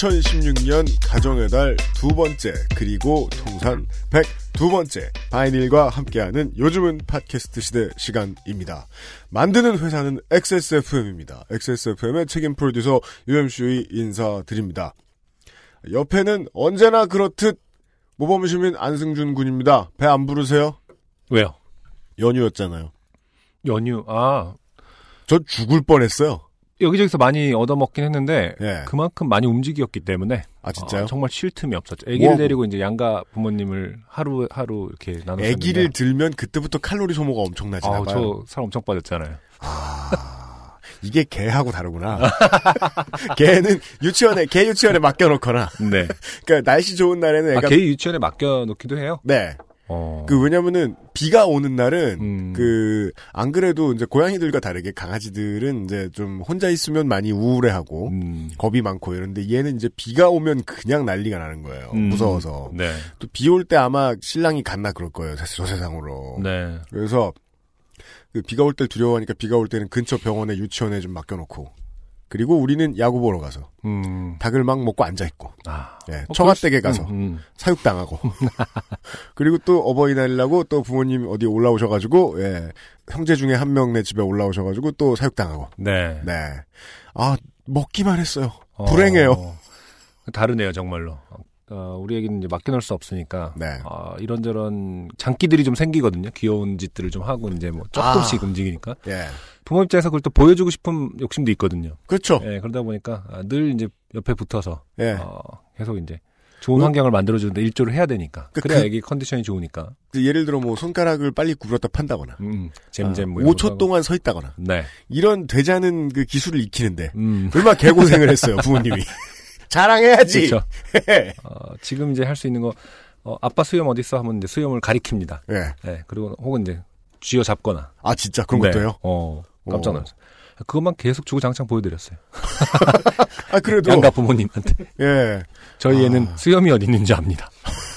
(2016년) 가정의 달 두 번째 그리고 통산 102번째 바이닐과 함께하는 요즘은 팟캐스트 시대 시간입니다. 만드는 회사는 XSFM입니다. XSFM의 책임 프로듀서 UMC의 인사드립니다. 옆에는 언제나 그렇듯 모범시민 안승준 군입니다. 배 안 부르세요? 왜요? 연휴였잖아요. 연휴. 아. 저 죽을 뻔했어요 여기저기서 많이 얻어먹긴 했는데 예. 그만큼 많이 움직였기 때문에 아 진짜요 어, 정말 쉴 틈이 없었죠. 아기를 뭐- 데리고 이제 양가 부모님을 하루 하루 이렇게 나눴는데 아기를 들면 그때부터 칼로리 소모가 엄청나지나 아우 봐요 저살 엄청 빠졌잖아요. 아, 이게 개하고 다르구나. 개는 유치원에, 개 유치원에 맡겨놓거나, 네. 그러니까 날씨 좋은 날에는 아, 애가, 개인 유치원에 맡겨 놓기도 해요. 네. 어. 그, 왜냐면은, 비가 오는 날은, 음. 그, 안 그래도 이제 고양이들과 다르게 강아지들은 이제 좀 혼자 있으면 많이 우울해하고, 음. 겁이 많고 이런데 얘는 이제 비가 오면 그냥 난리가 나는 거예요. 음. 무서워서. 네. 또비 올 때 아마 신랑이 갔나 그럴 거예요. 사실 저 세상으로. 네. 그래서 그 비가 올 때 두려워하니까 비가 올 때는 근처 병원에 유치원에 좀 맡겨놓고 그리고 우리는 야구 보러 가서 음. 닭을 막 먹고 앉아 있고 아. 예, 어, 처갓댁에 가서 음, 음. 사육 당하고 그리고 또 어버이날이라고 또 부모님 어디 올라오셔가지고 예, 형제 중에 한명내 집에 올라오셔가지고 또 사육 당하고 네. 네 아 먹기만 했어요 어, 불행해요 다르네요, 정말로. 어, 우리에게는 이제 맡겨놓을 수 없으니까. 네. 어, 이런저런 장기들이 좀 생기거든요. 귀여운 짓들을 좀 하고 이제 뭐 조금씩 움직이니까. 예 부모 입장에서 그걸 또 보여주고 싶은 욕심도 있거든요. 그렇죠 예, 그러다 보니까 아, 늘 이제 옆에 붙어서 예 어, 계속 이제 좋은 뭐- 환경을 만들어주는데 일조를 해야 되니까. 그- 그래야 그- 애기 컨디션이 좋으니까. 그 예를 들어 뭐 손가락을 빨리 구부렸다 판다거나 음, 잼잼 아, 뭐 이런 거 5초 하고. 동안 서 있다거나 네. 이런 되자는 그 기술을 익히는데 음. 얼마나 개고생을 했어요 부모님이 자랑해야지 그렇죠. 어, 지금 이제 할 수 있는 거 어, 아빠 수염 어디 있어 하면 이제 수염을 가리킵니다. 예. 예, 그리고 혹은 이제 쥐어 잡거나. 아 진짜 그런 네. 것도 해요? 어, 깜짝 어. 놀랐어요. 그것만 계속 주구장창 보여드렸어요. 아 그래도 양가 부모님한테. 예 저희 애는 아. 수염이 어디 있는지 압니다.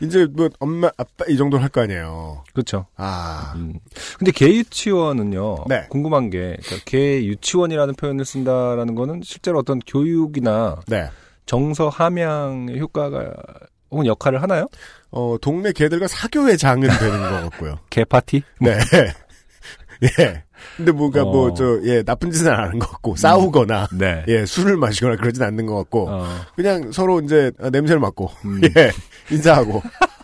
이제 뭐 엄마 아빠 이 정도 할 거 아니에요. 그렇죠. 아 음. 근데 개 유치원은요. 네. 궁금한 게, 그러니까 개 유치원이라는 표현을 쓴다라는 거는 실제로 어떤 교육이나 네. 정서 함양의 효과가 혹은 역할을 하나요? 어 동네 개들과 사교의 장은 되는 것 같고요. 개 파티? 네. 예. 근데 뭔가 어. 뭐저 예 나쁜 짓은 안 하는 것 같고 싸우거나 네. 예 술을 마시거나 그러진 않는 것 같고 어, 그냥 서로 이제 아, 냄새를 맡고 음. 예 인사하고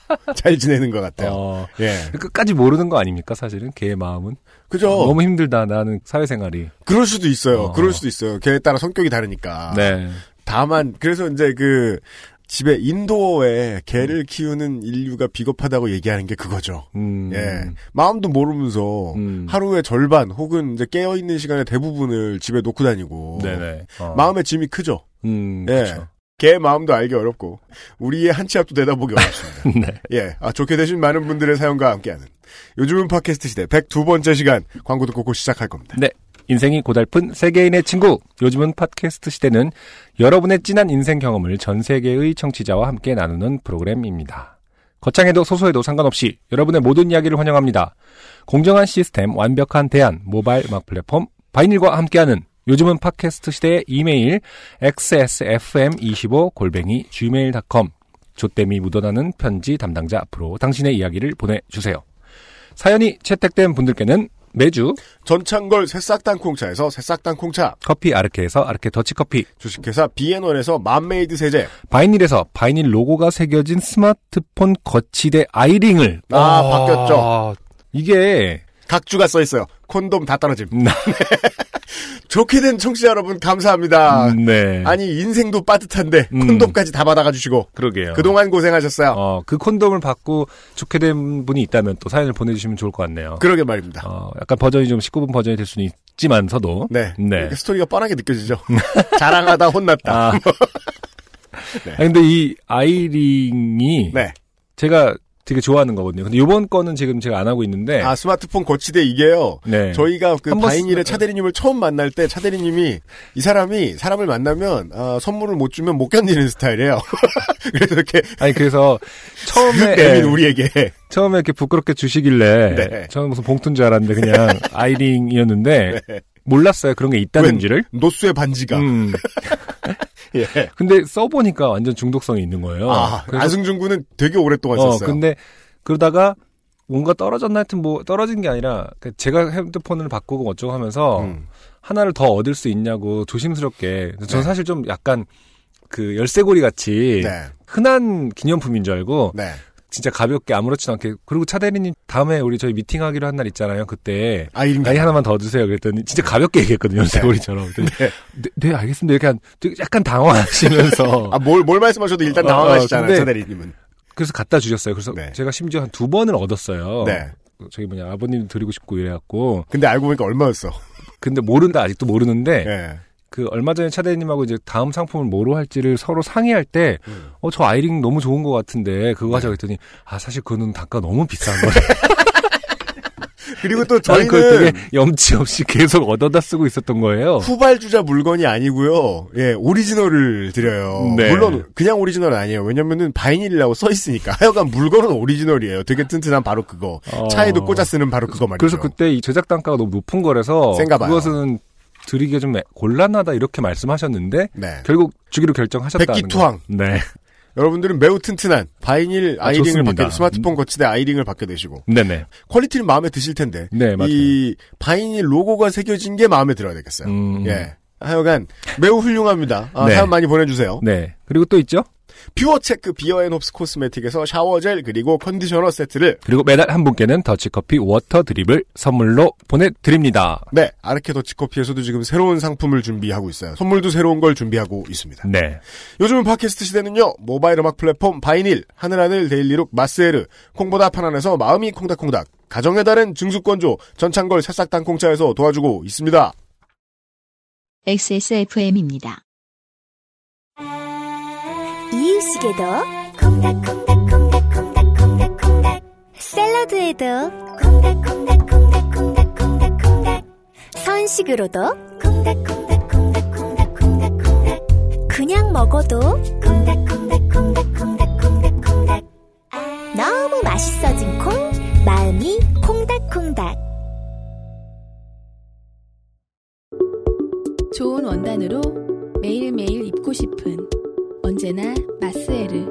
잘 지내는 것 같아요. 어, 예. 끝까지 모르는 거 아닙니까, 사실은? 개의 마음은? 그죠? 너무 힘들다, 나는 사회생활이. 그럴 수도 있어요. 어. 그럴 수도 있어요. 개에 따라 성격이 다르니까. 네. 다만 그래서 이제 그 집에 인도어에 개를 키우는 인류가 비겁하다고 얘기하는 게 그거죠. 음. 예. 마음도 모르면서 음. 하루의 절반 혹은 이제 깨어 있는 시간의 대부분을 집에 놓고 다니고. 어. 마음의 짐이 크죠. 음, 예. 개 마음도 알기 어렵고 우리의 한 치 앞도 내다보기 어렵습니다. 네. 예. 아, 좋게 되신 많은 분들의 사연과 함께하는 요즘은 팟캐스트 시대 102번째 시간 광고 듣고 곧 시작할 겁니다. 네. 인생이 고달픈 세계인의 친구. 요즘은 팟캐스트 시대는 여러분의 진한 인생 경험을 전 세계의 청취자와 함께 나누는 프로그램입니다. 거창해도 소소해도 상관없이 여러분의 모든 이야기를 환영합니다. 공정한 시스템, 완벽한 대안, 모바일 음악 플랫폼 바이닐과 함께하는 요즘은 팟캐스트 시대의 이메일 xsfm25 골뱅이 gmail.com 좆됨이 묻어나는 편지 담당자 앞으로 당신의 이야기를 보내주세요. 사연이 채택된 분들께는 매주 전창걸 새싹 땅콩차에서 새싹 땅콩차, 커피 아르케에서 아르케 더치커피, 주식회사 비앤원에서 맘메이드 세제, 바이닐에서 바이닐 로고가 새겨진 스마트폰 거치대 아이링을. 아, 바뀌었죠. 이게 각주가 써 있어요. 콘돔 다 떨어짐. 음. 좋게 된 청취자 여러분 감사합니다. 음, 네. 아니 인생도 빠듯한데 음. 콘돔까지 다 받아가 주시고 그러게요. 그동안 고생하셨어요. 어, 그 콘돔을 받고 좋게 된 분이 있다면 또 사연을 보내주시면 좋을 것 같네요. 그러게 말입니다. 어, 약간 버전이 좀 19분 버전이 될 수는 있지만서도 네. 네. 스토리가 뻔하게 느껴지죠. 자랑하다 혼났다. 아, 아니, 근데 이 아이링이 네. 제가 되게 좋아하는 거거든요. 근데 이번 거는 지금 제가 안 하고 있는데 아 스마트폰 거치대 이게요. 네. 저희가 그 쓰- 차대리님을 처음 만날 때 차대리님이 이 사람이 사람을 만나면 아, 선물을 못 주면 못 견디는 스타일이에요. 그래서 이렇게 아니 그래서 처음에 내민 우리에게 처음에 이렇게 부끄럽게 주시길래 네. 저는 무슨 봉투인 줄 알았는데 그냥 아이링이었는데 네. 몰랐어요 그런 게 있다는지를. 노수의 반지가 음. 예. 근데 써보니까 완전 중독성이 있는 거예요. 아 그래서 안승준 군은 되게 오랫동안 어, 썼어요. 근데 그러다가 뭔가 떨어졌나 하여튼 뭐 떨어진 게 아니라 그 제가 핸드폰을 바꾸고 어쩌고 하면서 음. 하나를 더 얻을 수 있냐고 조심스럽게 저는 네. 사실 좀 약간 그 열쇠고리 같이 네. 흔한 기념품인 줄 알고 네. 진짜 가볍게 아무렇지도 않게 그리고 차 대리님 다음에 우리 저희 미팅하기로 한 날 있잖아요 그때 아이린 나이 하나만 더 주세요 그랬더니 진짜 가볍게 얘기했거든요 열쇠고리처럼 그랬더니 네. 네, 네, 알겠습니다 이렇게 한 약간 당황하시면서 아뭘 뭘 말씀하셔도 일단 어, 당황하시잖아요, 근데- 차대리님은. 그래서 갖다 주셨어요 그래서 네. 제가 심지어 한 두 번을 얻었어요 네. 저기 뭐냐 아버님 드리고 싶고 이래갖고 근데 알고 보니까 얼마였어. 근데 모른다 아직도 모르는데 예. 그 얼마 전에 차대리님하고 이제 다음 상품을 뭐로 할지를 서로 상의할 때 음. 어 저 아이링 너무 좋은 것 같은데 그거 하자고 했더니 아 사실 그거는 단가 너무 비싼 거예요. 그리고 또 저희는 그걸 되게 염치 없이 계속 얻어다 쓰고 있었던 거예요. 후발주자 물건이 아니고요. 예, 오리지널을 드려요. 네. 물론 그냥 오리지널은 아니에요. 왜냐면은 바이닐이라고 써 있으니까. 하여간 물건은 오리지널이에요. 되게 튼튼한 바로 그거. 어. 차에도 꽂아 쓰는 바로 그거 말이죠. 그래서 그때 이 제작 단가가 너무 높은 거라서. 그것은 드리기가 좀 곤란하다 이렇게 말씀하셨는데 네. 결국 주기로 결정하셨다는 백기투항. 거. 네. 여러분들은 매우 튼튼한 바이닐 아, 아이링을. 받게 스마트폰 거치대 아이링을 받게 되시고 네네. quality는 마음에 드실 텐데 네. 이 바이닐 로고가 새겨진 게 마음에 들어야 되겠어요. 음. 예. 하여간 매우 훌륭합니다. 아, 네. 사연 많이 보내주세요. 네. 그리고 또 있죠? 퓨어체크 비어앤홉스 코스메틱에서 샤워젤 그리고 컨디셔너 세트를 그리고 매달 한 분께는 더치커피 water drip을 선물로 보내드립니다. 네 아르케 더치커피에서도 지금 새로운 상품을 준비하고 있어요. 선물도 새로운 걸 준비하고 있습니다. 네. 요즘은 팟캐스트 시대는요 모바일 음악 플랫폼 바이닐 하늘하늘 daily look 마스에르 콩보다 편안해서 마음이 콩닥콩닥 가정의 달은 증숙건조 전창걸 새싹 땅콩차에서 도와주고 있습니다. XSFM입니다. 이유식에도 콩닥콩닥콩닥콩닥콩닥콩닥 샐러드에도 콩닥콩닥콩닥콩닥콩닥콩닥 선식으로도 콩닥콩닥콩닥콩닥콩닥콩닥 그냥 먹어도 콩닥콩닥콩닥콩닥콩닥 너무 맛있어진 콩 마음이 콩닥콩닥 좋은 원단으로 매일매일 입고 싶은 언제나 마스에르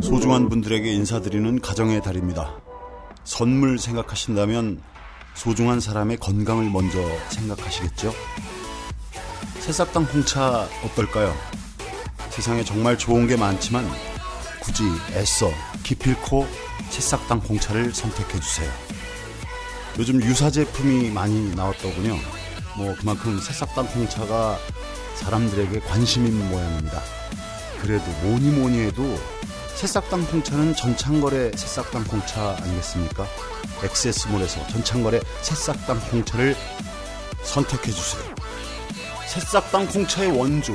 소중한 분들에게 인사드리는 가정의 달입니다. 선물 생각하신다면 소중한 사람의 건강을 먼저 생각하시겠죠? 새싹당 홍차 어떨까요? 세상에 정말 좋은 게 많지만 굳이 애써 기필코 새싹당 홍차를 선택해 주세요. 요즘 유사 제품이 많이 나왔더군요. 뭐 그만큼 새싹당 홍차가 사람들에게 관심 있는 모양입니다. 그래도 뭐니 뭐니 해도 새싹당 홍차는 전창걸의 새싹당 홍차 아니겠습니까? 엑세스몰에서 전창걸의 새싹당 홍차를 선택해 주세요. 새싹땅콩차의 원조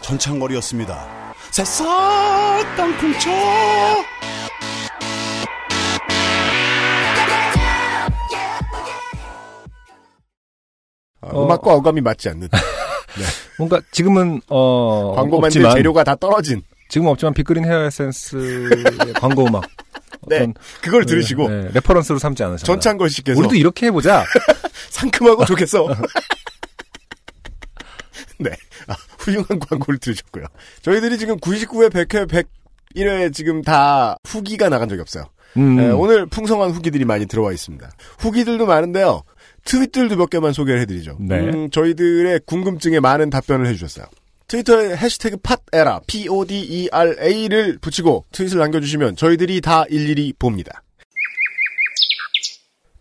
전창걸이었습니다. 새싹땅콩차! 어. 음악과 어감이 맞지 않는 뭔가 지금은 어 광고 만들 없지만 재료가 다 떨어진 지금 없지만 빅그린 헤어 에센스 광고 음악 네 어떤 그걸 들으시고 네, reference로 삼지 않으셨나요? 전창걸 씨께서 우리도 이렇게 해보자. 상큼하고 좋겠어. 네. 아, 훌륭한 광고를 들으셨고요. 저희들이 지금 99회, 100회, 101회 지금 다 후기가 나간 적이 없어요. 음. 네, 오늘 풍성한 후기들이 많이 들어와 있습니다. 후기들도 많은데요. 트윗들도 몇 개만 소개를 해드리죠. 네. 음, 저희들의 궁금증에 많은 답변을 해주셨어요. 트위터에 해시태그 팟에라, P-O-D-E-R-A를 붙이고 트윗을 남겨주시면 저희들이 다 일일이 봅니다.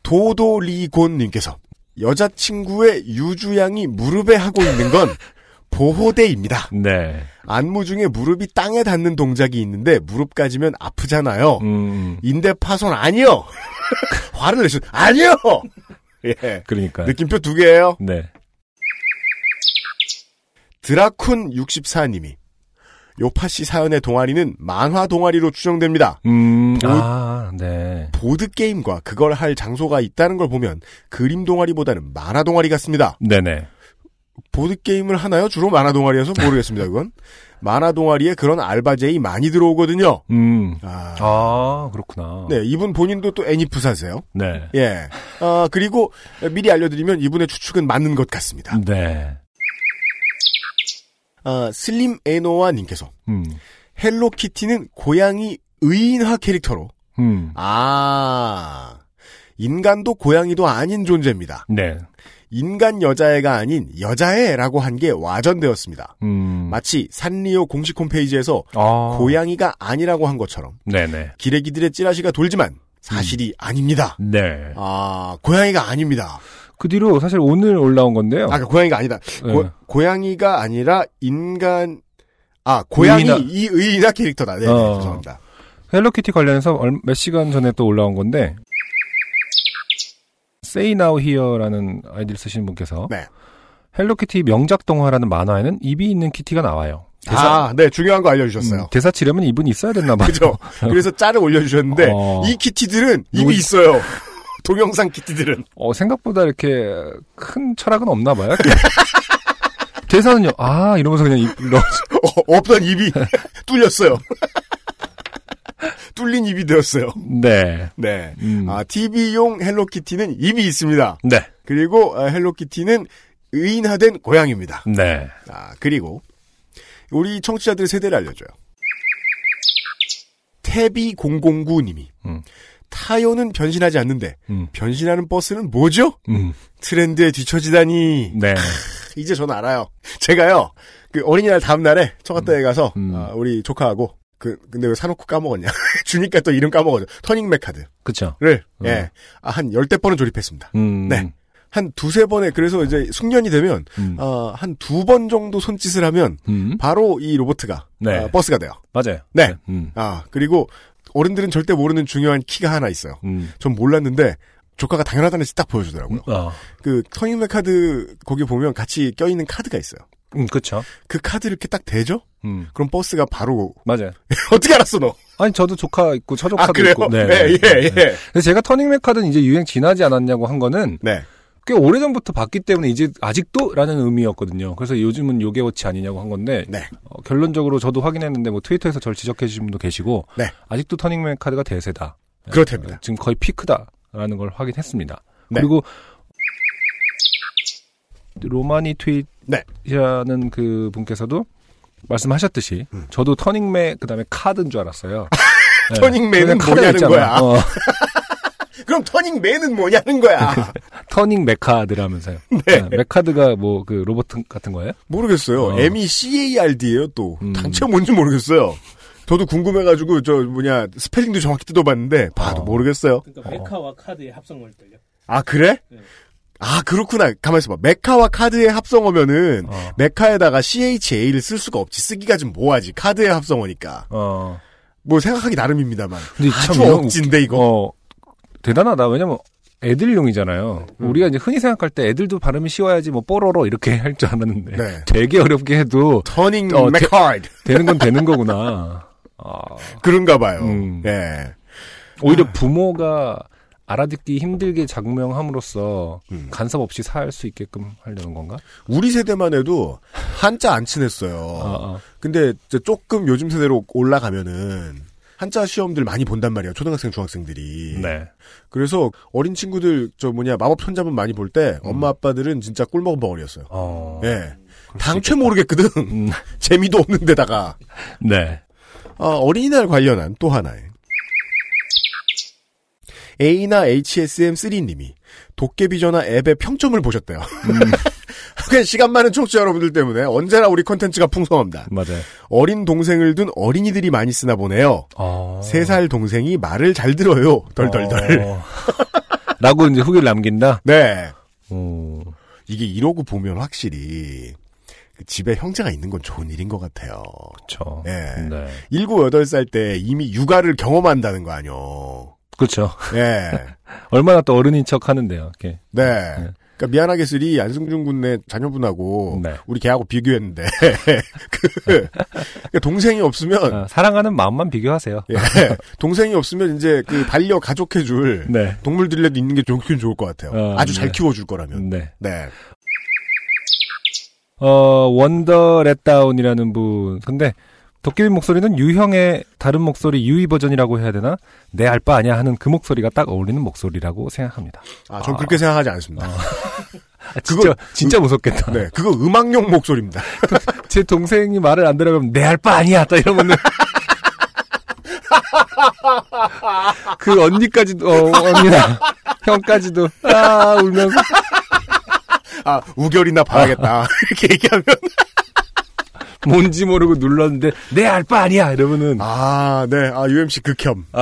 도도리곤님께서 여자친구의 유주양이 무릎에 하고 있는 건 보호대입니다. 네. 안무 중에 무릎이 땅에 닿는 동작이 있는데 무릎까지면 아프잖아요. 음. 인대 파손 아니요. 화를 내셨 아니요. 예. 그러니까. 느낌표 두 개예요. 네. 드라쿤 64님이 요파 씨 사연의 동아리는 만화 동아리로 추정됩니다. 음, 보- 아, 네. 보드 게임과 그걸 할 장소가 있다는 걸 보면 그림 동아리보다는 만화 동아리 같습니다. 네네. 보드 게임을 하나요? 주로 만화 동아리여서 모르겠습니다. 그건 만화 동아리에 그런 알바제이 많이 들어오거든요. 음. 아, 아, 그렇구나. 네 이분 본인도 또 애니프사세요. 네. 예. 아 그리고 미리 알려드리면 이분의 추측은 맞는 것 같습니다. 네. 아 슬림 에노와 님께서 음. 헬로키티는 고양이 의인화 캐릭터로 음. 아 인간도 고양이도 아닌 존재입니다. 네. 인간 여자애가 아닌 여자애라고 한 게 와전되었습니다. 음. 마치 산리오 공식 홈페이지에서 아. 고양이가 아니라고 한 것처럼 네네. 기레기들의 찌라시가 돌지만 사실이 아닙니다. 네. 아 고양이가 아닙니다. 그 뒤로 사실 오늘 올라온 건데요. 아 고양이가 아니다. 네. 고, 고양이가 아니라 인간 아 고양이 의인화. 이 의인화 캐릭터다. 네, 네 어. 죄송합니다. 헬로키티 관련해서 얼- 몇 시간 전에 또 올라온 건데 Say Now Here라는 아이디를 쓰시는 분께서 네. 헬로키티 명작 동화라는 만화에는 입이 있는 키티가 나와요. 아, 네 중요한 거 알려주셨어요. 음, 대사 치려면 입은 있어야 됐나 봐요. 그죠? 그래서 짤을 올려주셨는데 어. 이 키티들은 입이 요- 있어요. 동영상 키티들은 어, 생각보다 이렇게 큰 철학은 없나 봐요. 대사는요. 아 이러면서 그냥 입 넣어. 어, 없던 입이 뚫렸어요. 뚫린 입이 되었어요. 네. 네. 음. 아, TV용 헬로키티는 입이 있습니다. 네. 그리고 아, 헬로키티는 의인화된 고양입니다. 네. 아, 그리고 우리 청취자들 세대를 알려줘요. 태비009님이 음. 타요는 변신하지 않는데 음. 변신하는 버스는 뭐죠? 음. 트렌드에 뒤처지다니 네. 이제 전 알아요. 제가요 그 어린이날 다음 날에 처갓댁에 가서 음. 아, 우리 조카하고 그 근데 왜 사놓고 까먹었냐? 주니까 또 이름 까먹어져. 터닝 맥카드를 그쵸. 예. 아, 한 열대 번은 조립했습니다. 음. 네. 한 두세 번에 그래서 이제 숙련이 되면 음. 어, 한두 번 정도 손짓을 하면 음. 바로 이 로보트가 네. 어, 버스가 돼요. 맞아요. 네. 음. 아 그리고 어른들은 절대 모르는 중요한 키가 하나 있어요. 음. 전 몰랐는데 조카가 당연하다는 듯이 딱 보여주더라고요. 어. 그 터닝맥 카드 거기 보면 같이 껴있는 카드가 있어요. 음, 그쵸. 그 카드 이렇게 딱 대죠? 음. 그럼 버스가 바로 맞아요. 어떻게 알았어 너? 아니, 저도 조카 있고, 처조카도 아 그래요? 있고. 네. 예, 예, 예. 근데 제가 터닝맥 카드는 이제 유행 지나지 않았냐고 한 거는 네. 꽤 오래 전부터 봤기 때문에 이제 아직도? 라는 의미였거든요. 그래서 요즘은 요게워치 아니냐고 한 건데, 네. 어, 결론적으로 저도 확인했는데, 뭐 트위터에서 저를 지적해 주신 분도 계시고, 네. 아직도 터닝맥 카드가 대세다. 그렇답니다. 어, 지금 거의 피크다라는 걸 확인했습니다. 네. 그리고 로마니 네. 트윗이라는 그 분께서도 말씀하셨듯이 음. 저도 터닝맥 그다음에 카드인 줄 알았어요. 네. 그냥 카드가 뭐냐는 있잖아. 거야. 어, 그럼 터닝맥은 뭐냐는 거야. 터닝 맥카드라면서요. 네. 네, 맥카드가 뭐 그 로봇 같은 거예요? 모르겠어요. 어. M E C A R D예요 또 음. 단체 뭔지 모르겠어요. 저도 궁금해가지고 저 뭐냐 스펠링도 정확히 뜯어봤는데 봐도 어. 모르겠어요. 그러니까 메카와 카드의 때려. 아 그래? 네. 아 그렇구나. 가만 있어봐. 메카와 카드의 합성어면은 어. 메카에다가 CHA를 쓸 수가 없지. 쓰기가 좀 뭐하지. 카드의 합성어니까. 어. 뭐 생각하기 나름입니다,만. 근데 아주 참 억진데 이거. 어, 대단하다. 왜냐면 애들용이잖아요. 음. 우리가 이제 흔히 생각할 때 애들도 발음이 쉬워야지 뭐 뽀로로 이렇게 할 줄 알았는데 네. 되게 어렵게 해도 터닝 어, 데- 메카드 되는 건 되는 거구나. 아, 그런가 봐요. 음. 예. 오히려 부모가 알아듣기 힘들게 작명함으로써 음. 간섭 없이 살 수 있게끔 하려는 건가? 우리 세대만 해도 한자 안 친했어요. 아, 아. 근데 조금 요즘 세대로 올라가면은 한자 시험들 많이 본단 말이에요. 초등학생, 중학생들이. 네. 그래서 어린 친구들 저 뭐냐 마법 손잡은 많이 볼 때 엄마 아빠들은 진짜 꿀먹은 벙어리였어요. 어. 예. 당최 모르겠거든. 음, 재미도 없는 데다가 네. 아, 어린이날 관련한 또 하나의 A나 HSM3님이 도깨비 전화 앱의 평점을 보셨대요. 음. 그냥 시간 많은 청취자 여러분들 때문에 언제나 우리 컨텐츠가 풍성합니다. 맞아요. 어린 동생을 둔 어린이들이 많이 쓰나 보네요. 어. 세살 동생이 말을 잘 들어요. 덜덜덜. 어. 라고 이제 후기를 남긴다? 네. 어. 이게 이러고 보면 확실히 그 집에 형제가 있는 건 좋은 일인 것 같아요. 그쵸. 네. 네. 일곱 여덟 살때 이미 육아를 경험한다는 거 아니요. 그렇죠. 예. 얼마나 또 어른인 척 하는데요. 이렇게. 네. 그러니까 미안하게 쓰리 안승준 군의 자녀분하고 네. 우리 걔하고 비교했는데 그 그러니까 동생이 없으면 아, 사랑하는 마음만 비교하세요. 예, 동생이 없으면 이제 그 반려 가족해줄 네. 동물들이라도 있는 게 좋긴 좋을 것 같아요. 어, 아주 잘 네. 키워줄 거라면. 네. 네. 어, 원더 렛다운이라는 분. 근데 도깨비 목소리는 유형의 다른 목소리 유이 버전이라고 해야 되나? 내 알 바 아니야 하는 그 목소리가 딱 어울리는 목소리라고 생각합니다. 아, 전 아. 그렇게 생각하지 않습니다. 아, 진짜 진짜 무섭겠다. 네, 그거 음악용 목소리입니다. 제 동생이 말을 안 들어가면 내 알 바 아니야. 딱 이러면은 그 언니까지도 어, 언니나 형까지도 아 울면서 아, 우결이나 봐야겠다. 이렇게 얘기하면. 뭔지 모르고 눌렀는데 내 알 바 아니야 이러면은 아, 네. 아, UMC 극혐. 네.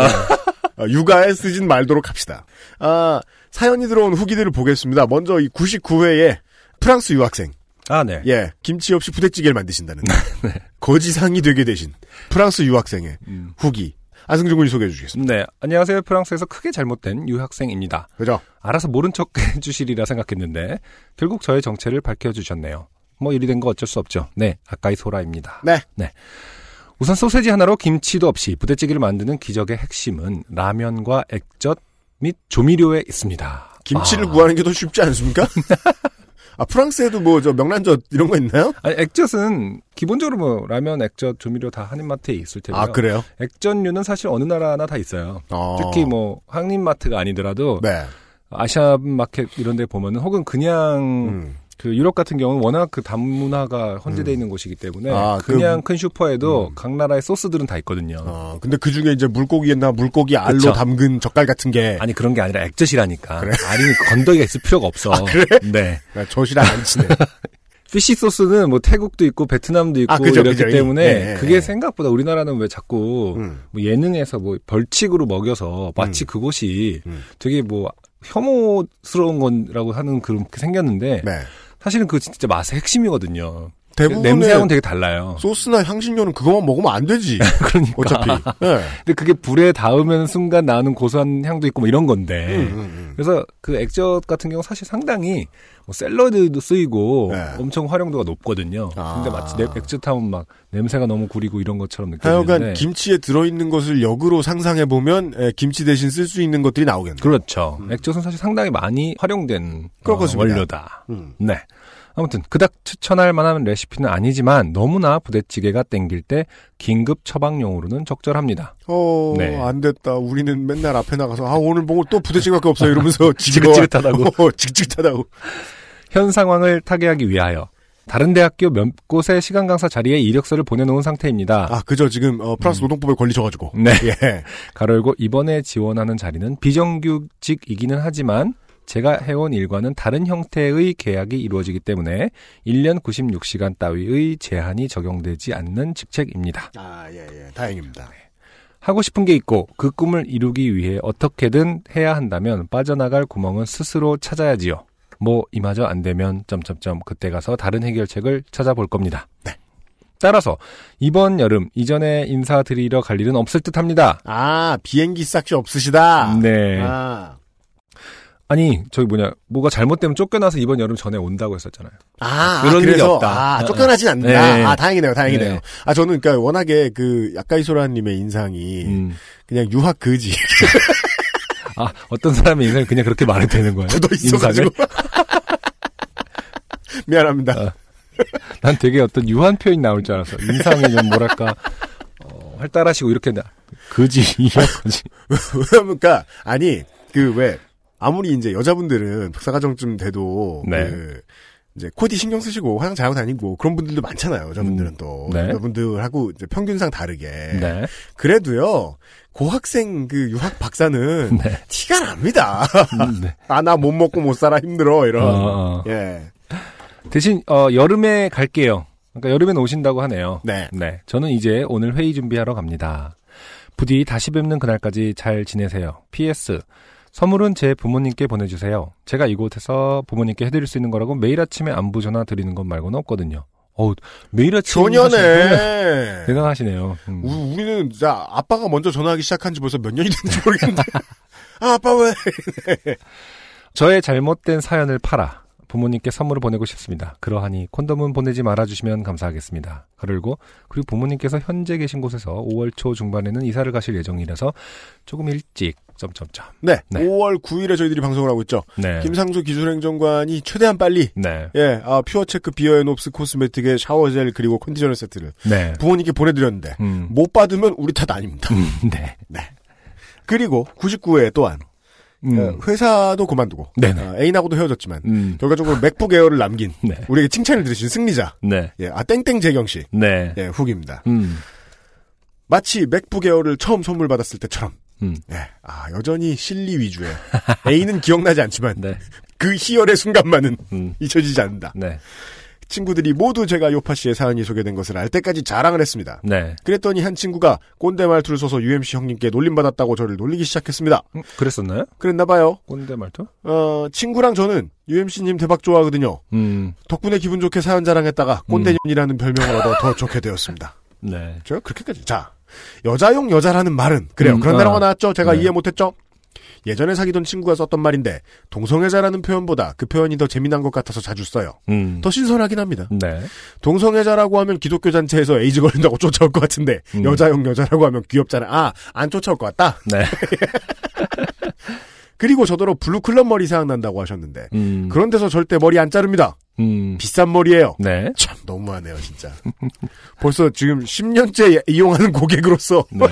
아, 육아에 쓰진 말도록 합시다. 아, 사연이 들어온 후기들을 보겠습니다. 먼저 이 99회에 프랑스 유학생. 아 네. 예, 김치 없이 부대찌개를 만드신다는. 거지상이 되게 되신 프랑스 유학생의 음. 후기. 안승준 군이 소개해 주시겠습니다. 네, 안녕하세요. 프랑스에서 크게 잘못된 유학생입니다. 그죠? 알아서 모른 척 해주시리라 생각했는데 결국 저의 정체를 밝혀주셨네요. 뭐 일이 된 거 어쩔 수 없죠. 네, 아까이 소라입니다. 네. 우선 소세지 하나로 김치도 없이 부대찌개를 만드는 기적의 핵심은 라면과 액젓 및 조미료에 있습니다. 김치를 아, 구하는 게 더 쉽지 않습니까? 아, 프랑스에도 뭐, 저, 명란젓 이런 거 있나요? 아니, 액젓은 기본적으로 뭐 라면, 액젓, 조미료 다 한인마트에 있을 테고요. 아, 그래요? 액젓류는 사실 어느 나라나 다 있어요. 어. 특히 뭐 한인마트가 아니더라도 네. 아시아 마켓 이런 데 보면은 혹은 그냥 음. 그 유럽 같은 경우는 워낙 그 다문화가 혼재되어 있는 곳이기 때문에 아, 그- 그냥 큰 슈퍼에도 음. 각 나라의 소스들은 다 있거든요. 어, 근데 그 중에 이제 물고기나 물고기 알로 그쵸. 담근 젓갈 같은 게. 아니 그런 게 아니라 액젓이라니까. 그래? 알이 건더기가 있을 필요가 없어. 그래? 네. 아, 젓이랑 안 치네. 피시 소스는 뭐 태국도 있고 베트남도 있고 아, 그죠, 이렇기 그죠. 때문에 예, 예, 그게 예. 생각보다 우리나라는 왜 자꾸 음. 뭐 예능에서 뭐 벌칙으로 먹여서 마치 음. 그곳이 음. 되게 뭐 혐오스러운 거라고 하는 그런 게 생겼는데 네. 사실은 그 진짜 맛의 핵심이거든요. 대부분의 냄새하고는 되게 달라요. 소스나 향신료는 그것만 먹으면 안 되지. 그러니까. 어차피. 네. 근데 그게 불에 닿으면 순간 나는 고소한 향도 있고 뭐 이런 건데. 음, 음, 음. 그래서 그 액젓 같은 경우 사실 상당히 뭐 샐러드도 쓰이고 네. 엄청 활용도가 높거든요. 아. 근데 마치 내- 액젓 하면 막 냄새가 너무 구리고 이런 것처럼 하여간 느껴지는데. 김치에 들어있는 것을 역으로 상상해 보면 김치 대신 쓸 수 있는 것들이 나오겠네요. 그렇죠. 액젓은 사실 상당히 많이 활용된 어. 원료다. 음. 네. 아무튼 그닥 추천할 만한 레시피는 아니지만 너무나 부대찌개가 땡길 때 긴급 처방용으로는 적절합니다. 어, 네. 안 됐다. 우리는 맨날 앞에 나가서 아 오늘 보고 또 부대찌개밖에 없어요. 이러면서 지긋지긋하다고. 어, 지긋지긋하다고. 현 상황을 타개하기 위하여 다른 대학교 몇 곳의 시간 강사 자리에 이력서를 보내놓은 상태입니다. 아 그죠. 지금 어, 프랑스 노동법에 걸리셔가지고. 네. 예. 가로 열고 이번에 지원하는 자리는 비정규직이기는 하지만 제가 해온 일과는 다른 형태의 계약이 이루어지기 때문에 1년 96시간 따위의 제한이 적용되지 않는 직책입니다. 아 예, 예. 다행입니다. 하고 싶은 게 있고 그 꿈을 이루기 위해 어떻게든 해야 한다면 빠져나갈 구멍은 스스로 찾아야지요. 뭐 이마저 안 되면 점점점 그때 가서 다른 해결책을 찾아볼 겁니다. 네. 따라서 이번 여름 이전에 인사드리러 갈 일은 없을 듯합니다. 아 비행기 싹시 없으시다. 네. 아, 아니 저기 뭐냐 뭐가 잘못되면 쫓겨나서 이번 여름 전에 온다고 했었잖아요. 아, 그런 아, 일이 없다. 아, 쫓겨나진 않는다. 네. 아 다행이네요. 다행이네요. 네. 아 저는 그러니까 워낙에 그 약가이소라님의 인상이 음. 그냥 유학 그지 아 어떤 사람의 인생을 그냥 그렇게 말해도 되는 거예요? 굳어 있어가지고. 미안합니다. 아. 난 되게 어떤 유한 표현이 나올 줄 알았어. 인상이 좀 뭐랄까 어, 활달하시고 이렇게 나 그지 이거지. 왜냐면 그러니까 아니 그 왜 아무리 이제 여자분들은 박사과정쯤 돼도 네. 그 이제 코디 신경 쓰시고 화장 잘하고 다니고 그런 분들도 많잖아요. 여자분들은 음, 또 네. 여자분들하고 이제 평균상 다르게 네. 그래도요 고학생 그 유학 박사는 네. 티가 납니다. 음, 네. 아나 못 먹고 못 살아 힘들어 이런. 어, 어. 예. 대신 어, 여름에 갈게요. 그러니까 여름엔 오신다고 하네요. 네. 네. 저는 이제 오늘 회의 준비하러 갑니다. 부디 다시 뵙는 그날까지 잘 지내세요. PS. 선물은 제 부모님께 보내주세요. 제가 이곳에서 부모님께 해드릴 수 있는 거라고 매일 아침에 안부 전화 드리는 것 말고는 없거든요. 어우, 매일 아침. 초년에. 대단하시네요. 음. 우- 우리는 자 아빠가 먼저 전화하기 시작한 지 벌써 몇 년이 됐는지 모르겠는데. 아 아빠 왜? 저의 잘못된 사연을 팔아 부모님께 선물을 보내고 싶습니다. 그러하니 콘돔은 보내지 말아주시면 감사하겠습니다. 그리고 그리고 부모님께서 현재 계신 곳에서 5월 초 중반에는 이사를 가실 예정이라서 조금 일찍 점점점. 네, 네. 5월 9일에 저희들이 방송을 하고 있죠. 네. 김상조 기술행정관이 최대한 빨리 네. 예, 아, 퓨어체크 비어앤옵스 코스메틱의 샤워젤 그리고 컨디셔너 세트를 네. 부모님께 보내드렸는데 음. 못 받으면 우리 탓 아닙니다. 음, 네. 그리고 99회 또한 음. 어, 회사도 그만두고 네네. 어, 애인하고도 헤어졌지만 음. 결과적으로 맥북 에어를 남긴 네. 우리에게 칭찬을 들으신 승리자 네. 예, 아 땡땡 재경 씨 네. 예, 후기입니다. 음. 마치 맥북 에어를 처음 선물 받았을 때처럼 음. 예, 아 여전히 실리 위주의 애인은 기억나지 않지만 네. 그 희열의 순간만은 음. 잊혀지지 않는다. 네. 친구들이 모두 제가 요파 씨의 사연이 소개된 것을 알 때까지 자랑을 했습니다. 네. 그랬더니 한 친구가 꼰대 말투를 써서 UMC 형님께 놀림받았다고 저를 놀리기 시작했습니다. 음, 그랬었나요? 그랬나봐요. 꼰대 말투? 어, 친구랑 저는 UMC님 대박 좋아하거든요. 음. 덕분에 기분 좋게 사연 자랑했다가 꼰대년이라는 별명을 얻어 더 좋게 되었습니다. 네. 제가 그렇게까지. 자, 여자용 여자라는 말은, 그래요. 음, 그런 아. 단어가 나왔죠? 제가 네. 이해 못했죠? 예전에 사귀던 친구가 썼던 말인데, 동성애자라는 표현보다 그 표현이 더 재미난 것 같아서 자주 써요. 음. 더 신선하긴 합니다. 네. 동성애자라고 하면 기독교 단체에서 에이즈 걸린다고 쫓아올 것 같은데 음. 여자용 여자라고 하면 귀엽잖아. 아, 안 쫓아올 것 같다. 네. 그리고 저더러 블루클럽 머리 생각난다고 하셨는데 음. 그런 데서 절대 머리 안 자릅니다. 음. 비싼 머리예요. 네. 참 너무하네요, 진짜. 벌써 지금 10년째 이용하는 고객으로서 네.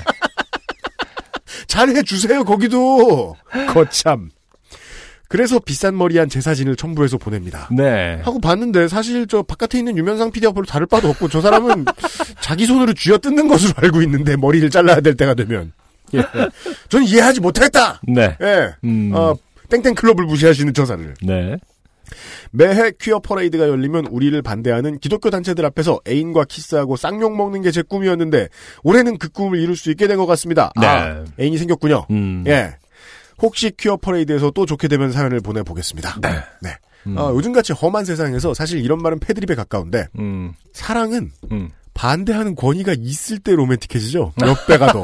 잘해 주세요, 거기도. 거참. 그래서 비싼 머리한 제 사진을 첨부해서 보냅니다. 네. 하고 봤는데 사실 저 바깥에 있는 유면상 PD와 별로 다를 바도 없고 저 사람은 자기 손으로 쥐어 뜯는 것으로 알고 있는데 머리를 잘라야 될 때가 되면 예. 저는 이해하지 못했다. 네. 예. 음. 어, 땡땡 클럽을 무시하시는 저사를 네. 매해 퀴어 퍼레이드가 열리면 우리를 반대하는 기독교 단체들 앞에서 애인과 키스하고 쌍욕 먹는 게 제 꿈이었는데 올해는 그 꿈을 이룰 수 있게 된 것 같습니다. 네. 아, 애인이 생겼군요. 음. 예. 혹시 퀴어 퍼레이드에서 또 좋게 되면 사연을 보내보겠습니다. 네. 음. 어, 요즘같이 험한 세상에서 사실 이런 말은 패드립에 가까운데 음. 사랑은 음. 반대하는 권위가 있을 때 로맨틱해지죠. 몇 배가 더.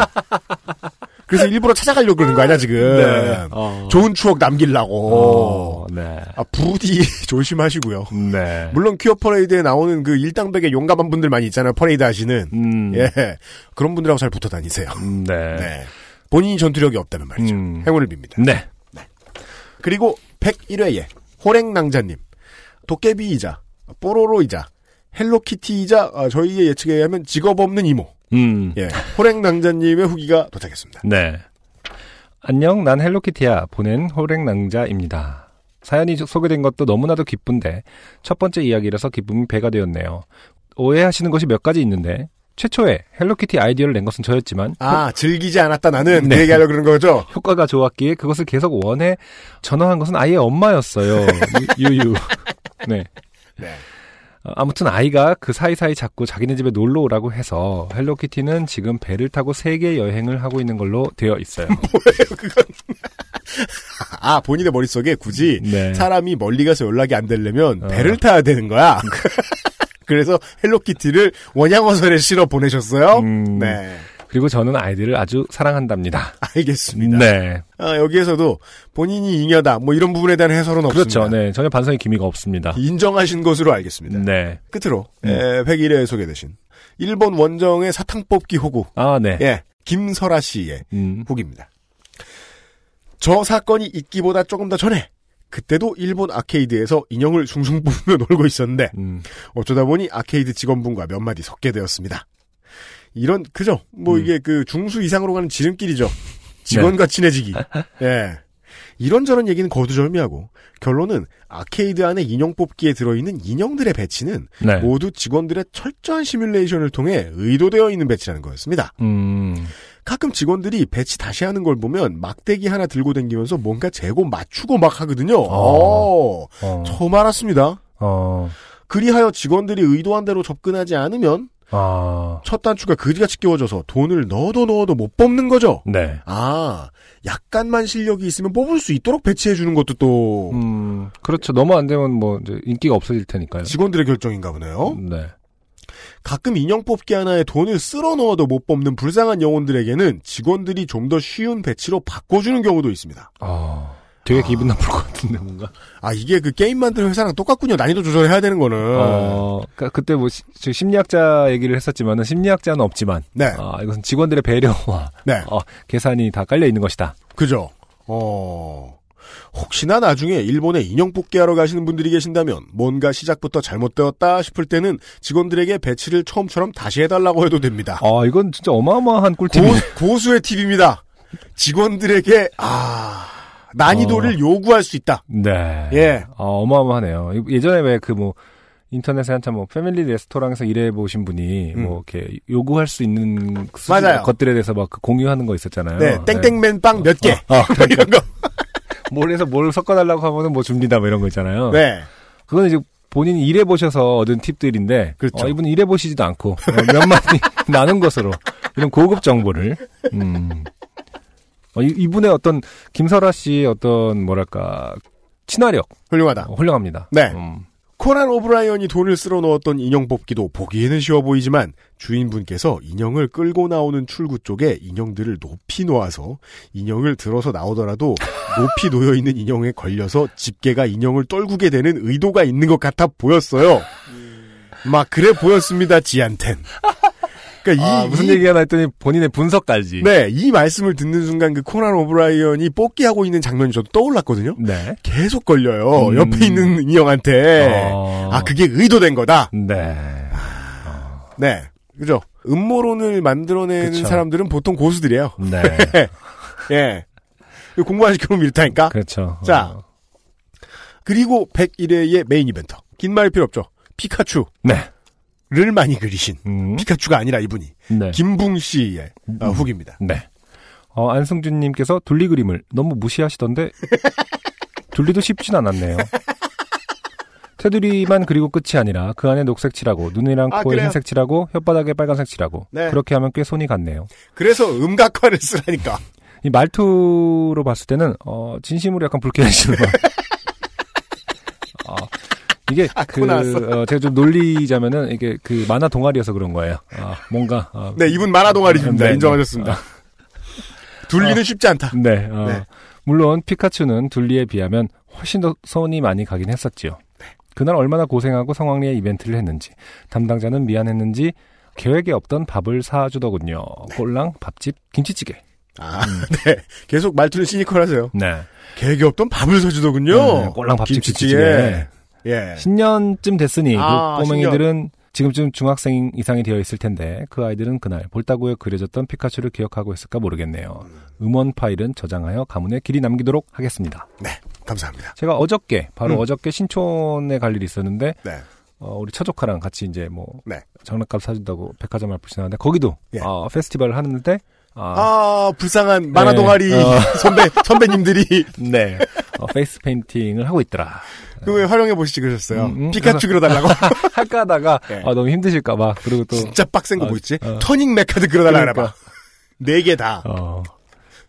그래서 일부러 찾아가려고 그러는 거 아니야 지금. 네. 어. 좋은 추억 남기려고. 어, 네. 아 부디 조심하시고요. 네. 물론 퀴어 퍼레이드에 나오는 그 일당백의 용감한 분들 많이 있잖아요. 퍼레이드 하시는. 음. 예. 그런 분들하고 잘 붙어 다니세요. 음, 네. 네. 본인이 전투력이 없다면 말이죠. 음. 행운을 빕니다. 네. 그리고 101회에 호랭낭자님, 도깨비이자, 뽀로로이자, 헬로키티이자 아, 저희의 예측에 의하면 직업 없는 이모, 음. 예, 호랭낭자님의 후기가 도착했습니다. 네. 안녕, 난 헬로키티야. 보낸 호랭낭자입니다. 사연이 소개된 것도 너무나도 기쁜데 첫 번째 이야기라서 기쁨이 배가 되었네요. 오해하시는 것이 몇 가지 있는데 최초에 헬로키티 아이디어를 낸 것은 저였지만 아, 즐기지 않았다 나는 네. 그 얘기하려고 그런 거죠? 효과가 좋았기에 그것을 계속 원해 전화한 것은 아이의 엄마였어요. 유- 유유. 네. 네. 어, 아무튼 아이가 그 사이사이 자꾸 자기네 집에 놀러 오라고 해서 헬로키티는 지금 배를 타고 세계 여행을 하고 있는 걸로 되어 있어요. 아, 본인의 머릿속에 굳이 네. 사람이 멀리 가서 연락이 안 되려면 어. 배를 타야 되는 거야. 그래서 헬로키티를 원양어설에 실어 보내셨어요? 음, 네. 그리고 저는 아이들을 아주 사랑한답니다. 알겠습니다. 네. 아, 여기에서도 본인이 잉여다, 뭐 이런 부분에 대한 해설은 없습니다. 그렇죠. 네. 전혀 반성의 기미가 없습니다. 인정하신 것으로 알겠습니다. 네. 끝으로 음. 에, 101회에 소개되신 일본 원정의 사탕 뽑기 호구 아, 네. 예 김설아 씨의 음. 후기입니다. 저 사건이 있기보다 조금 더 전에 그때도 일본 아케이드에서 인형을 숭숭 뽑으며 놀고 있었는데 음. 어쩌다 보니 아케이드 직원분과 몇 마디 섞게 되었습니다. 이런 그죠? 뭐 음. 이게 그 중수 이상으로 가는 지름길이죠. 직원과 친해지기. 예. 이런저런 얘기는 거두절미하고 결론은 아케이드 안에 인형 뽑기에 들어있는 인형들의 배치는 네. 모두 직원들의 철저한 시뮬레이션을 통해 의도되어 있는 배치라는 거였습니다. 음. 가끔 직원들이 배치 다시 하는 걸 보면 막대기 하나 들고 다니면서 뭔가 재고 맞추고 막 하거든요. 어, 어. 처음 알았습니다. 어. 그리하여 직원들이 의도한 대로 접근하지 않으면 아. 첫 단추가 그지같이 끼워져서 돈을 넣어도 넣어도 못 뽑는 거죠. 네. 아, 약간만 실력이 있으면 뽑을 수 있도록 배치해 주는 것도 또 음. 그렇죠. 너무 안 되면 뭐 인기가 없어질 테니까요. 직원들의 결정인가 보네요. 네. 가끔 인형 뽑기 하나에 돈을 쓸어 넣어도 못 뽑는 불쌍한 영혼들에게는 직원들이 좀 더 쉬운 배치로 바꿔주는 경우도 있습니다. 아, 되게 기분 나쁠 것 같은데 뭔가. 아 이게 그 게임 만드는 회사랑 똑같군요. 난이도 조절해야 되는 거는. 어, 그그때 뭐 시- 저 심리학자 얘기를 했었지만은 심리학자는 없지만, 네, 아 이것은 직원들의 배려와 네, 어, 계산이 다 깔려 있는 것이다. 그죠. 어 혹시나 나중에 일본에 인형 뽑기 하러 가시는 분들이 계신다면 뭔가 시작부터 잘못되었다 싶을 때는 직원들에게 배치를 처음처럼 다시 해달라고 해도 됩니다. 아 이건 진짜 어마어마한. 고, 고수의 팁입니다. 직원들에게 아 난이도를 요구할 수 있다. 네. 예. 아, 어마어마하네요. 예전에 왜 그 뭐 인터넷에 한참 뭐 패밀리 레스토랑에서 일해 보신 분이 음. 뭐 이렇게 요구할 수 있는 수- 맞아요. 것들에 대해서 막그 공유하는 거 있었잖아요. 네, 땡땡맨 빵몇 개. 어, 뭐 이런 거. 뭘 해서 뭘 섞어달라고 하면은 뭐 줍니다, 뭐 이런 거 있잖아요. 네. 그건 이제 본인이 일해 보셔서 얻은 팁들인데, 그렇죠. 어, 이분은 일해 보시지도 않고 어, 몇 마디 나눈 것으로 이런 고급 정보를. 음. 어, 이- 이분의 어떤 김설아 씨의 어떤 뭐랄까 친화력 훌륭하다. 어, 훌륭합니다. 네. 음. 코난 오브라이언이 돈을 쓸어 넣었던 인형 뽑기도 보기에는 쉬워 보이지만 주인분께서 인형을 끌고 나오는 출구 쪽에 인형들을 높이 놓아서 인형을 들어서 나오더라도 높이 놓여 있는 인형에 걸려서 집게가 인형을 떨구게 되는 의도가 있는 것 같아 보였어요. 막 그래 보였습니다. 지한텐. 그러니까 이, 아, 무슨 이- 얘기가 나 했더니 본인의 분석까지. 네, 이 말씀을 듣는 순간 그 코난 오브라이언이 뽑기 하고 있는 장면이 저도 떠올랐거든요. 네. 계속 걸려요. 음. 옆에 있는 인형한테. 어. 아, 그게 의도된 거다. 네. 네. 그죠? 음모론을 만들어내는 그쵸. 사람들은 보통 고수들이에요. 네. 예. 공부 안 시켜놓으면 이렇다니까? 그렇죠. 자. 어. 그리고 101회의 메인 이벤트. 긴 말 필요 없죠. 피카츄 를 네. 많이 그리신. 음. 피카츄가 아니라 이분이. 네. 김붕 씨의 어, 후기입니다. 네. 어, 안승준님께서 둘리 그림을 너무 무시하시던데 둘리도 쉽진 않았네요. 테두리만 그리고 끝이 아니라 그 안에 녹색 칠하고 눈이랑 아, 코에 그래요? 흰색 칠하고 혓바닥에 빨간색 칠하고 네. 그렇게 하면 꽤 손이 갔네요. 그래서 음각화를 쓰라니까. 이 말투로 봤을 때는 어, 진심으로 약간 불쾌해지는 거. 어, 이게 아, 그. 어, 제가 좀 놀리자면은 이게 그 만화 동아리여서 그런 거예요. 아, 뭔가 어, 네, 이분 만화 동아리입니다. 네, 인정하셨습니다. 둘리는 쉽지 않다. 네, 어, 네. 물론 피카츄는 둘리에 비하면 훨씬 더 손이 많이 가긴 했었지요. 네. 그날 얼마나 고생하고 성황리에 이벤트를 했는지 담당자는 미안했는지 계획에 없던 밥을 사주더군요. 네. 꼴랑 밥집 김치찌개. 아, 네. 계속 말투는 시니컬하세요. 네. 계획이 없던 밥을 사주더군요. 네, 꼴랑 밥집 김치찌개. 예. 신년쯤 됐으니 아, 그 꼬맹이들은 지금쯤 중학생 이상이 되어 있을 텐데 그 아이들은 그날 볼따구에 그려졌던 피카츄를 기억하고 있을까 모르겠네요. 음원 파일은 저장하여 가문에 길이 남기도록 하겠습니다. 네. 감사합니다. 제가 어저께 바로 음. 어저께 신촌에 갈 일이 있었는데 네. 어, 우리 처조카랑 같이 이제 뭐 네. 장난감 사준다고 백화점 앞을 지나는데 거기도 예. 어, 페스티벌을 하는데 아, 아, 불쌍한 만화 네. 동아리 어. 선배, 선배님들이 네 어, 페이스 페인팅을 하고 있더라. 그거 활용해 보시지 그러셨어요. 음, 음. 피카츄 그려달라고. 할까 하다가 예. 아, 너무 힘드실까봐 그리고 또 진짜 빡센 거 어, 뭐 있지? 어. 터닝 메카드 그려달라 그러니까. 네 개 다. 어, 아,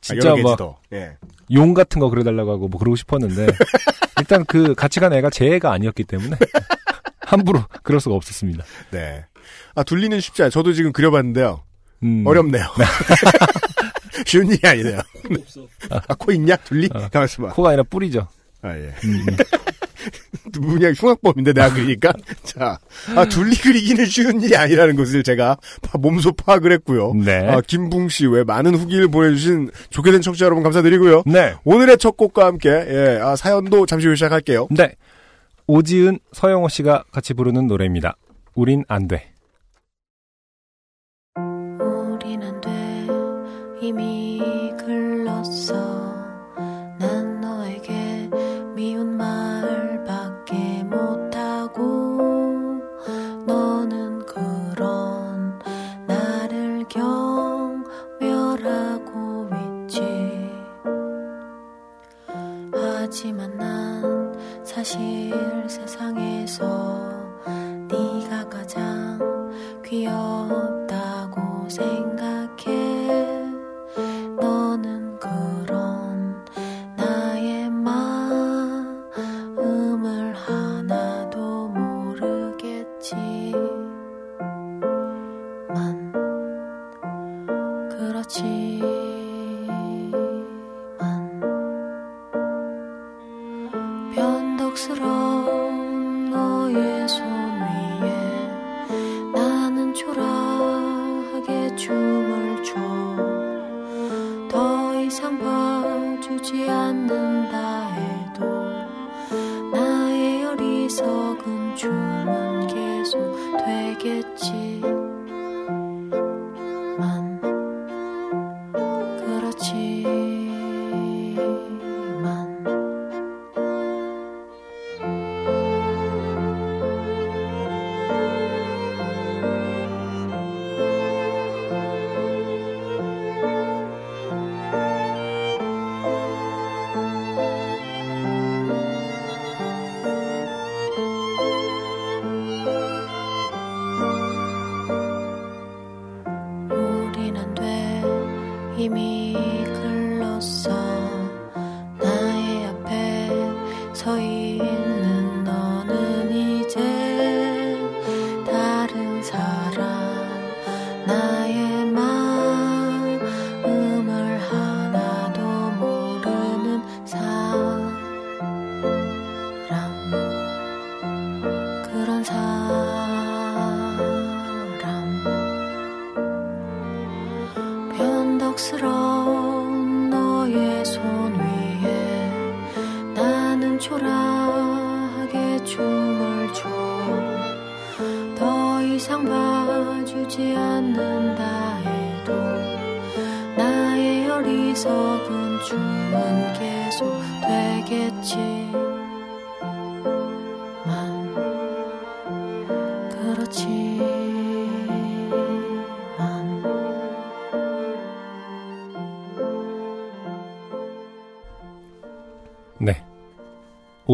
진짜 여러 막 개지도. 예. 용 같은 거 그려달라고 하고 뭐 그러고 싶었는데 일단 그 같이 간 애가 제 애가 아니었기 때문에 함부로 그럴 수가 없었습니다. 네. 아, 둘리는 쉽지 않아요. 저도 지금 그려봤는데요. 음, 어렵네요. 쉬운 일이 아니네요. 없어. 아, 코 있냐? 둘리? 어. 가만있어 봐. 코가 아니라 뿌리죠. 아, 예. 음, 그냥 흉악범인데 내가 그리니까. 자, 아, 둘리 그리기는 쉬운 일이 아니라는 것을 제가 파- 몸소 파악을 했고요. 네. 아, 김붕 씨 외 많은 후기를 보내주신 좋게 된 청취자 여러분 감사드리고요. 네. 오늘의 첫 곡과 함께 예, 아, 사연도 잠시 후에 시작할게요. 네. 오지은, 서영호 씨가 같이 부르는 노래입니다. 우린 안 돼. 사실 세상에서 네가 가장 귀엽다고 생각해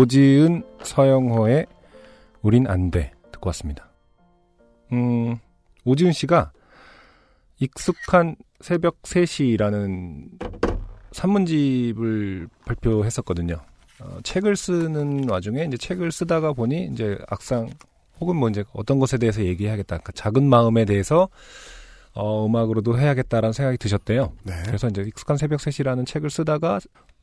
오지은 서영호의 우린 안 돼. 듣고 왔습니다. 음, 오지은 씨가 익숙한 새벽 3시라는 산문집을 발표했었거든요. 어, 책을 쓰는 와중에 이제 책을 쓰다가 보니 이제 악상 혹은 뭐 이제 어떤 것에 대해서 얘기해야겠다. 그러니까 작은 마음에 대해서 어, 음악으로도 해야겠다라는 생각이 드셨대요. 네. 그래서 이제 익숙한 새벽 3시라는 책을 쓰다가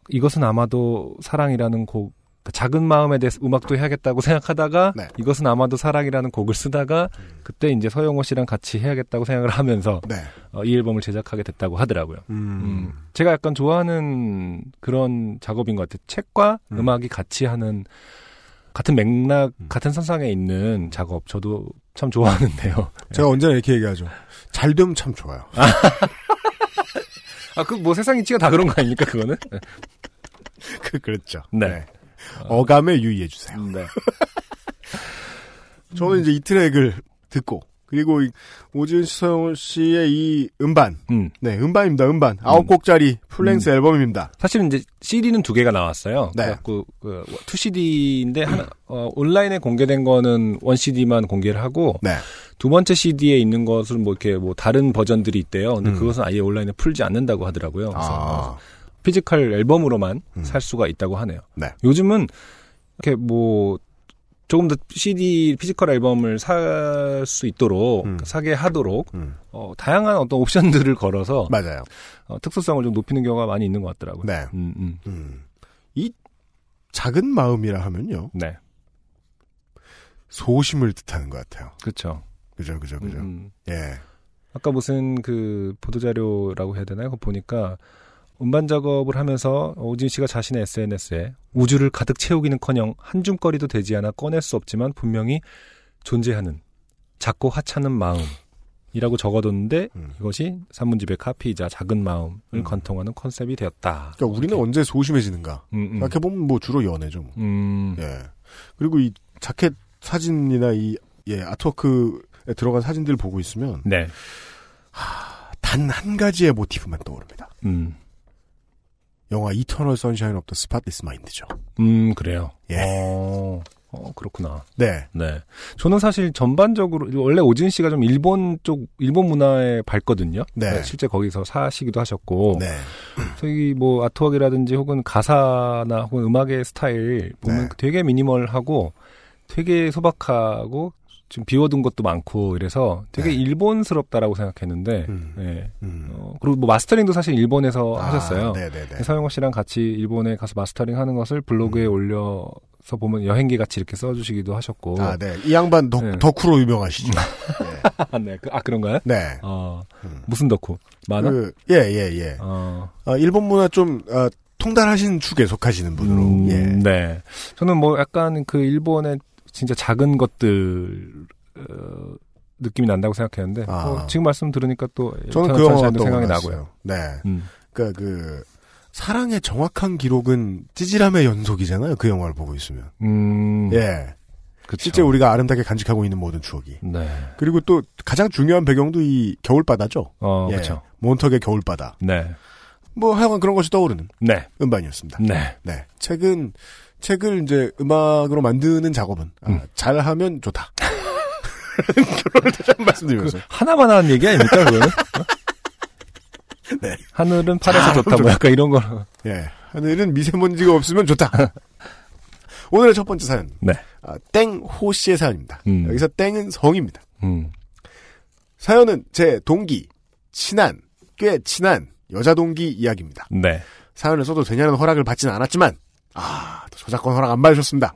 이것은 아마도 사랑이라는 곡 작은 마음에 대해서 음악도 해야겠다고 생각하다가 네. 이것은 아마도 사랑이라는 곡을 쓰다가 그때 이제 서영호 씨랑 같이 해야겠다고 생각을 하면서 네. 어, 이 앨범을 제작하게 됐다고 하더라고요. 음. 음. 제가 약간 좋아하는 그런 작업인 것 같아요. 책과 음. 음. 악이 같이 하는 같은 맥락, 음. 같은 선상에 있는 작업 저도 참 좋아하는데요. 제가 언제나 이렇게 얘기하죠. 잘 되면 참 좋아요. 아, 그 뭐 세상 이치가 다 그런 거 아닙니까, 그거는? 그, 그렇죠. 네. 어감에 유의해 주세요. 네. 저는 이제 이 트랙을 듣고, 그리고 이 오지은 서영훈 씨의 이 음반. 음. 네, 음반입니다, 음반. 아홉 곡짜리 풀랭스 앨범입니다. 사실은 이제 CD는 두 개가 나왔어요. 네. 그래갖고 그 2CD인데 하나 어, 온라인에 공개된 거는 원 CD만 공개를 하고 네. 두 번째 CD에 있는 것은 뭐 이렇게 뭐 다른 버전들이 있대요. 근데 음. 그것은 아예 온라인에 풀지 않는다고 하더라고요. 그래서 아, physical 앨범으로만 음. 살 수가 있다고 하네요. 네. 요즘은 이렇게 뭐 조금 더 CD physical 앨범을 살 수 있도록 음. 사게 하도록 음, 어, 다양한 어떤 옵션들을 걸어서 맞아요. 어, 특수성을 좀 높이는 경우가 많이 있는 것 같더라고요. 네. 음, 음. 음. 이 작은 마음이라 하면요. 네. 소심을 뜻하는 것 같아요. 그렇죠. 그죠, 그죠, 그죠. 음, 음. 예. 아까 무슨 그 보도자료라고 해야 되나요? 그거 보니까 음반 작업을 하면서 오진 씨가 자신의 SNS에 우주를 가득 채우기는커녕 한 줌거리도 되지 않아 꺼낼 수 없지만 분명히 존재하는 작고 하찮은 마음이라고 적어뒀는데 음. 이것이 산문집의 카피이자 작은 마음을 음. 건통하는 컨셉이 되었다. 그러니까 우리는 언제 소심해지는가? 음, 음. 생각해 보면 뭐 주로 연애죠. 뭐. 음, 예. 그리고 이 자켓 사진이나 이, 예, 아트워크에 들어간 사진들 보고 있으면 네. 단 한 가지의 모티브만 떠오릅니다. 음, 영화 Eternal Sunshine of the Spotless Mind죠. 음, 그래요. 예. 어, 어, 그렇구나. 네. 네. 저는 사실 전반적으로, 원래 오진 씨가 좀 일본 쪽, 일본 문화에 밝거든요. 네. 실제 거기서 사시기도 하셨고. 네. 저기 뭐 artwork이라든지 혹은 가사나 혹은 음악의 스타일 보면 네. 되게 미니멀하고 되게 소박하고 좀 비워둔 것도 많고 이래서 되게 네. 일본스럽다라고 생각했는데, 음. 네. 음. 어, 그리고 뭐 마스터링도 사실 일본에서 하셨어요. 아, 네네네. 서영호 씨랑 같이 일본에 가서 마스터링 하는 것을 블로그에 올려 서 보면 여행기 같이 이렇게 써주시기도 하셨고. 아, 네. 이 양반 덕, 네. 덕후로 유명하시죠. 아, 네. 그- 아, 그런가요? 네. 어, 음. 무슨 덕후? 만화? 그, 예, 예, 예. 어, 아, 일본 문화 좀, 아, 통달하신 축에 속하시는 분으로, 음, 예. 네. 저는 뭐 약간 그 일본의 진짜 작은 것들을 느낌이 난다고 생각했는데 아. 뭐 지금 말씀 들으니까 또 저는 그 영화가 생각이 나고요. 네. 음. 그러니까 그 사랑의 정확한 기록은 찌질함의 연속이잖아요. 그 영화를 보고 있으면. 음. 예. 그쵸. 실제 우리가 아름답게 간직하고 있는 모든 추억이. 네. 그리고 또 가장 중요한 배경도 이 겨울바다죠. 어, 예. 그렇죠. 몬턱의 겨울바다. 네. 뭐 하여간 그런 것이 떠오르는 네. 음반이었습니다. 네. 네. 책은 책을 이제 음악으로 만드는 작업은 아, 음. 잘하면 좋다. 결론을 다시 한번 말씀드리면서 하나만 하는 얘기 아닙니까, 그거는? 어? 네. 하늘은 파래서 잘 좋다, 뭐. 약간 이런 거. 예. 하늘은 미세먼지가 없으면 좋다. 오늘의 첫 번째 사연. 네. 아, 땡호 씨의 사연입니다. 음. 여기서 땡은 성입니다. 음. 사연은 제 동기, 친한, 꽤 친한 여자 동기 이야기입니다. 네. 사연을 써도 되냐는 허락을 받지는 않았지만, 아, 또 저작권 허락 안 받으셨습니다.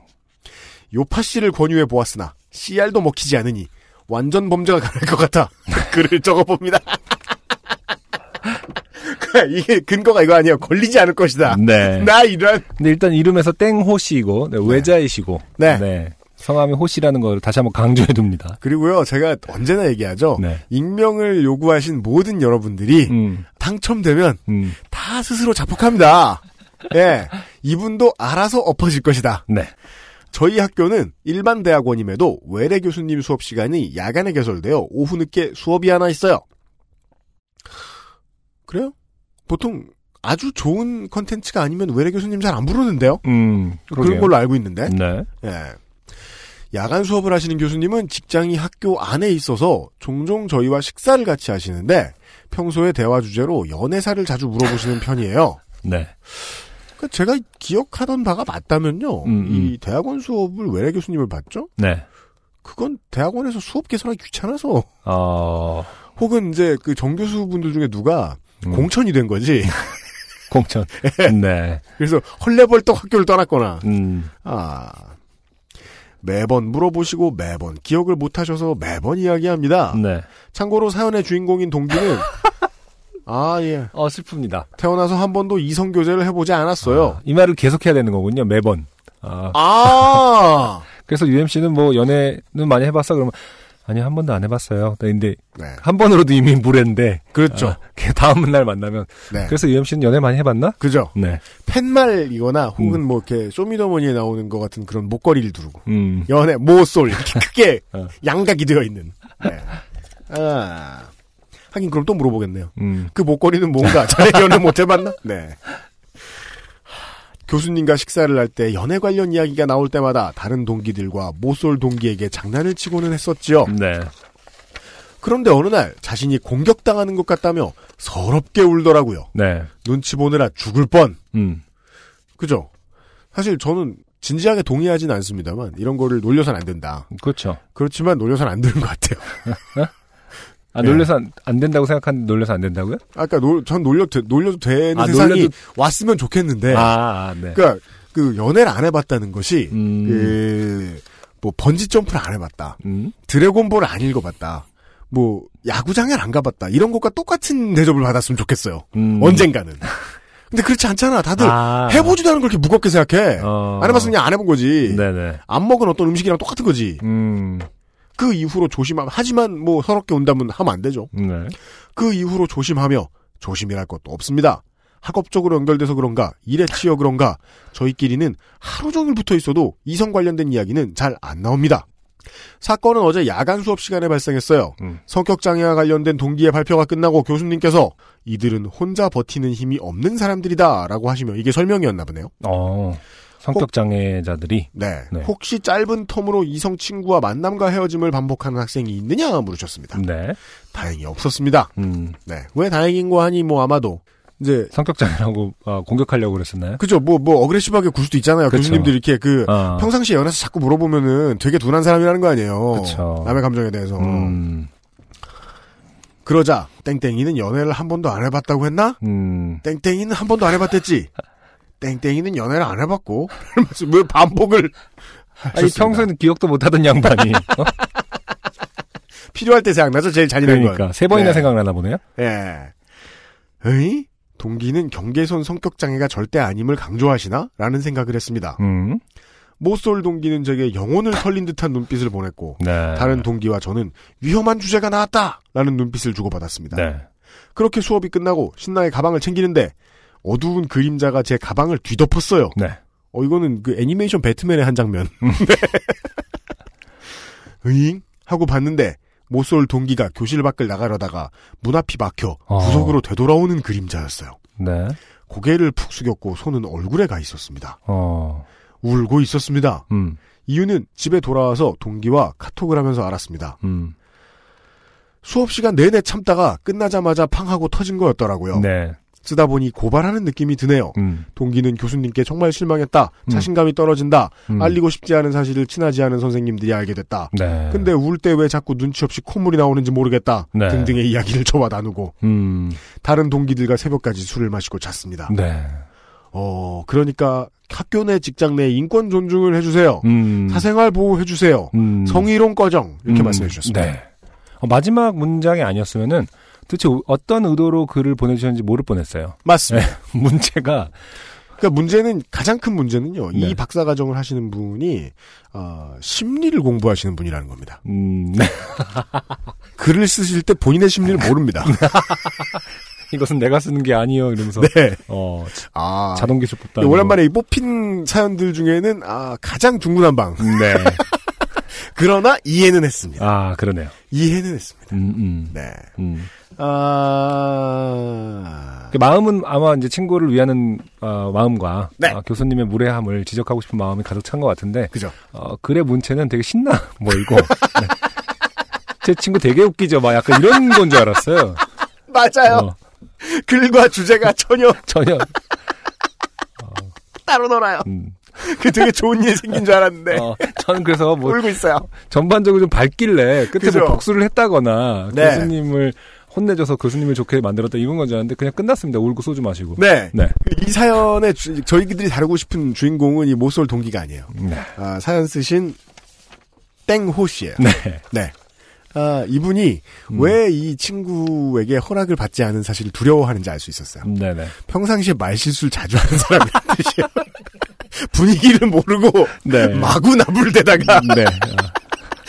요파 씨를 권유해 보았으나, CR도 먹히지 않으니, 완전 범죄가 가능할 것 같아. 글을 적어봅니다. 이게 근거가 이거 아니에요. 걸리지 않을 것이다. 네. 나 이런. 근데 일단 이름에서 땡호씨이고, 네, 외자이시고. 네. 성함이 호씨라는 걸 다시 한번 강조해 둡니다. 그리고요, 제가 언제나 얘기하죠. 네. 익명을 요구하신 모든 여러분들이 음, 당첨되면 음, 다 스스로 자폭합니다. 예. 이분도 알아서 엎어질 것이다. 네. 저희 학교는 일반 대학원임에도 외래 교수님 수업 시간이 야간에 개설되어 오후 늦게 수업이 하나 있어요. 그래요? 보통 아주 좋은 컨텐츠가 아니면 외래 교수님 잘 안 부르는데요? 음, 그런 그러게요. 걸로 알고 있는데. 네. 예. 야간 수업을 하시는 교수님은 직장이 학교 안에 있어서 종종 저희와 식사를 같이 하시는데 평소에 대화 주제로 연애사를 자주 물어보시는 편이에요. 네. 그러니까 제가 기억하던 바가 맞다면요. 음, 음. 이 대학원 수업을 외래 교수님을 받죠? 네. 그건 대학원에서 수업 개설하기 귀찮아서 어, 혹은 이제 그 정교수분들 중에 누가 음. 공천이 된 거지. 공천. 네. 그래서 헐레벌떡 학교를 떠났거나. 음, 아. 매번 물어보시고 매번 기억을 못 하셔서 매번 이야기합니다. 네. 참고로 사연의 주인공인 동기는 아, 예. 어, 슬픕니다. 태어나서 한 번도 이성 교제를 해보지 않았어요. 아, 이 말을 계속해야 되는 거군요, 매번. 아, 아! 그래서 UMC는 뭐 연애는 많이 해봤어? 그러면, 아니, 한 번도 안 해봤어요. 근데 네. 한 번으로도 이미 무례인데. 그렇죠. 아, 다음 날 만나면. 네. 그래서 UMC는 연애 많이 해봤나? 그죠? 네. 팻말이거나 혹은 뭐 이렇게 쇼미더머니에 나오는 것 같은 그런 목걸이를 두르고 음. 연애 모쏠 이렇게 크게 어. 양각이 되어 있는. 네. 아. 하긴 그럼 또 물어보겠네요. 음. 그 목걸이는 뭔가 자네 연애 못 해봤나? 네. 교수님과 식사를 할 때 연애 관련 이야기가 나올 때마다 다른 동기들과 모쏠 동기에게 장난을 치고는 했었지요. 네. 그런데 어느 날 자신이 공격당하는 것 같다며 서럽게 울더라고요. 네. 눈치 보느라 죽을 뻔. 음. 그죠? 사실 저는 진지하게 동의하진 않습니다만 이런 거를 놀려서는 안 된다. 그렇죠. 그렇지만 놀려서는 안 되는 것 같아요. 아, 네. 놀려서 안, 안 된다고 생각하는데 놀려서 안 된다고요? 아까 놀, 전 놀려, 놀려도 되는 아, 세상이 놀려도- 왔으면 좋겠는데. 아, 아, 네. 그러니까 그 연애를 안 해봤다는 것이 음. 그, 뭐 번지 점프를 안 해봤다. 음. 드래곤볼을 안 읽어봤다. 뭐 야구장을 안 가봤다. 이런 것과 똑같은 대접을 받았으면 좋겠어요. 음. 언젠가는. 근데 그렇지 않잖아. 다들 아. 해보지도 않은 걸 그렇게 무겁게 생각해. 어. 안 해봤으면 그냥 안 해본 거지. 네네. 안 먹은 어떤 음식이랑 똑같은 거지. 음. 그 이후로 조심하면 하지만 뭐 서럽게 온다면 하면 안 되죠. 네. 그 이후로 조심하며 조심이랄 것도 없습니다. 학업적으로 연결돼서 그런가 일에 치여 그런가 저희끼리는 하루 종일 붙어 있어도 이성 관련된 이야기는 잘 안 나옵니다. 사건은 어제 야간 수업 시간에 발생했어요. 음. 성격 장애와 관련된 동기의 발표가 끝나고 교수님께서 이들은 혼자 버티는 힘이 없는 사람들이다라고 하시며 이게 설명이었나 보네요. 어. 성격 장애자들이 네. 네. 혹시 짧은 텀으로 이성 친구와 만남과 헤어짐을 반복하는 학생이 있느냐 물으셨습니다. 네. 다행히 없었습니다. 음. 네. 왜 다행인 거 하니 뭐 아마도 이제 성격 장애라고 아, 공격하려고 그랬었나요? 그죠 뭐뭐 어그레시브하게 굴 수도 있잖아요. 그쵸. 교수님들 이렇게 그 아. 평상시에 연애서 자꾸 물어보면은 되게 둔한 사람이라는 거 아니에요. 그쵸. 남의 감정에 대해서. 음. 그러자 땡땡이는 연애를 한 번도 안 해봤다고 했나? 음. 땡땡이는 한 번도 안 해봤댔지. 땡땡이는 연애를 안 해봤고 왜 반복을 아니. 평소에는 기억도 못하던 양반이 어? 필요할 때 생각나죠. 제일 잔인한 건. 그러니까 세 번이나 네. 생각나나 보네요. 예. 에이? 동기는 경계선 성격 장애가 절대 아님을 강조하시나? 라는 생각을 했습니다. 음. 모쏠 동기는 제게 영혼을 털린 듯한 눈빛을 보냈고 네. 다른 동기와 저는 위험한 주제가 나왔다 라는 눈빛을 주고받았습니다. 네. 그렇게 수업이 끝나고 신나게 가방을 챙기는데 어두운 그림자가 제 가방을 뒤덮었어요. 네. 어 이거는 그 애니메이션 배트맨의 한 장면. 음. 네. 으잉 하고 봤는데 모쏠 동기가 교실 밖을 나가려다가 문 앞이 막혀 어. 구석으로 되돌아오는 그림자였어요. 네. 고개를 푹 숙였고 손은 얼굴에 가 있었습니다. 어. 울고 있었습니다. 음. 이유는 집에 돌아와서 동기와 카톡을 하면서 알았습니다. 음. 수업 시간 내내 참다가 끝나자마자 팡 하고 터진 거였더라고요. 네. 쓰다 보니 고발하는 느낌이 드네요. 음. 동기는 교수님께 정말 실망했다. 음. 자신감이 떨어진다. 음. 알리고 싶지 않은 사실을 친하지 않은 선생님들이 알게 됐다. 네. 근데 울 때 왜 자꾸 눈치 없이 콧물이 나오는지 모르겠다. 네. 등등의 이야기를 저와 나누고 음. 다른 동기들과 새벽까지 술을 마시고 잤습니다. 네. 어, 그러니까 학교 내 직장 내 인권 존중을 해주세요. 음. 사생활 보호 해주세요. 음. 성희롱 꺼정 이렇게 음. 말씀해 주셨습니다. 네. 어, 마지막 문장이 아니었으면은 도대체 어떤 의도로 글을 보내주셨는지 모를 뻔했어요. 맞습니다. 문제가 그러니까 문제는 가장 큰 문제는요. 네. 이 박사 과정을 하시는 분이 어, 심리를 공부하시는 분이라는 겁니다. 음, 네. 글을 쓰실 때 본인의 심리를 모릅니다. 이것은 내가 쓰는 게 아니요 이러면서 네. 어, 아, 자동 기술 뽑다. 오랜만에 이 뽑힌 사연들 중에는 아, 가장 중구난방. 네. 그러나 이해는 했습니다. 아 그러네요. 이해는 했습니다. 음, 음. 네. 음. 아, 그 마음은 아마 이제 친구를 위하는 어, 마음과 네. 어, 교수님의 무례함을 지적하고 싶은 마음이 가득 찬 것 같은데 그죠. 어, 글의 문체는 되게 신나 보이고 네. 제 친구 되게 웃기죠. 막 약간 이런 건 줄 알았어요. 맞아요. 어, 글과 주제가 전혀 전혀. 따로 놀아요. 음. 그 되게 좋은 일 생긴 줄 알았는데. 어, 저는 그래서 뭐 울고 있어요. 전반적으로 좀 밝길래 끝에 그죠? 뭐 복수를 했다거나 네. 교수님을 혼내줘서 교수님을 좋게 만들었다 이런 건 줄 알았는데 그냥 끝났습니다. 울고 소주 마시고. 네. 네. 이 사연의 주, 저희들이 다루고 싶은 주인공은 이 모쏠 동기가 아니에요. 네. 아, 사연 쓰신 땡호 씨예요. 네. 네. 아, 이분이 음. 왜이 친구에게 허락을 받지 않은 사실을 두려워하는지 알 수 있었어요. 네네. 평상시에 말실수를 자주 하는 사람이 뜻이에요. 분위기를 모르고 네. 마구 나불대다가 네.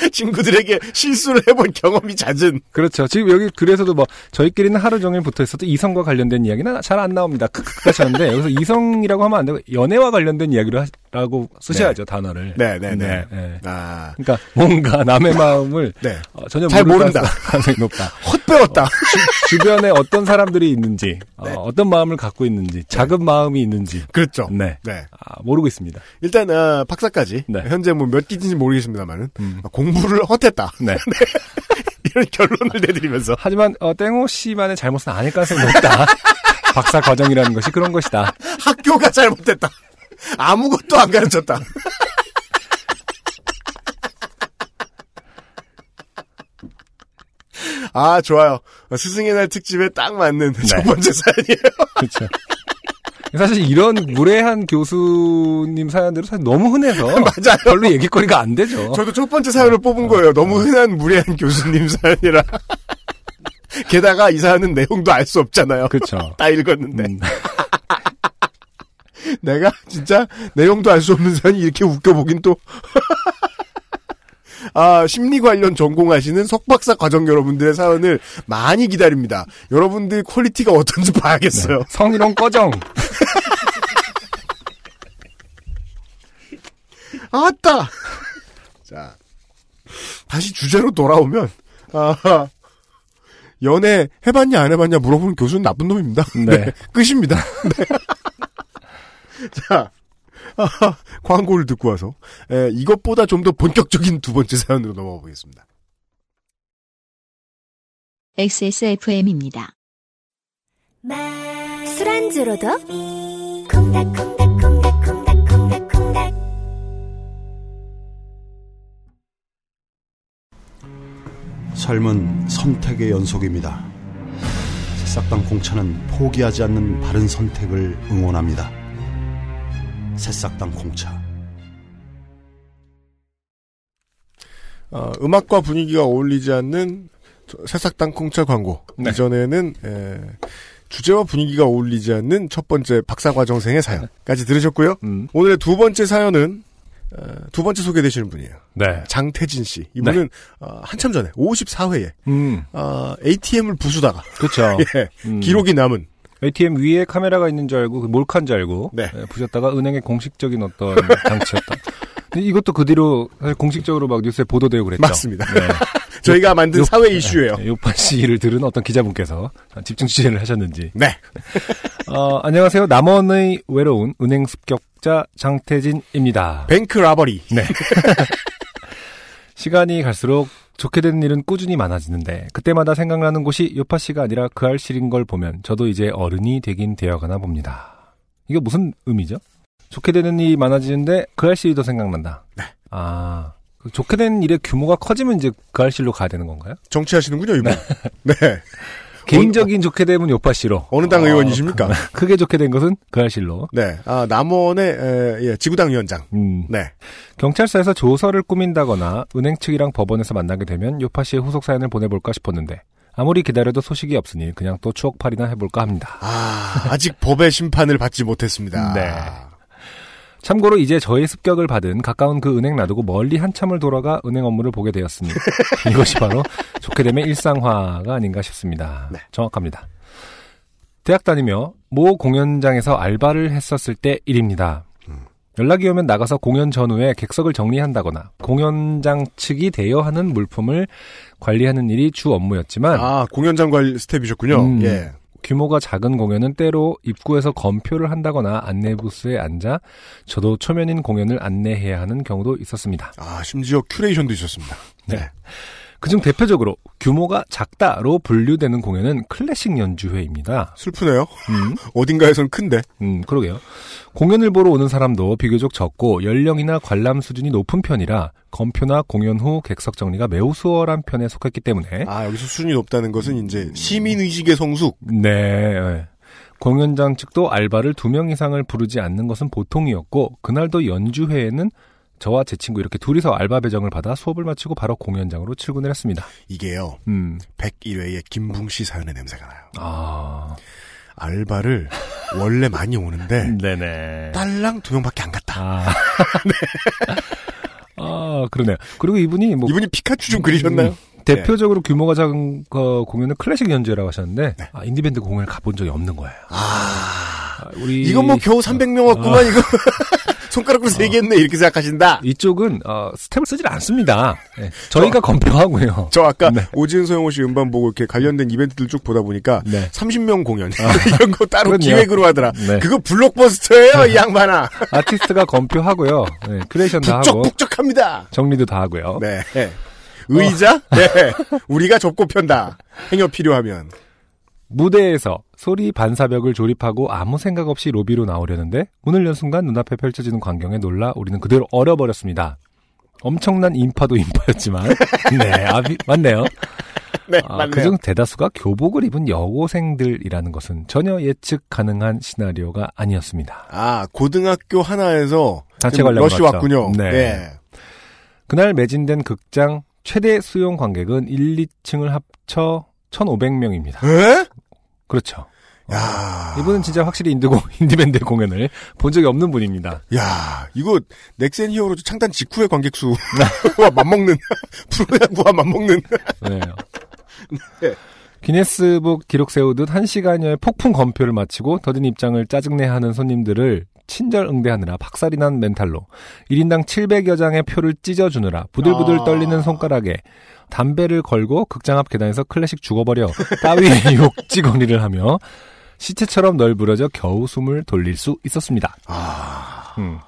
어. 친구들에게 실수를 해본 경험이 잦은 그렇죠. 지금 여기 글에서도 뭐 저희끼리는 하루 종일 붙어 있어도 이성과 관련된 이야기는 잘 안 나옵니다. 크크크 하셨는데 여기서 이성이라고 하면 안 되고 연애와 관련된 이야기를 하라고 쓰셔야죠 단어를. 네, 네, 네. 네. 아, 그러니까 뭔가 남의 마음을 네. 어, 전혀 잘 모른다. 가능성이 높다. 헛배웠다. 주, 변에 어떤 사람들이 있는지, 네. 어, 떤 마음을 갖고 있는지, 작은 마음이 있는지, 그렇죠. 네, 네. 아, 모르고 있습니다. 일단 아, 박사까지 네. 현재 뭐 몇 기인지 모르겠습니다만은 음. 공 부를 헛했다 네. 이런 결론을 내드리면서 하지만 어, 땡호 씨만의 잘못은 아닐 가능성이 높다. 박사 과정이라는 것이 그런 것이다. 학교가 잘못됐다. 아무것도 안 가르쳤다. 아 좋아요. 스승의 날 특집에 딱 맞는 첫 번째 사연이에요. 그렇죠. 사실 이런 무례한 교수님 사연들은 사실 너무 흔해서 맞아요. 별로 얘기거리가 안 되죠. 저도 첫 번째 사연을 뽑은 거예요. 너무 흔한 무례한 교수님 사연이라. 게다가 이 사연은 내용도 알 수 없잖아요. 그렇죠. 다 읽었는데. 음, 내가 진짜 내용도 알 수 없는 사연이 이렇게 웃겨보긴 또. 아, 심리 관련 전공하시는 석박사 과정 여러분들의 사연을 많이 기다립니다. 여러분들 quality가 어떤지 봐야겠어요. 성희롱 꺼정. 아따! 자, 다시 주제로 돌아오면, 아, 연애 해봤냐 안 해봤냐 물어보는 교수는 나쁜 놈입니다. 네. 네, 끝입니다. 네. 자, 아, 광고를 듣고 와서 에, 이것보다 좀 더 본격적인 두 번째 사연으로 넘어가 보겠습니다. XSFM입니다. 술안주로도 콩닥콩닥콩닥콩닥콩닥콩닥 삶은 선택의 연속입니다. 새싹당 공차는 포기하지 않는 바른 선택을 응원합니다. 새싹당 공차. 어, 음악과 분위기가 어울리지 않는 저- 새싹당 콩차 광고. 네. 이전에는 에, 주제와 분위기가 어울리지 않는 첫 번째 박사과정생의 사연까지 들으셨고요. 음, 오늘의 두 번째 사연은 어, 두 번째 소개되시는 분이에요. 네. 장태진 씨. 이분은 어, 한참 전에 54회에 음, ATM을 부수다가 그렇죠. 예, 음. 기록이 남은 ATM 위에 카메라가 있는 줄 알고 그 몰카인 줄 알고 네. 예, 부셨다가 은행의 공식적인 어떤 장치였다. 이것도 그 뒤로 사실 공식적으로 막 뉴스에 보도되고 그랬죠. 맞습니다. 네. 저희가 만든 요- 사회 이슈예요. 네, 요파 씨를 들은 어떤 기자분께서 집중 취재를 하셨는지. 네. 어, 안녕하세요. 남원의 외로운 은행 습격자 장태진입니다. 뱅크 라버리. 네. 시간이 갈수록 좋게 되는 일은 꾸준히 많아지는데 그때마다 생각나는 곳이 요파 씨가 아니라 그 알실인 걸 보면 저도 이제 어른이 되긴 되어가나 봅니다. 이게 무슨 의미죠? 좋게 되는 일이 많아지는데 그 알실이 더 생각난다. 네. 아, 그 좋게 되는 일의 규모가 커지면 이제 그 알실로 가야 되는 건가요? 정치하시는군요, 이분. 네. 개인적인 좋게 되면 요파 씨로. 어느 당 의원이십니까? 크게 좋게 된 것은 그 알실로. 네. 아, 남원의 에, 예, 지구당 위원장. 음. 네. 경찰서에서 조서를 꾸민다거나 은행 측이랑 법원에서 만나게 되면 요파 씨의 후속 사연을 보내볼까 싶었는데 아무리 기다려도 소식이 없으니 그냥 또 추억팔이나 해볼까 합니다. 아, 아직 법의 심판을 받지 못했습니다. 네. 참고로 이제 저의 습격을 받은 가까운 그 은행 놔두고 멀리 한참을 돌아가 은행 업무를 보게 되었으니 이것이 바로 좋게 되면 일상화가 아닌가 싶습니다. 네. 정확합니다. 대학 다니며 모 공연장에서 알바를 했었을 때 일입니다. 연락이 오면 나가서 공연 전후에 객석을 정리한다거나 공연장 측이 대여하는 물품을 관리하는 일이 주 업무였지만 아, 공연장 관리 스텝이셨군요. 음. 예. 규모가 작은 공연은 때로 입구에서 검표를 한다거나 안내 부스에 앉아 저도 초면인 공연을 안내해야 하는 경우도 있었습니다. 아, 심지어 curation도 있었습니다. 네. 그중 대표적으로 규모가 작다로 분류되는 공연은 클래식 연주회입니다. 슬프네요. 음, 어딘가에선 큰데. 음, 그러게요. 공연을 보러 오는 사람도 비교적 적고 연령이나 관람 수준이 높은 편이라 검표나 공연 후 객석 정리가 매우 수월한 편에 속했기 때문에 아, 여기서 수준이 높다는 것은 이제 시민 의식의 성숙. 네. 예. 공연장 측도 알바를 두 명 이상을 부르지 않는 것은 보통이었고 그날도 연주회에는 저와 제 친구 이렇게 둘이서 알바 배정을 받아 수업을 마치고 바로 공연장으로 출근을 했습니다. 이게요. 음. 101회의 김붕 씨 사연의 냄새가 나요. 아. 알바를 원래 많이 오는데 네네. 딸랑 두 명밖에 안 갔다. 아. 아, 그러네요. 그리고 이분이 뭐 이분이 피카츄 좀 그리셨나요? 음, 대표적으로 규모가 작은 거 공연은 클래식 연주회라고 하셨는데 네. 아, 인디밴드 공연을 가본 적이 없는 거예요. 아, 아, 우리 이건 뭐 겨우 300명 왔구만 이거 손가락으로 세 개 했네 이렇게 생각하신다. 이쪽은 어, 스텝을 쓰질 않습니다. 네, 저희가 검표하고요. 저 아까 네. 오지은 소영호 씨 음반 보고 이렇게 관련된 이벤트들 쭉 보다 보니까 네. 30명 공연 이런 거 따로 그럼요. 기획으로 하더라. 네. 그거 블록버스터예요 이 양반아. 아티스트가 검표하고요. 네, 크리에이션 다 하고 북적북적합니다. 정리도 다 하고요. 네. 의자? 네. 우리가 접고 편다. 행여 필요하면. 무대에서 소리 반사벽을 조립하고 아무 생각 없이 로비로 나오려는데 문을 연 순간 눈앞에 펼쳐지는 광경에 놀라 우리는 그대로 얼어버렸습니다. 엄청난 인파도 인파였지만 네, 아, 미- 맞네요. 네, 아, 맞네요. 그중 대다수가 교복을 입은 여고생들이라는 것은 전혀 예측 가능한 시나리오가 아니었습니다. 아, 고등학교 하나에서 단체 지금 관람 러시? 왔군요. 네. 네. 그날 매진된 극장 최대 수용 관객은 1, 2층을 합쳐 1,500명입니다. 에? 그렇죠. 야. 이분은 진짜 확실히 인디고 인디밴드 공연을 본 적이 없는 분입니다. 야, 이거 넥센 히어로즈 창단 직후의 관객 수와 맞먹는 프로야구와 맞먹는 네. 네. 기네스북 기록 세우듯 1시간여의 폭풍 검표를 마치고 더딘 입장을 짜증내하는 손님들을 친절 응대하느라 박살이 난 멘탈로 1인당 700여 장의 표를 찢어주느라 부들부들 아. 떨리는 손가락에 담배를 걸고 극장 앞 계단에서 클래식 죽어버려 따위의 욕지거리를 하며 시체처럼 널브러져 겨우 숨을 돌릴 수 있었습니다. 아, 음.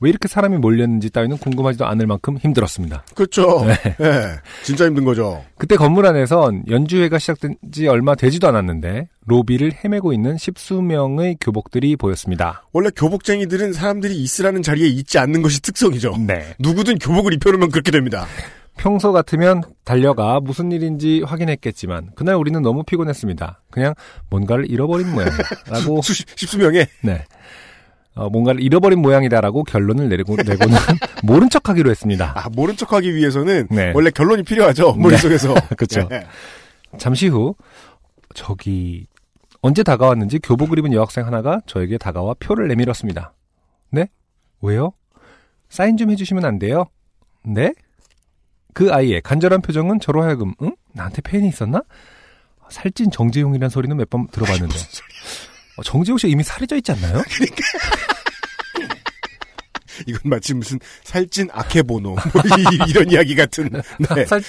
왜 이렇게 사람이 몰렸는지 따위는 궁금하지도 않을 만큼 힘들었습니다. 그렇죠. 네. 네. 진짜 힘든 거죠. 그때 건물 안에선 연주회가 시작된 지 얼마 되지도 않았는데 로비를 헤매고 있는 십수명의 교복들이 보였습니다. 원래 교복쟁이들은 사람들이 있으라는 자리에 있지 않는 것이 특성이죠. 네. 누구든 교복을 입혀놓으면 그렇게 됩니다. 평소 같으면 달려가 무슨 일인지 확인했겠지만 그날 우리는 너무 피곤했습니다. 그냥 뭔가를 잃어버린 모양이라고 수, 십수명에 네. 어, 뭔가를 잃어버린 모양이다라고 결론을 내리고 내고는 모른 척하기로 했습니다. 아, 모른 척하기 위해서는 네. 원래 결론이 필요하죠. 머릿속에서. 그쵸. 네. 잠시 후 저기 언제 다가왔는지 교복을 입은 여학생 하나가 저에게 다가와 표를 내밀었습니다. 네? 왜요? 사인 좀 해주시면 안 돼요? 네? 그 아이의 간절한 표정은 저로 하여금 응? 나한테 팬이 있었나? 살찐 정재용이라는 소리는 몇 번 들어봤는데 어, 정재용 씨 이미 살이 쪄 있지 않나요? 이건 마치 무슨 살찐 아케보노 뭐 이, 런 이야기 같은 네. 살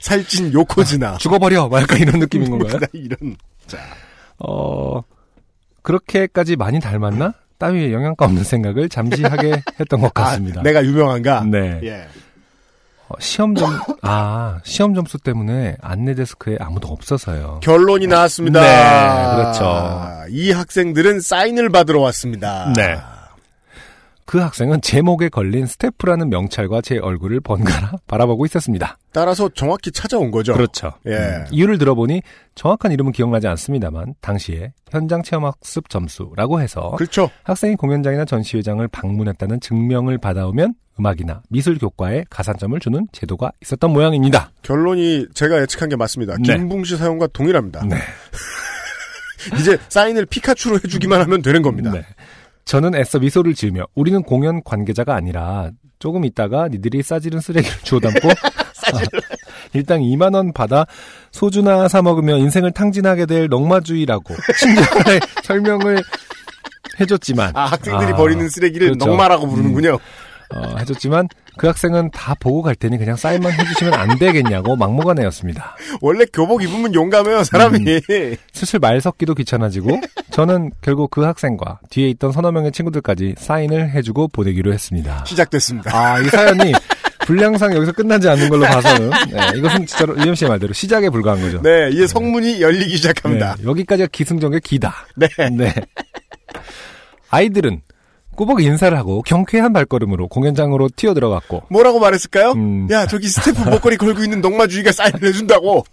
살찐 요코즈나 죽어버려 막 약간 이런 느낌인 건가요? 이런 어 그렇게까지 많이 닮았나? 따위에 영양가 없는 생각을 잠시 하게 했던 것 같습니다. 아, 내가 유명한가? 네. 예. 어, 시험 점, 아, 시험 점수 때문에 안내 데스크에 아무도 없어서요. 결론이 나왔습니다. 네, 그렇죠. 이 학생들은 사인을 받으러 왔습니다. 네. 그 학생은 제목에 걸린 스태프라는 명찰과 제 얼굴을 번갈아 바라보고 있었습니다. 따라서 정확히 찾아온 거죠. 그렇죠. 예. 음, 이유를 들어보니 정확한 이름은 기억나지 않습니다만 당시에 현장 체험학습 점수라고 해서 그렇죠. 학생이 공연장이나 전시회장을 방문했다는 증명을 받아오면 음악이나 미술 교과에 가산점을 주는 제도가 있었던 모양입니다. 결론이 제가 예측한 게 맞습니다. 네. 김붕 씨 사용과 동일합니다. 네. 이제 사인을 피카츄로 해주기만 하면 되는 겁니다. 네. 저는 애써 미소를 지으며 우리는 공연 관계자가 아니라 조금 있다가 니들이 싸지른 쓰레기를 주워 담고 일당 2만 원 받아 소주나 사 먹으며 인생을 탕진하게 될 넉마주의라고 친절하게 설명을 해줬지만 아, 학생들이 아, 버리는 쓰레기를 그렇죠. 넉마라고 부르는군요. 어, 해줬지만 그 학생은 다 보고 갈 테니 그냥 사인만 해주시면 안 되겠냐고 막무가내였습니다. 원래 교복 입으면 용감해요, 사람이. 음. 슬슬 말 섞기도 귀찮아지고 저는 결국 그 학생과 뒤에 있던 서너 명의 친구들까지 사인을 해주고 보내기로 했습니다. 시작됐습니다. 아, 이 사연이 분량상 여기서 끝나지 않는 걸로 봐서는 네, 이것은 진짜로 리엄 씨의 말대로 시작에 불과한 거죠. 네, 이제 성문이 열리기 시작합니다. 네, 여기까지가 기승전결 기다. 네. 네. 아이들은 꾸벅 인사를 하고 경쾌한 발걸음으로 공연장으로 튀어 들어갔고 뭐라고 말했을까요? 음. 야, 저기 스태프 목걸이 걸고 있는 넉마주의가 사인을 해준다고.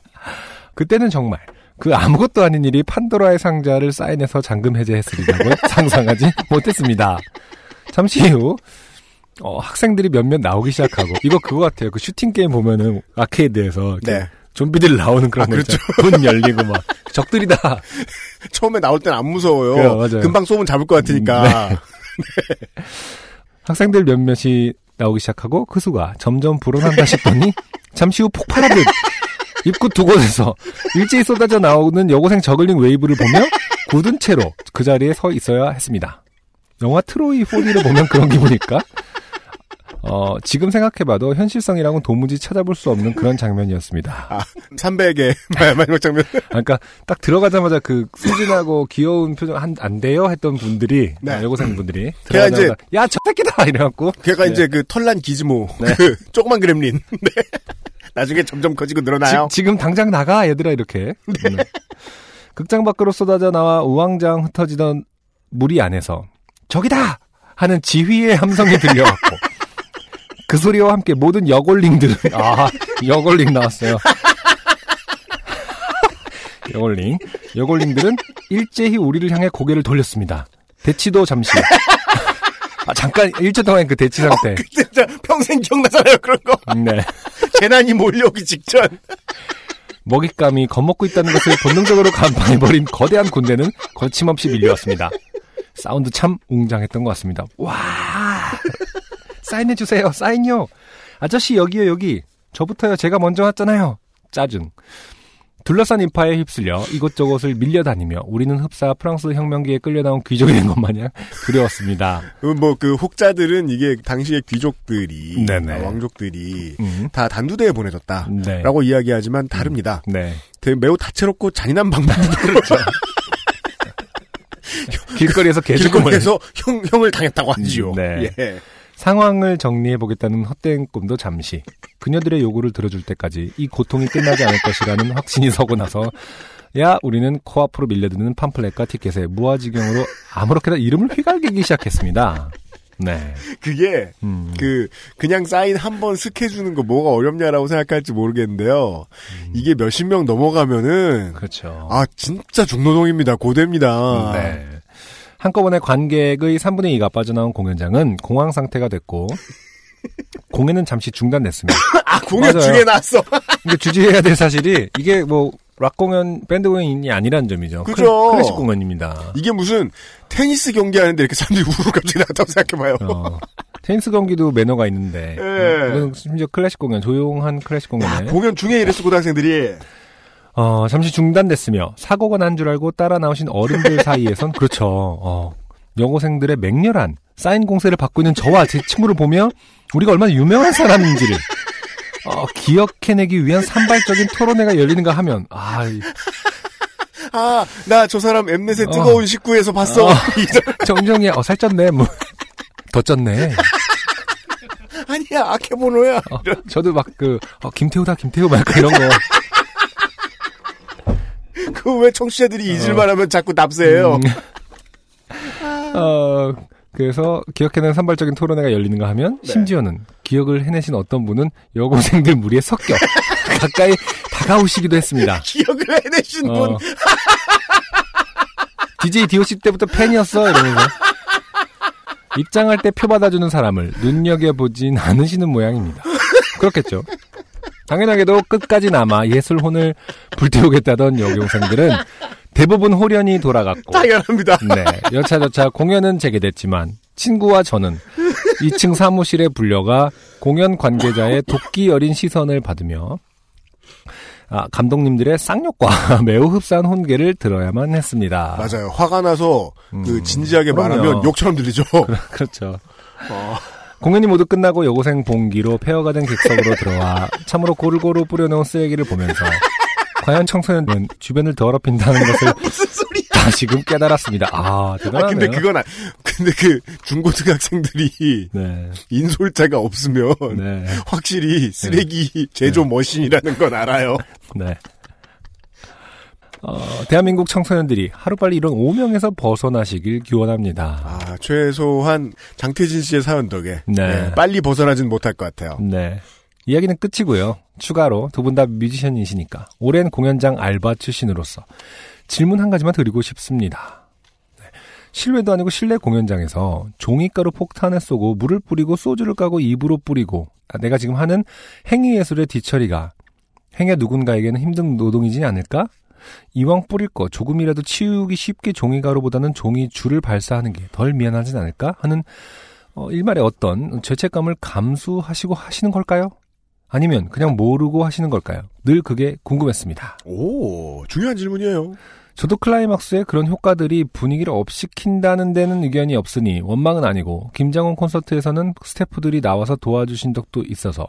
그때는 정말 그 아무것도 아닌 일이 판도라의 상자를 사인해서 잠금 해제했으리라고 상상하지 못했습니다. 잠시 후 어, 학생들이 몇몇 나오기 시작하고 이거 그거 같아요. 그 슈팅 게임 보면은 아케이드에서 네. 좀비들 나오는 그런 아, 거 있잖아요. 문 열리고 막 적들이다. 처음에 나올 땐 안 무서워요. 그래요. 금방 쏘면 잡을 것 같으니까. 학생들 몇몇이 나오기 시작하고 그 수가 점점 불어난다 싶더니 잠시 후 폭발하듯 입구 두 곳에서 일제히 쏟아져 나오는 여고생 저글링 wave를 보며 굳은 채로 그 자리에 서 있어야 했습니다. 영화 트로이 4D를 보면 그런 기분일까? 어, 지금 생각해봐도 현실성이랑은 도무지 찾아볼 수 없는 그런 장면이었습니다. 아, 300의 마지막 장면. 그러니까 딱 들어가자마자 그 순진하고 귀여운 표정 한, 안 돼요 했던 분들이 네. 아, 여고생 분들이 걔가 들어가자마자 야저 새끼다 이래갖고 걔가 네. 이제 그 털난 기즈모. 네. 그 조그만 그렘린. 네. 나중에 점점 커지고 늘어나요. 지, 금 당장 나가 얘들아 이렇게 네. 극장 밖으로 쏟아져 나와 우왕좌왕 흩어지던 무리 안에서 저기다 하는 지휘의 함성이 들려왔고 그 소리와 함께 모든 여골링들은 아 여골링 나왔어요 여골링 여골링들은 일제히 우리를 향해 고개를 돌렸습니다 대치도 잠시 아 잠깐 1초 동안 그 대치 상태 진짜 평생 기억나잖아요, 그런 거. 네 재난이 몰려오기 직전. 먹잇감이 겁먹고 있다는 것을 본능적으로 간파해버린 거대한 군대는 거침없이 밀려왔습니다. 사운드 참 웅장했던 것 같습니다. 와! 사인해주세요, 사인요! 아저씨, 여기요, 여기. 저부터요, 제가 먼저 왔잖아요. 짜증. 둘러싼 인파에 휩쓸려 이곳저곳을 밀려다니며 우리는 흡사 프랑스 혁명기에 끌려나온 귀족이 된 것 마냥 두려웠습니다. 뭐 그 혹자들은 이게 당시의 귀족들이 네네. 아, 왕족들이 음. 다 단두대에 보내졌다. 네. 라고 이야기하지만 다릅니다. 네. 되게 매우 다채롭고 잔인한 방법입니다. 그렇죠. 길거리에서 개죽음을 길거리에서 형, 형을 당했다고 하지요. 네. 예. 상황을 정리해보겠다는 헛된 꿈도 잠시 그녀들의 요구를 들어줄 때까지 이 고통이 끝나지 않을 것이라는 확신이 서고 나서 야 우리는 코앞으로 밀려드는 팜플렛과 티켓에 무아지경으로 아무렇게나 이름을 휘갈기기 시작했습니다. 네. 그게 음. 그 그냥 사인 한번 스케주는 거 뭐가 어렵냐라고 생각할지 모르겠는데요. 이게 몇십 명 넘어가면은 그렇죠. 아 진짜 중노동입니다. 고됩니다. 네. 한꺼번에 관객의 3분의 2가 빠져나온 공연장은 공황 상태가 됐고 공연은 잠시 중단됐습니다. 아 공연 맞아요. 중에 나왔어. 근데 주지해야 될 사실이 이게 뭐 락 공연, 밴드 공연이 아니라는 점이죠. 그죠. 클- 클래식 공연입니다. 이게 무슨 테니스 경기 하는데 이렇게 사람들이 우르르 갑자기 나왔다고 생각해봐요. 어, 테니스 경기도 매너가 있는데, 예. 이건 심지어 클래식 공연, 조용한 클래식 야, 공연에, 공연 중에 이랬어 고등학생들이 어, 잠시 중단됐으며, 사고가 난 줄 알고 따라 나오신 어른들 사이에선, 그렇죠, 어, 여고생들의 맹렬한 사인 공세를 받고 있는 저와 제 친구를 보며, 우리가 얼마나 유명한 사람인지를, 어, 기억해내기 위한 산발적인 토론회가 열리는가 하면, 아, 이- 아나 저 사람 엠넷의 어. 뜨거운 식구에서 봤어 어. 정정이야, 어, 살쪘네, 뭐. 더 쪘네. 아니야 아케보노야 어, 저도 막 그, 어, 김태우다, 김태우, 막 이런 거. 그 왜 청취자들이 잊을만 하면 자꾸 납세해요 음. 어, 그래서 기억해낸 산발적인 토론회가 열리는가 하면 네. 심지어는 기억을 해내신 어떤 분은 여고생들 무리에 섞여 가까이 다가오시기도 했습니다. 기억을 해내신 분 어. DJ DOC 때부터 팬이었어 이러면서 입장할 때 표 받아주는 사람을 눈여겨보진 않으시는 모양입니다. 그렇겠죠. 당연하게도 끝까지 남아 예술혼을 불태우겠다던 여고생들은 대부분 홀연히 돌아갔고 당연합니다 네, 여차저차 공연은 재개됐지만 친구와 저는 2층 사무실에 불려가 공연 관계자의 도끼 어린 시선을 받으며 아, 감독님들의 쌍욕과 매우 흡사한 혼계를 들어야만 했습니다. 맞아요 화가 나서 그 음, 진지하게 그럼요. 말하면 욕처럼 들리죠 그렇죠. 어. 공연이 모두 끝나고 여고생 봉기로 폐허가 된 객석으로 들어와 참으로 고루고루 뿌려놓은 쓰레기를 보면서 과연 청소년은 주변을 더럽힌다는 것을 다시금 깨달았습니다. 아, 아, 대단하네요. 근데 그건 아, 근데 그 중고등학생들이 네, 인솔자가 없으면 네, 확실히 쓰레기 제조 머신이라는 건 알아요. 네. 어, 대한민국 청소년들이 하루빨리 이런 오명에서 벗어나시길 기원합니다. 아, 최소한 장태진 씨의 사연 덕에 네. 네, 빨리 벗어나진 못할 것 같아요. 네. 이야기는 끝이고요. 추가로 두 분 다 뮤지션이시니까 오랜 공연장 알바 출신으로서 질문 한 가지만 드리고 싶습니다. 네. 실외도 아니고 실내 공연장에서 종이가루 폭탄을 쏘고 물을 뿌리고 소주를 까고 입으로 뿌리고 아, 내가 지금 하는 행위 예술의 뒤처리가 행여 누군가에게는 힘든 노동이지 않을까? 이왕 뿌릴 거 조금이라도 치우기 쉽게 종이가루보다는 종이 줄을 발사하는 게 덜 미안하진 않을까? 하는 어, 일말의 어떤 죄책감을 감수하시고 하시는 걸까요? 아니면 그냥 모르고 하시는 걸까요? 늘 그게 궁금했습니다. 오, 중요한 질문이에요. 저도 클라이막스에 그런 효과들이 분위기를 업시킨다는 데는 의견이 없으니 원망은 아니고 김장원 콘서트에서는 스태프들이 나와서 도와주신 적도 있어서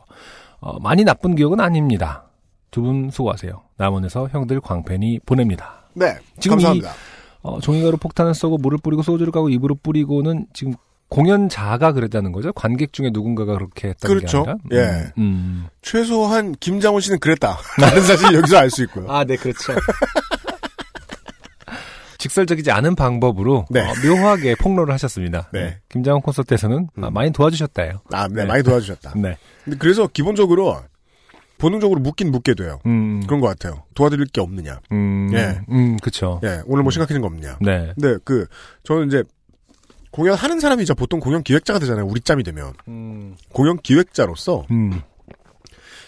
어, 많이 나쁜 기억은 아닙니다. 두 분 수고하세요. 남원에서 형들 광팬이 보냅니다. 네, 지금 감사합니다. 어, 종이가루 폭탄을 쏘고 물을 뿌리고 소주를 까고 입으로 뿌리고는 지금 공연자가 그랬다는 거죠. 관객 중에 누군가가 그렇게 했다는 그렇죠. 게 아니라. 예. 음, 음. 최소한 김장훈 씨는 그랬다. 라는 사실 여기서 알 수 있고요. 아, 네, 그렇죠. 직설적이지 않은 방법으로 네. 어, 묘하게 폭로를 하셨습니다. 네. 김장훈 콘서트에서는 아, 음. 많이 도와주셨다요. 아, 네, 네. 많이 도와주셨다. 네. 근데 그래서 기본적으로 본능적으로 묻긴 묻게 돼요. 음, 그런 것 같아요. 도와드릴 게 없느냐. 음, 예. 음, 그쵸. 예, 오늘 뭐 생각하는 거 없느냐. 네. 근데 그 저는 이제 공연하는 사람이자 보통 공연 기획자가 되잖아요. 우리 짬이 되면 음, 공연 기획자로서 음,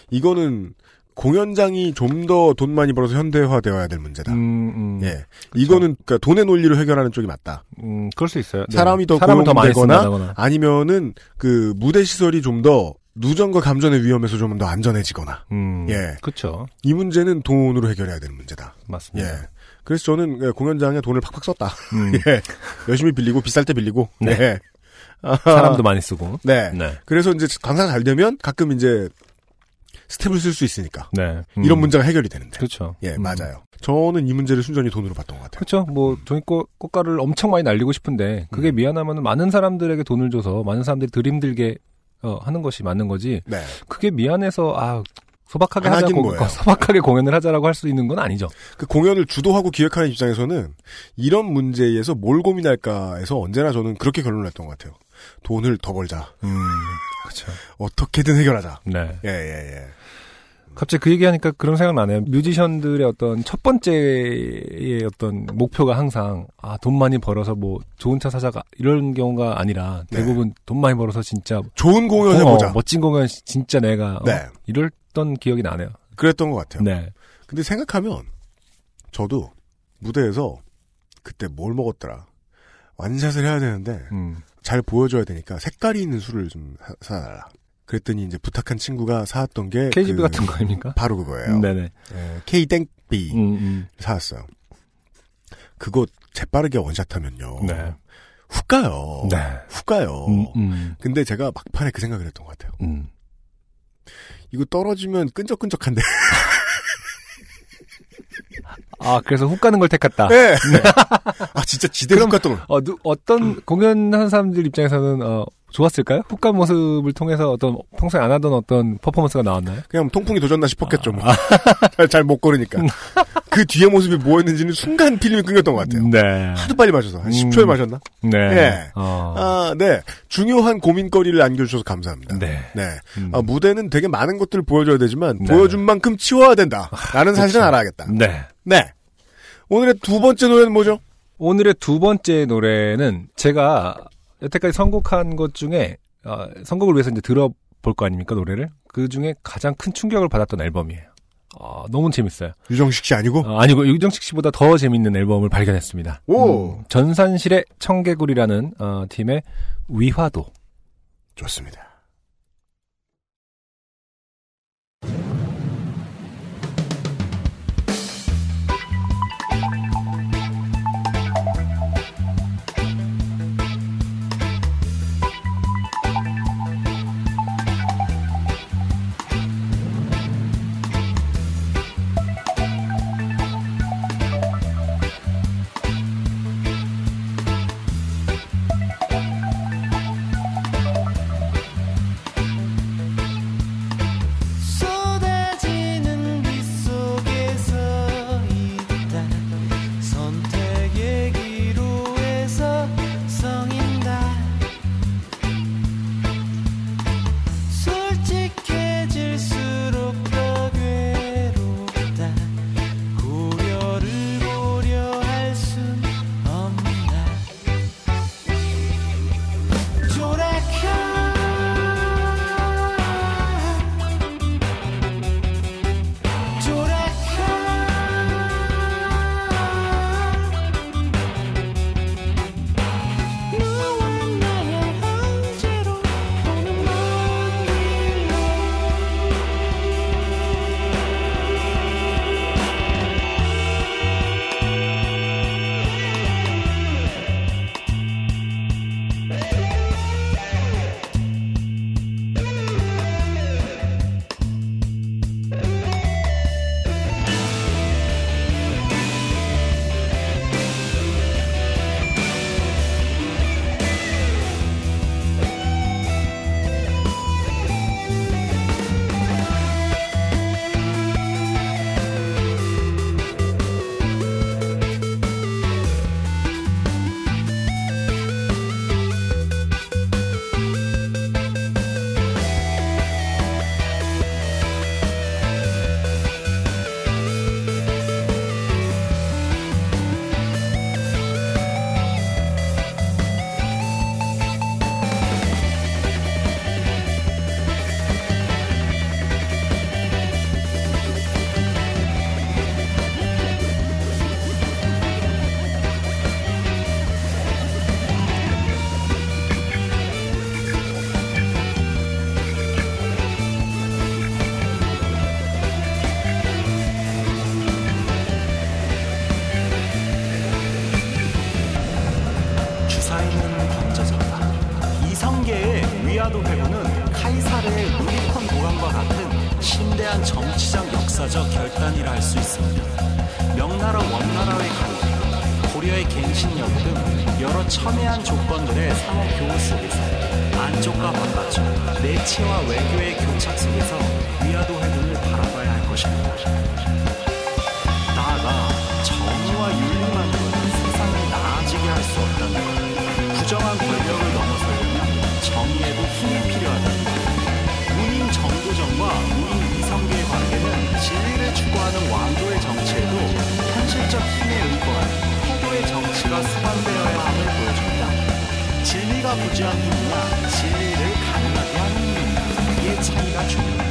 이거는 공연장이 좀 더 돈 많이 벌어서 현대화되어야 될 문제다. 음, 음, 예, 이거는 그러니까 돈의 논리로 해결하는 쪽이 맞다. 음, 그럴 수 있어요. 네. 사람이 더 사람을 더 많이 쓴다거나. 아니면은 그 무대 시설이 좀더 누전과 감전의 위험에서 좀 더 안전해지거나 음, 예. 그쵸. 이 문제는 돈으로 해결해야 되는 문제다. 맞습니다. 예. 그래서 저는 예, 공연장에 돈을 팍팍 썼다. 음, 예. 열심히 빌리고 비쌀 때 빌리고. 네. 예. 아, 사람도 많이 쓰고. 네. 네. 그래서 이제 강사가 잘 되면 가끔 이제 스텝을 쓸 수 있으니까 네. 음, 이런 문제가 해결이 되는데. 그렇죠. 예, 음. 맞아요. 저는 이 문제를 순전히 돈으로 봤던 것 같아요. 그렇죠. 뭐 종이꽃 꽃가루를 엄청 많이 날리고 싶은데 그게 음. 미안하면 많은 사람들에게 돈을 줘서 많은 사람들이 덜 힘들게 어, 하는 것이 맞는 거지. 네. 그게 미안해서 아 소박하게 안 하자 고. 소박하게 공연을 하자라고 할 수 있는 건 아니죠. 그 공연을 주도하고 기획하는 입장에서는 이런 문제에서 뭘 고민할까에서 언제나 저는 그렇게 결론을 냈던 것 같아요. 돈을 더 벌자. 음, 그렇죠. 어떻게든 해결하자. 네. 예, 예, 예. 갑자기 그 얘기하니까 그런 생각 나네요. 뮤지션들의 어떤 첫 번째의 어떤 목표가 항상 아 돈 많이 벌어서 뭐 좋은 차 사자가 이런 경우가 아니라 네. 대부분 돈 많이 벌어서 진짜 좋은 공연 어, 해보자. 멋진 공연 진짜 내가 어, 네. 이랬던 기억이 나네요. 그랬던 것 같아요. 네. 근데 생각하면 저도 무대에서 그때 뭘 먹었더라. 완샷을 해야 되는데 음. 잘 보여줘야 되니까 색깔이 있는 술을 좀 사- 사달라. 그랬더니 이제 부탁한 친구가 사왔던 게 KGB 그- 같은 거 아닙니까? 바로 그거예요. 네네. K땡B 음, 음. 사왔어요. 그거 재빠르게 원샷하면요. 네. 훅 가요. 네. 훅 가요. 음, 음, 근데 제가 막판에 그 생각을 했던 것 같아요. 음. 이거 떨어지면 끈적끈적한데. 아, 그래서 훅 가는 걸 택했다. 네. 아 진짜 지대 훅 갔던 거. 어, 누, 어떤 공연하는 사람들 입장에서는 어, 좋았을까요? 훅간 모습을 통해서 어떤 평소에 안 하던 어떤 퍼포먼스가 나왔나요? 그냥 통풍이 도졌나 싶었겠죠. 뭐. 잘못 걸으니까. 그 뒤에 모습이 뭐였는지는 순간 필름이 끊겼던 것 같아요. 네. 하도 빨리 마셔서 한 음. 10초에 마셨나? 네. 예. 어. 아, 네. 중요한 고민거리를 안겨주셔서 감사합니다. 네. 음. 아, 무대는 되게 많은 것들을 보여줘야 되지만 네. 보여준 만큼 치워야 된다. 라는 사실은 그렇죠. 알아야겠다. 네. 네. 오늘의 두 번째 노래는 뭐죠? 오늘의 두 번째 노래는 제가 여태까지 선곡한 것 중에 어, 선곡을 위해서 이제 들어볼 거 아닙니까 노래를 그 중에 가장 큰 충격을 받았던 앨범이에요. 어, 너무 재밌어요. 유정식 씨 아니고? 어, 아니고 유정식 씨보다 더 재밌는 앨범을 발견했습니다. 오! 음, 전산실의 청개구리라는 어, 팀의 위화도. 좋습니다. 첨예한 조건들의 상호 교우 속에서 안쪽과 바깥쪽, 내치와 외교의 교착 속에서 위아도 회군을 바라봐야 할 것입니다. 나아가 정의와 윤리만으로는 세상을 나아지게 할 수 없다는 것. 부정한 권력을 넘어서려면 정의에도 힘이 필요하다는 것. 문인 정도전과 문인 이성계의 관계는 진리를 추구하는 왕조의 정치에도 현실적 부재한 힘이냐, 진리를 가능하게 하는 이의 차이가 중요합니다. 「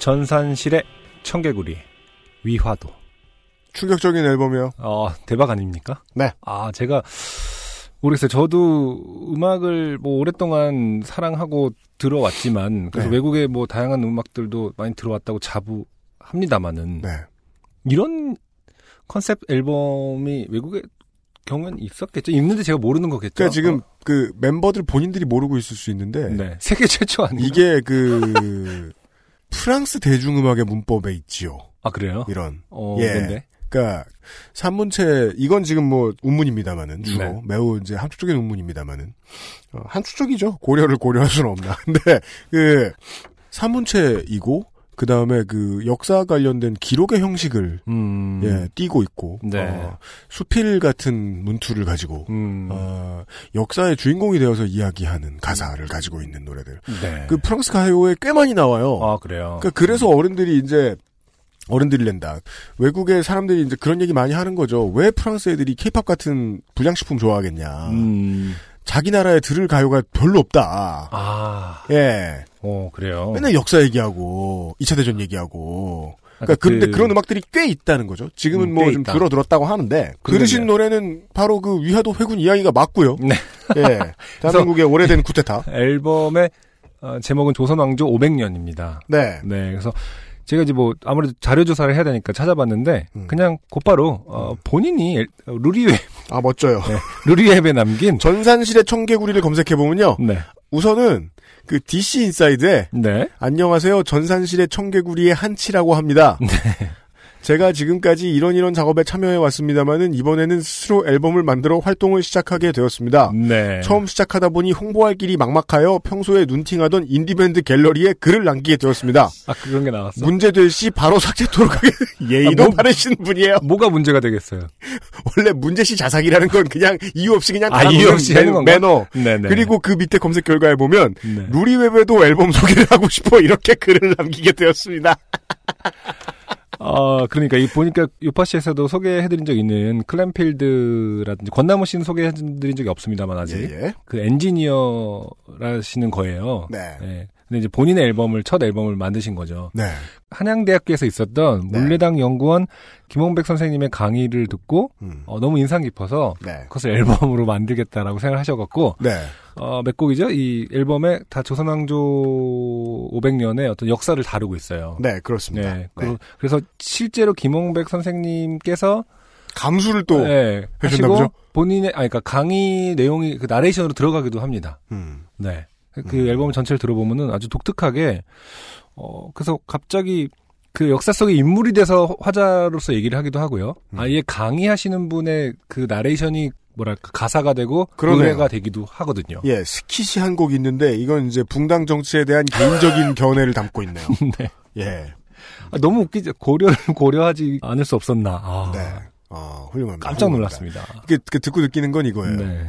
전산실의 청개구리, 위화도. 충격적인 앨범이요. 어, 대박 아닙니까? 네. 아, 제가, 모르겠어요. 저도 음악을 뭐 오랫동안 사랑하고 들어왔지만, 그래서 네. 외국의 뭐 다양한 음악들도 많이 들어왔다고 자부합니다만은, 네. 이런 컨셉 앨범이 외국의 경우는 있었겠죠? 있는데 제가 모르는 거겠죠? 그러니까 지금 그 멤버들 본인들이 모르고 있을 수 있는데 어, 네. 세계 최초 아니에요? 이게 그 프랑스 대중음악의 문법에 있지요. 아, 그래요? 이런. 어, 예. 근데. 그러니까 산문체 이건 지금 뭐 운문입니다만은 주로 네. 매우 이제 함축적인 운문입니다만은 어, 함축적이죠. 고려를 고려할 수는 없나. 근데 그 산문체이고 그 다음에 그 역사 관련된 기록의 형식을 음. 예 띄고 있고 네. 어, 수필 같은 문투를 가지고 음. 어, 역사의 주인공이 되어서 이야기하는 가사를 가지고 있는 노래들. 네. 그 프랑스 가요에 꽤 많이 나와요. 아, 그래요? 그러니까 그래서 어른들이 이제 어른들이 낸다. 외국의 사람들이 이제 그런 얘기 많이 하는 거죠. 왜 프랑스 애들이 케이팝 같은 불량식품 좋아하겠냐. 음. 자기 나라에 들을 가요가 별로 없다. 아. 예. 어, 그래요? 맨날 역사 얘기하고 2차 대전 얘기하고. 그러니까 아, 그- 그런데 그런 음악들이 꽤 있다는 거죠. 지금은 음, 뭐꽤좀 있다. 줄어들었다고 하는데. 들으신 노래는 바로 그 위화도 회군 이야기가 맞고요. 네. 예. 대한민국의 오래된 쿠데타. 앨범의 어, 제목은 조선왕조 500년입니다. 네. 네, 그래서 제가 이제 뭐 아무래도 자료 조사를 해야 되니까 찾아봤는데 음. 그냥 곧바로 어, 본인이 엘- 루리웹 아 멋져요. 네, 루리웹에 남긴 전산실의 청개구리를 검색해 보면요. 네, 우선은 그 DC 인사이드에 네, 안녕하세요. 전산실의 청개구리의 한치라고 합니다. 제가 지금까지 이런 이런 작업에 참여해 왔습니다만은 이번에는 스스로 앨범을 만들어 활동을 시작하게 되었습니다. 네. 처음 시작하다 보니 홍보할 길이 막막하여 평소에 눈팅하던 인디밴드 갤러리에 글을 남기게 되었습니다. 아 그런 게 나왔어. 문제될 시 바로 삭제토록 하게 예의도 아, 뭐- 바르신 분이에요. 뭐가 문제가 되겠어요? 원래 문제 시 자삭이라는 건 그냥 이유 없이 그냥 아, 이유 없이 매-? 매너. 네네. 그리고 그 밑에 검색 결과에 보면 네. 루리웹에도 앨범 소개를 하고 싶어 이렇게 글을 남기게 되었습니다. 아, 그러니까 이 보니까 요파시에서도 소개해드린 적 있는 클램필드라든지 권나무 씨는 소개해드린 적이 없습니다만 아직 예. 그 엔지니어라시는 거예요. 네. 네. 근데 이제 본인의 앨범을 첫 앨범을 만드신 거죠. 네. 한양대학교에서 있었던 네. 물레당 연구원 김홍백 선생님의 강의를 듣고 음. 어, 너무 인상 깊어서 네. 그것을 앨범으로 만들겠다라고 생각하셔갖고 네. 어, 몇 곡이죠? 이 앨범에 다 조선왕조 500년의 어떤 역사를 다루고 있어요. 네, 그렇습니다. 네. 네. 그, 래서 실제로 김홍백 선생님께서 감수를 또 네, 하시고 보죠? 본인의 아니 그러니까 강의 내용이 그 나레이션으로 들어가기도 합니다. 음. 네. 그- 그 앨범 전체를 들어보면은 아주 독특하게 어 그래서 갑자기 그 역사 속의 인물이 돼서 화자로서 얘기를 하기도 하고요. 음. 아예 강의하시는 분의 그 나레이션이 뭐랄까 가사가 되고 그러네요. 노래가 되기도 하거든요. 예, 스킷이 한 곡 있는데 이건 이제 붕당 정치에 대한 개인적인 견해를 담고 있네요. 네. 예. 아, 너무 웃기죠. 고려를 고려하지 않을 수 없었나. 아, 네. 아, 훌륭합니다. 깜짝. 놀랐습니다. 이게 그 듣고 느끼는 건 이거예요. 네.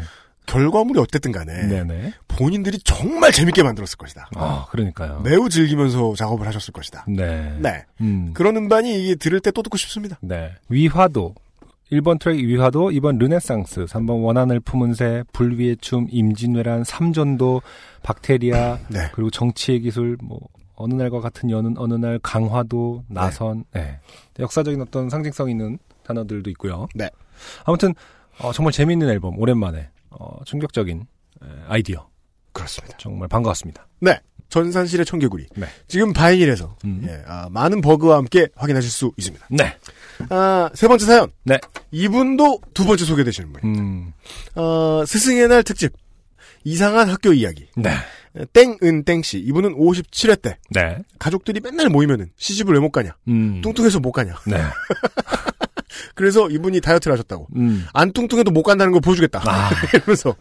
결과물이 어쨌든 간에 네네. 본인들이 정말 재밌게 만들었을 것이다. 아, 그러니까요. 매우 즐기면서 작업을 하셨을 것이다. 네. 네. 음. 그런 음반이 이게 들을 때 또 듣고 싶습니다. 네. 위화도. 1번 트랙 위화도, 2번 르네상스, 3번 원한을 품은 새, 불위의 춤, 임진왜란, 삼전도, 박테리아, 네. 그리고 정치의 기술, 뭐, 어느 날과 같은 여는 어느 날, 강화도, 나선, 네. 역사적인 어떤 상징성 있는 단어들도 있고요. 네. 아무튼, 어, 정말 재미있는 앨범, 오랜만에, 어, 충격적인 에, 아이디어. 그렇습니다. 정말 반가웠습니다. 네. 전산실의 청개구리. 네. 지금 바이닐에서 음. 예, 아, 많은 버그와 함께 확인하실 수 있습니다. 네. 아, 세 번째 사연. 네. 이분도 두 번째 소개되시는 분. 음, 어, 스승의 날 특집. 이상한 학교 이야기. 네. 땡은 땡 씨. 이분은 57회 때. 네. 가족들이 맨날 모이면은 시집을 왜 못 가냐. 음. 뚱뚱해서 못 가냐. 네. 그래서 이분이 다이어트를 하셨다고. 음. 안 뚱뚱해도 못 간다는 거 보여주겠다. 아. 이러면서.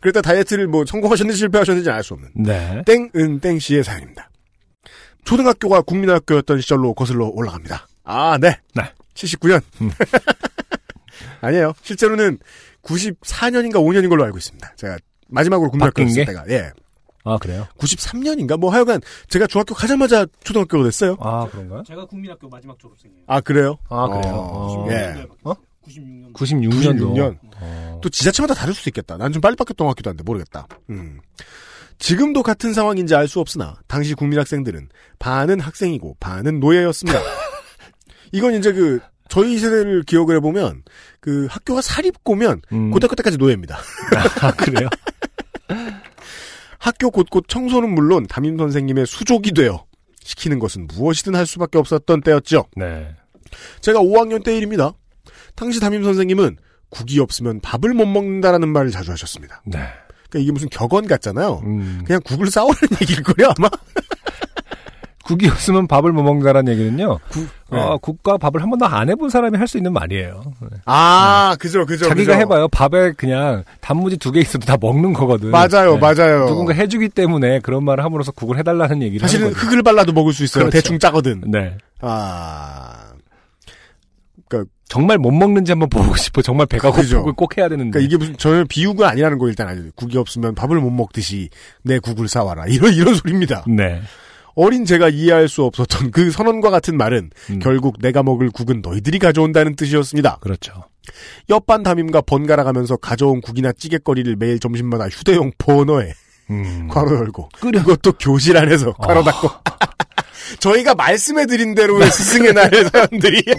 그랬다 다이어트를 뭐 성공하셨는지 실패하셨는지 알 수 없는. 네. 땡은 땡씨의 사연입니다. 초등학교가 국민학교였던 시절로 거슬러 올라갑니다. 아, 네. 네. 79년. 음. 아니에요. 실제로는 94년인가 5년인 걸로 알고 있습니다. 제가 마지막으로 국민학교 갔을 게? 때가. 예. 아, 그래요? 93년인가? 뭐 하여간 제가 중학교 가자마자 초등학교가 됐어요. 아, 그런가요? 제가 국민학교 마지막 졸업생이에요. 아, 그래요? 아, 그래요? 어, 어. 예. 어? 96년. 96년도. 96년. 어. 또 지자체마다 다를 수도 있겠다. 난 좀 빨리 바뀌었던 것 같기도 한데 모르겠다. 음. 지금도 같은 상황인지 알 수 없으나 당시 국민학생들은 반은 학생이고 반은 노예였습니다. 이건 이제 그 저희 세대를 기억을 해보면 그 학교가 사립고면 음. 고등학교 때까지 노예입니다. 아, 그래요? 학교 곳곳 청소는 물론 담임 선생님의 수족이 되어 시키는 것은 무엇이든 할 수밖에 없었던 때였죠. 네. 제가 5학년 때 일입니다. 당시 담임 선생님은 국이 없으면 밥을 못 먹는다라는 말을 자주 하셨습니다. 네. 그러니까 이게 무슨 격언 같잖아요. 음. 그냥 국을 싸우라는 얘기일 거예요 아마. 국이 없으면 밥을 못 먹는다라는 얘기는요. 네. 어, 국과 밥을 한 번도 안 해본 사람이 할 수 있는 말이에요. 네. 아 그죠 그죠. 자기가 그죠. 해봐요. 밥에 그냥 단무지 두 개 있어도 다 먹는 거거든. 맞아요 네. 맞아요. 누군가 해주기 때문에 그런 말을 함으로써 국을 해달라는 얘기를 사실은. 흙을 발라도 먹을 수 있어요. 그렇죠. 대충 짜거든. 네. 아 그러니까, 정말 못 먹는지 한번 보고 싶어. 정말 배가. 고프고 꼭 해야 되는데. 그러니까 이게 무슨 전혀 비유가 아니라는 거 일단 알죠. 국이 없으면 밥을 못 먹듯이 내 국을 싸와라 이런 이런 소리입니다. 네. 어린 제가 이해할 수 없었던 그 선언과 같은 말은 음. 결국 내가 먹을 국은 너희들이 가져온다는 뜻이었습니다. 그렇죠. 옆반 담임과 번갈아 가면서 가져온 국이나 찌개거리를 매일 점심마다 휴대용 버너에 음. 괄호 열고 끓여. 그것도 교실 안에서 괄호 어. 닫고 저희가 말씀해드린 대로의 스승의 날의 사람들이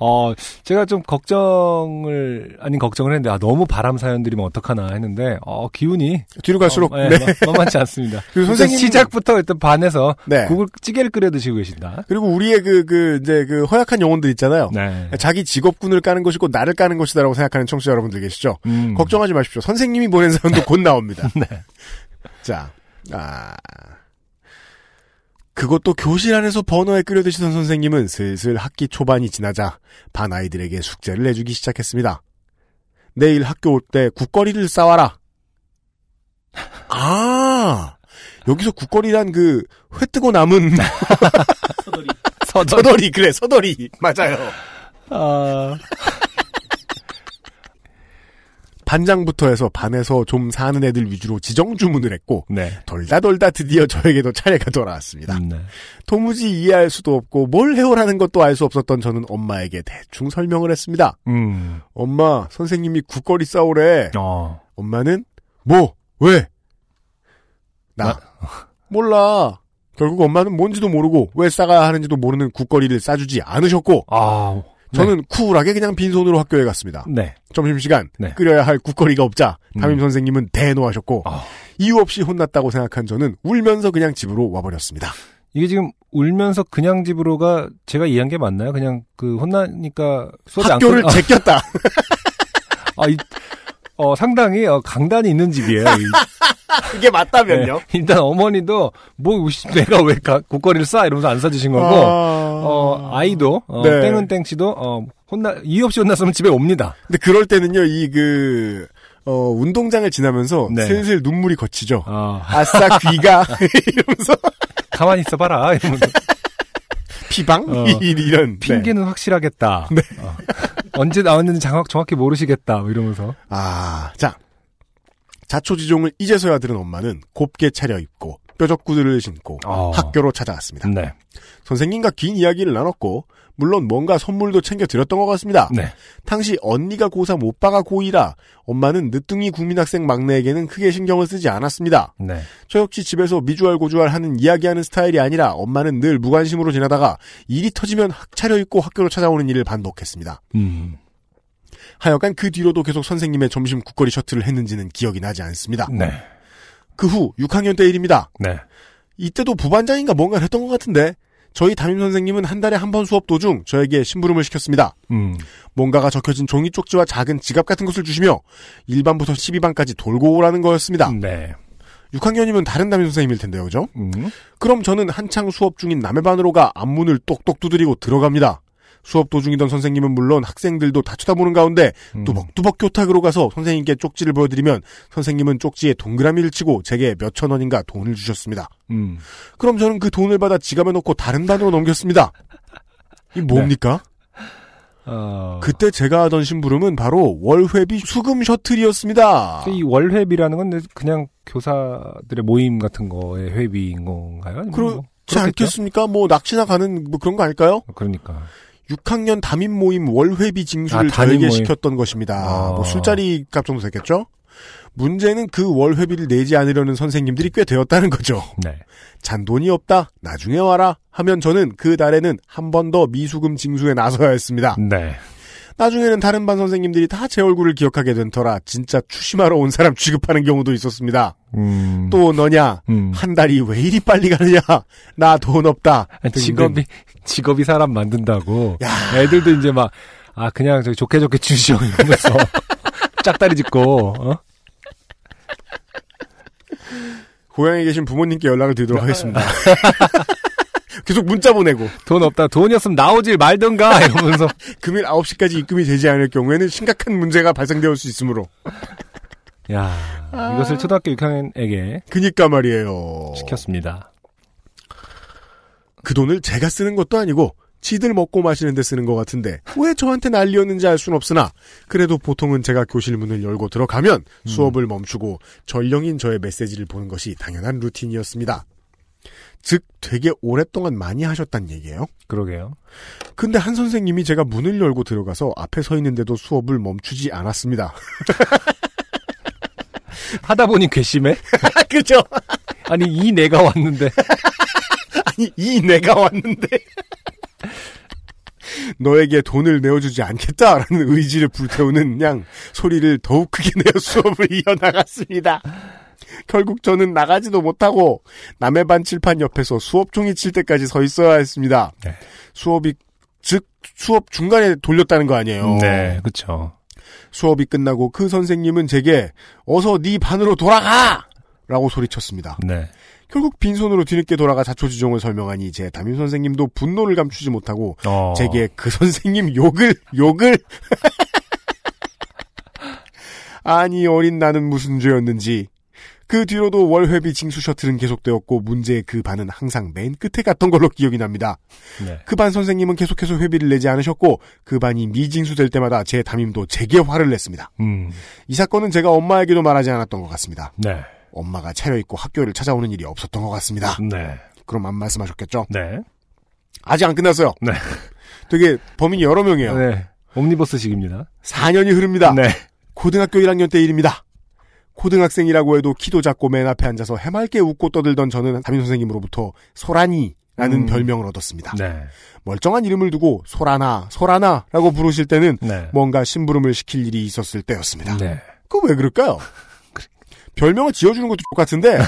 어, 제가 좀 걱정을, 아닌 걱정을 했는데, 아, 너무 바람 사연들이면 어떡하나 했는데, 어, 기운이. 뒤로 갈수록 어, 네, 네. 마- 만만치 않습니다. 그 선생님- 시작부터 일단 반에서 네. 국을 찌개를 끓여 드시고 계신다. 그리고 우리의 그, 그, 이제 그 허약한 영혼들 있잖아요. 네. 자기 직업군을 까는 것이고 나를 까는 것이다라고 생각하는 청취자 여러분들 계시죠? 음. 걱정하지 마십시오. 선생님이 보낸 사연도 곧 나옵니다. 네. 자, 아. 그것도 교실 안에서 번호에 끓여 드시던 선생님은 슬슬 학기 초반이 지나자 반 아이들에게 숙제를 내주기 시작했습니다. 내일 학교 올 때 국거리를 싸와라. 아, 여기서 국거리란 그, 회 뜨고 남은 서더리. 서더. 서더리, 그래, 서더리. 맞아요. 아, 반장부터 해서 반에서 좀 사는 애들 위주로 지정 주문을 했고, 네. 돌다 돌다 드디어 저에게도 차례가 돌아왔습니다. 음, 네. 도무지 이해할 수도 없고 뭘 해오라는 것도 알 수 없었던 저는 엄마에게 대충 설명을 했습니다. 음, 엄마, 선생님이 국거리 싸오래. 어, 엄마는 뭐? 왜? 나 몰라. 결국 엄마는 뭔지도 모르고 왜 싸가야 하는지도 모르는 국거리를 싸주지 않으셨고 아, 저는 쿨하게 그냥 빈손으로 학교에 갔습니다. 네. 점심시간 네. 끓여야 할 국거리가 없자 담임 음. 선생님은 대노하셨고 아. 이유 없이 혼났다고 생각한 저는 울면서 그냥 집으로 와버렸습니다. 이게 지금 울면서 그냥 집으로가 제가 이해한 게 맞나요? 그냥 그 혼나니까 수업이 학교를 제꼈다. 아, 이, 어, 상당히 어, 강단이 있는 집이에요. 이- 그게 맞다면요? 네. 일단 어머니도 뭐 내가 왜 가, 국거리를 싸 이러면서 안 싸주신 거고 아... 어 아이도 어, 네. 땡은 땡 씨도 어 혼나 이유 없이 혼났으면 집에 옵니다. 근데 그럴 때는요, 이 그, 어, 운동장을 지나면서 네. 슬슬 눈물이 거치죠. 아 아싸, 귀가. 이러면서. 가만히 있어봐라 이러면서 피방? 어. 이- 이런. 네. 핑계는 확실하겠다. 어. 언제 나왔는지 정확, 정확히 모르시겠다 뭐 이러면서 아, 자. 자초지종을 이제서야 들은 엄마는 곱게 차려입고 뾰족구두를 신고 어. 학교로 찾아왔습니다. 네 선생님과 긴 이야기를 나눴고 물론 뭔가 선물도 챙겨 드렸던 것 같습니다. 네. 당시 언니가 고3 오빠가 고2라 엄마는 늦둥이 국민학생 막내에게는 크게 신경을 쓰지 않았습니다. 네. 저 역시 집에서 미주알 고주알 하는 이야기하는 스타일이 아니라 엄마는 늘 무관심으로 지나다가 일이 터지면 학 차려입고 학교로 찾아오는 일을 반복했습니다. 음. 하여간 그 뒤로도 계속 선생님의 점심 국거리 셔틀을 했는지는 기억이 나지 않습니다. 네. 그 후 6학년 때 일입니다. 네. 이때도 부반장인가 뭔가를 했던 것 같은데 저희 담임 선생님은 한 달에 한 번 수업 도중 저에게 심부름을 시켰습니다. 음. 뭔가가 적혀진 종이 쪽지와 작은 지갑 같은 것을 주시며 1반부터 12반까지 돌고 오라는 거였습니다. 네. 6학년이면 다른 담임 선생님일 텐데요, 그죠? 음. 그럼 저는 한창 수업 중인 남의 반으로 가 앞문을 똑똑 두드리고 들어갑니다. 수업 도중이던 선생님은 물론 학생들도 다 쳐다보는 가운데 음. 뚜벅뚜벅 교탁으로 가서 선생님께 쪽지를 보여드리면 선생님은 쪽지에 동그라미를 치고 제게 몇천 원인가 돈을 주셨습니다. 음. 그럼 저는 그 돈을 받아 지갑에 넣고 다른 반으로 넘겼습니다. 이 뭡니까? 어. 그때 제가 하던 심부름은 바로 월회비 수금 셔틀이었습니다. 이 월회비라는 건 그냥 교사들의 모임 같은 거의 회비인 건가요? 그렇지 뭐 그렇겠죠? 않겠습니까? 뭐 낚시나 가는 뭐 그런 거 아닐까요? 그러니까. 6학년 담임 모임 월회비 징수를 아, 저에게 모임. 시켰던 것입니다. 아. 뭐 술자리 값 정도 됐겠죠? 문제는 그 월회비를 내지 않으려는 선생님들이 꽤 되었다는 거죠. 네. 잔돈이 없다. 나중에 와라. 하면 저는 그 달에는 한 번 더 미수금 징수에 나서야 했습니다. 네. 나중에는 다른 반 선생님들이 다 제 얼굴을 기억하게 된 터라 진짜 추심하러 온 사람 취급하는 경우도 있었습니다. 음. 또 너냐? 음. 한 달이 왜 이리 빨리 가느냐? 나 돈 없다. 등등. 직업이 직업이 사람 만든다고. 야. 애들도 이제 막 아 그냥 저기 좋게 좋게 주시오 이러면서 짝다리 짚고 어? 고향에 계신 부모님께 연락을 드리도록 하겠습니다. 계속 문자 보내고 돈 없다 돈이었으면 나오질 말던가 이러면서 금일 9시까지 입금이 되지 않을 경우에는 심각한 문제가 발생되올 수 있으므로 야 이것을 초등학교 6학년에게 그니까 말이에요. 시켰습니다. 그 돈을 제가 쓰는 것도 아니고 지들 먹고 마시는 데 쓰는 것 같은데 왜 저한테 난리였는지 알 순 없으나 그래도 보통은 제가 교실 문을 열고 들어가면 수업을 멈추고 전령인 저의 메시지를 보는 것이 당연한 루틴이었습니다. 즉 되게 오랫동안 많이 하셨단 얘기예요. 그러게요. 근데 한 선생님이 제가 문을 열고 들어가서 앞에 서 있는데도 수업을 멈추지 않았습니다. 하다 보니 괘씸해? 그죠? 아니 이 내가 왔는데 아니 이 내가 왔는데 너에게 돈을 내어주지 않겠다라는 의지를 불태우는 그냥 소리를 더욱 크게 내어 수업을 이어나갔습니다. 결국 저는 나가지도 못하고 남의 반 칠판 옆에서 수업 종이 칠 때까지 서 있어야 했습니다. 네. 수업이 즉 수업 중간에 돌렸다는 거 아니에요. 네 그렇죠. 수업이 끝나고 그 선생님은 제게 어서 네 반으로 돌아가! 라고 소리쳤습니다. 네. 결국 빈손으로 뒤늦게 돌아가 자초지종을 설명하니 제 담임 선생님도 분노를 감추지 못하고 어. 제게 그 선생님 욕을 욕을 아니 어린 나는 무슨 죄였는지 그 뒤로도 월회비 징수 셔틀은 계속되었고 문제의 그 반은 항상 맨 끝에 갔던 걸로 기억이 납니다. 네. 그반 선생님은 계속해서 회비를 내지 않으셨고 그 반이 미징수될 때마다 제 담임도 제게 화를 냈습니다. 음. 이 사건은 제가 엄마에게도 말하지 않았던 것 같습니다. 네. 엄마가 차려입고 학교를 찾아오는 일이 없었던 것 같습니다. 네. 그럼 안 말씀하셨겠죠? 네. 아직 안 끝났어요. 네. 되게 범인이 여러 명이에요. 네. 옴니버스식입니다. 4년이 흐릅니다. 네. 고등학교 1학년 때 일입니다. 고등학생이라고 해도 키도 작고 맨 앞에 앉아서 해맑게 웃고 떠들던 저는 담임 선생님으로부터 소란이 라는 음. 별명을 얻었습니다. 네. 멀쩡한 이름을 두고 소라나 소라나라고 부르실 때는 네. 뭔가 심부름을 시킬 일이 있었을 때였습니다. 네. 그거 왜 그럴까요? 별명을 지어주는 것도 똑같은데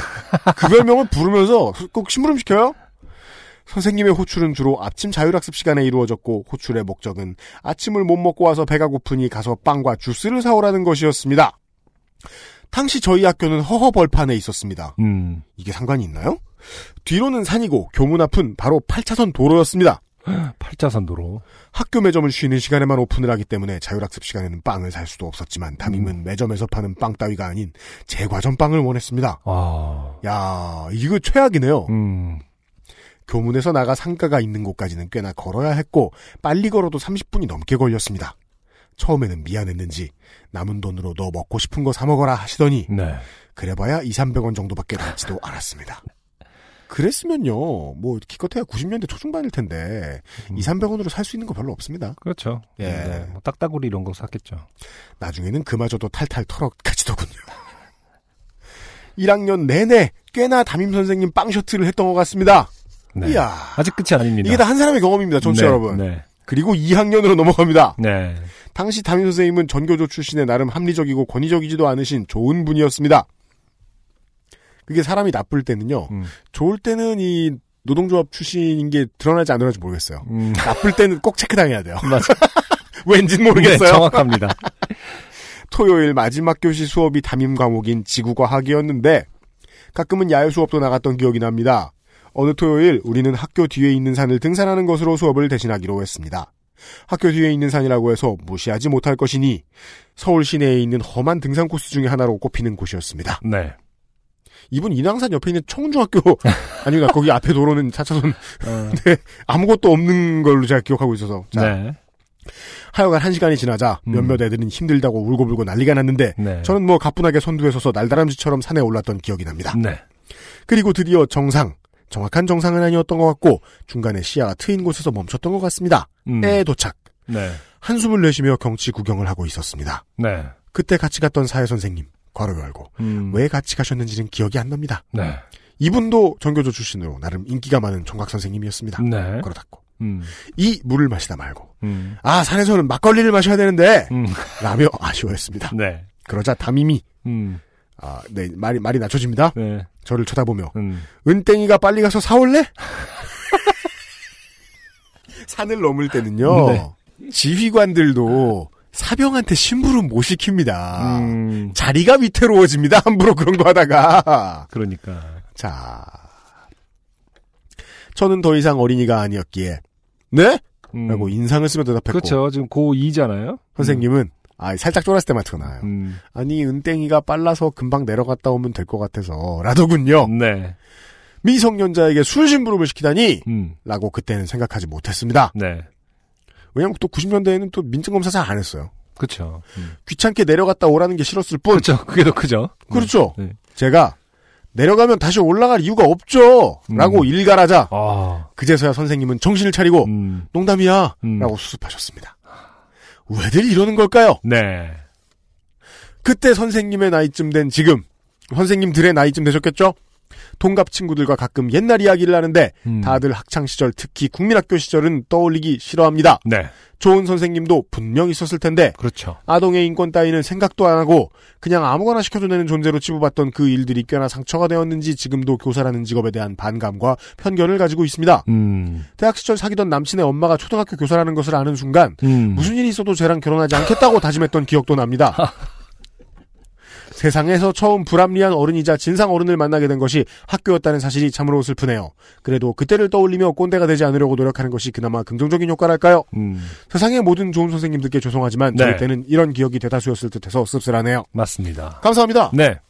그 별명을 부르면서 꼭 심부름 시켜요? 선생님의 호출은 주로 아침 자율학습 시간에 이루어졌고 호출의 목적은 아침을 못 먹고 와서 배가 고프니 가서 빵과 주스를 사오라는 것이었습니다. 당시 저희 학교는 허허벌판에 있었습니다. 음. 이게 상관이 있나요? 뒤로는 산이고 교문 앞은 바로 8차선 도로였습니다. 8차선 도로. 학교 매점을 쉬는 시간에만 오픈을 하기 때문에 자율학습 시간에는 빵을 살 수도 없었지만 담임은 매점에서 파는 빵 따위가 아닌 제과점 빵을 원했습니다. 아. 야, 이거 최악이네요. 음. 교문에서 나가 상가가 있는 곳까지는 꽤나 걸어야 했고 빨리 걸어도 30분이 넘게 걸렸습니다. 처음에는 미안했는지 남은 돈으로 너 먹고 싶은 거 사 먹어라 하시더니 네. 그래봐야 2, 300원 정도밖에 남지도 않았습니다. 그랬으면요, 뭐 기껏해야 90년대 초중반일 텐데 음. 2, 300원으로 살 수 있는 거 별로 없습니다. 그렇죠. 예. 네. 뭐 딱따구리 이런 거 샀겠죠. 나중에는 그마저도 탈탈 털어가지더군요. 1학년 내내 꽤나 담임 선생님 빵 셔틀을 했던 것 같습니다. 네. 이야. 아직 끝이 아닙니다. 이게 다 한 사람의 경험입니다, 청취자 네, 여러분. 네. 그리고 2학년으로 넘어갑니다. 네. 당시 담임 선생님은 전교조 출신의 나름 합리적이고 권위적이지도 않으신 좋은 분이었습니다. 그게 사람이 나쁠 때는요. 음. 좋을 때는 이 노동조합 출신인 게 드러나지 안 드러나지 모르겠어요. 음. 나쁠 때는 꼭 체크당해야 돼요. 맞아. 왠진 네, 모르겠어요. 정확합니다. 토요일 마지막 교시 수업이 담임 과목인 지구과학이었는데 가끔은 야외 수업도 나갔던 기억이 납니다. 어느 토요일 우리는 학교 뒤에 있는 산을 등산하는 것으로 수업을 대신하기로 했습니다. 학교 뒤에 있는 산이라고 해서 무시하지 못할 것이니 서울 시내에 있는 험한 등산 코스 중에 하나로 꼽히는 곳이었습니다. 네. 이분 인왕산 옆에 있는 청운중학교 아니구나 거기 앞에 도로는 4차선 어. 네, 아무것도 없는 걸로 제가 기억하고 있어서 자, 네. 하여간 한 시간이 지나자 음. 몇몇 애들은 힘들다고 울고불고 난리가 났는데 네. 저는 뭐 가뿐하게 선두에 서서 날다람쥐처럼 산에 올랐던 기억이 납니다. 네. 그리고 드디어 정상, 정확한 정상은 아니었던 것 같고 중간에 시야가 트인 곳에서 멈췄던 것 같습니다. 음. 에 도착. 네. 한숨을 내쉬며 경치 구경을 하고 있었습니다. 네. 그때 같이 갔던 사회 선생님, 괄호 열고 음. 왜 같이 가셨는지는 기억이 안 납니다. 네. 이분도 전교조 출신으로 나름 인기가 많은 정각 선생님이었습니다. 네. 닫고 음. 이 물을 마시다 말고 음. 아 산에서는 막걸리를 마셔야 되는데 음. 라며 아쉬워했습니다. 네. 그러자 담임이 음. 아, 네 말이 말이 낮춰집니다. 네. 저를 쳐다보며 음. 은땡이가 빨리 가서 사올래? 산을 넘을 때는요. 네. 지휘관들도 사병한테 심부름 못 시킵니다. 음. 자리가 위태로워집니다. 함부로 그런 거 하다가. 그러니까. 자. 저는 더 이상 어린이가 아니었기에 네? 음. 라고 인상을 쓰며 대답했고 그렇죠. 지금 고2잖아요. 선생님은 아 살짝 쫄았을 때 마트가 나요. 음. 아니 은땡이가 빨라서 금방 내려갔다 오면 될 것 같아서 라더군요. 네. 미성년자에게 술심부름을 시키다니 음. 라고 그때는 생각하지 못했습니다. 네. 왜냐면 또 90년대에는 또 민증검사 잘 안 했어요. 그렇죠. 음. 귀찮게 내려갔다 오라는 게 싫었을 뿐. 그렇죠. 그게 더 크죠. 그렇죠. 네. 제가 내려가면 다시 올라갈 이유가 없죠. 음. 라고 일갈하자 아. 그제서야 선생님은 정신을 차리고 음. 농담이야 음. 라고 수습하셨습니다. 왜들 이러는 걸까요? 네. 그때 선생님의 나이쯤 된 지금 선생님들의 나이쯤 되셨겠죠? 동갑 친구들과 가끔 옛날 이야기를 하는데 음. 다들 학창 시절 특히 국민학교 시절은 떠올리기 싫어합니다. 네. 좋은 선생님도 분명 있었을 텐데 그렇죠. 아동의 인권 따위는 생각도 안 하고 그냥 아무거나 시켜도 되는 존재로 치부받던 그 일들이 꽤나 상처가 되었는지 지금도 교사라는 직업에 대한 반감과 편견을 가지고 있습니다. 음. 대학 시절 사귀던 남친의 엄마가 초등학교 교사라는 것을 아는 순간 음. 무슨 일이 있어도 쟤랑 결혼하지 않겠다고 다짐했던 기억도 납니다. 세상에서 처음 불합리한 어른이자 진상 어른을 만나게 된 것이 학교였다는 사실이 참으로 슬프네요. 그래도 그때를 떠올리며 꼰대가 되지 않으려고 노력하는 것이 그나마 긍정적인 효과랄까요? 음. 세상의 모든 좋은 선생님들께 죄송하지만 네. 저희 때는 이런 기억이 대다수였을 듯해서 씁쓸하네요. 맞습니다. 감사합니다. 네.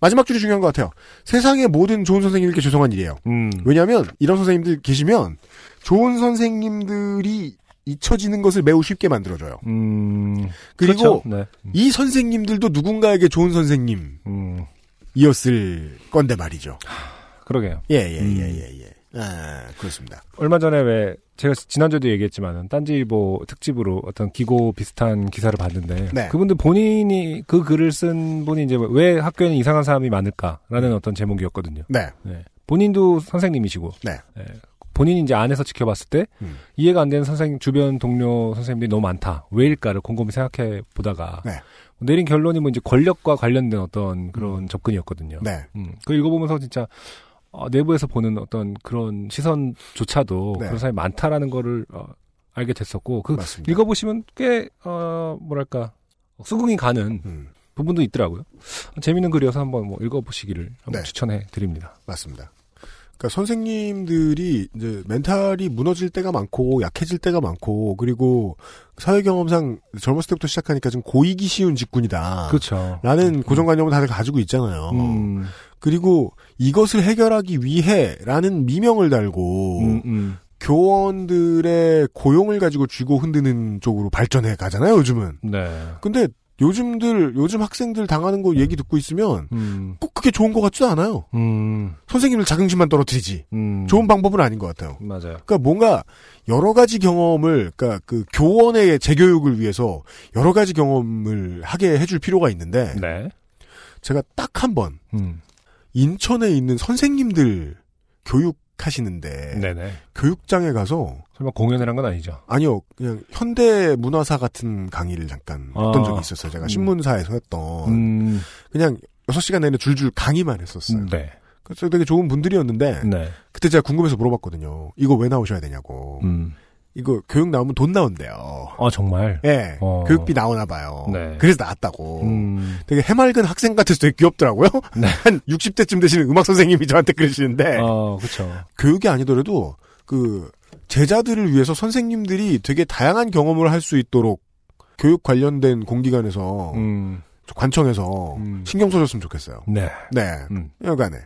마지막 줄이 중요한 것 같아요. 세상의 모든 좋은 선생님들께 죄송한 일이에요. 음. 왜냐하면 이런 선생님들 계시면 좋은 선생님들이 잊혀지는 것을 매우 쉽게 만들어줘요. 음. 그리고 그렇죠. 네. 이 선생님들도 누군가에게 좋은 선생님이었을 음. 건데 말이죠. 그러게요. 예, 예, 음. 예, 예, 예. 아, 그렇습니다. 얼마 전에 왜 제가 지난주에도 얘기했지만은 딴지일보 특집으로 어떤 기고 비슷한 기사를 봤는데 네. 그분들 본인이 그 글을 쓴 분이 이제 왜 학교에는 이상한 사람이 많을까라는 어떤 제목이었거든요. 네. 네. 본인도 선생님이시고 네. 네. 본인이 이제 안에서 지켜봤을 때 음. 이해가 안 되는 선생님 주변 동료 선생님들이 너무 많다. 왜일까를 곰곰이 생각해 보다가 네. 내린 결론이 뭐 이제 권력과 관련된 어떤 그런 접근이었거든요. 네. 음, 그 읽어보면서 진짜 어, 내부에서 보는 어떤 그런 시선조차도 네. 그런 사람이 많다라는 거를 어, 알게 됐었고 그 맞습니다. 읽어보시면 꽤 어, 뭐랄까 수긍이 가는 음, 부분도 있더라고요. 재밌는 글이어서 한번 뭐 읽어보시기를 한번 네. 추천해 드립니다. 맞습니다. 그러니까 선생님들이 이제 멘탈이 무너질 때가 많고 약해질 때가 많고 그리고 사회 경험상 젊었을 때부터 시작하니까 좀 고이기 쉬운 직군이다. 그렇죠. 라는 고정관념을 다들 가지고 있잖아요. 음, 그리고 이것을 해결하기 위해라는 미명을 달고 음, 음. 교원들의 고용을 가지고 쥐고 흔드는 쪽으로 발전해 가잖아요, 요즘은. 네. 근데 요즘들, 요즘 학생들 당하는 거 얘기 듣고 있으면 음, 꼭 그게 좋은 것 같지도 않아요. 음, 선생님들 자긍심만 떨어뜨리지. 음. 좋은 방법은 아닌 것 같아요. 맞아요. 그러니까 뭔가 여러 가지 경험을, 그러니까 그 교원의 재교육을 위해서 여러 가지 경험을 하게 해줄 필요가 있는데 네. 제가 딱 한번 음. 인천에 있는 선생님들 교육 하시는데 네네. 교육장에 가서 설마 공연을 한 건 아니죠? 아니요 그냥 현대 문화사 같은 강의를 잠깐 아. 했던 적이 있었어요. 제가 음. 신문사에서 했던 음, 그냥 6시간 내내 줄줄 강의만 했었어요. 네. 그래서 되게 좋은 분들이었는데 네. 그때 제가 궁금해서 물어봤거든요. 이거 왜 나오셔야 되냐고. 음. 이거 교육 나오면 돈 나온대요. 아, 정말? 예, 어. 교육비 나오나 봐요. 네. 그래서 나왔다고. 음. 되게 해맑은 학생 같아서 되게 귀엽더라고요. 네. 한 60대쯤 되시는 음악 선생님이 저한테 그러시는데 어, 그쵸. 교육이 아니더라도 그 제자들을 위해서 선생님들이 되게 다양한 경험을 할 수 있도록 교육 관련된 공기관에서 음. 관청에서 음. 신경 써줬으면 좋겠어요. 네. 네, 음. 여간에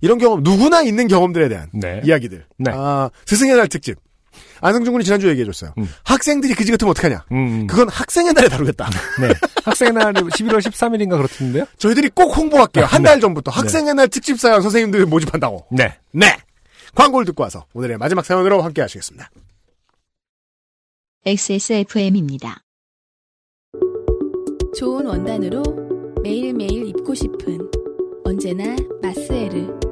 이런 경험 누구나 있는 경험들에 대한 네. 이야기들. 네. 아 스승의 날 특집. 안승준 군이 지난주에 얘기해줬어요. 음. 학생들이 그지 같으면 어떡하냐. 음. 그건 학생의 날에 다루겠다. 네. 학생의 날이 11월 13일인가 그렇던데요? 저희들이 꼭 홍보할게요. 한 네. 달 전부터 학생의 날 특집 사연 선생님들 모집한다고. 네. 네. 광고를 듣고 와서 오늘의 마지막 사연으로 함께 하시겠습니다. XSFM입니다. 좋은 원단으로 매일매일 입고 싶은 언제나 마스에르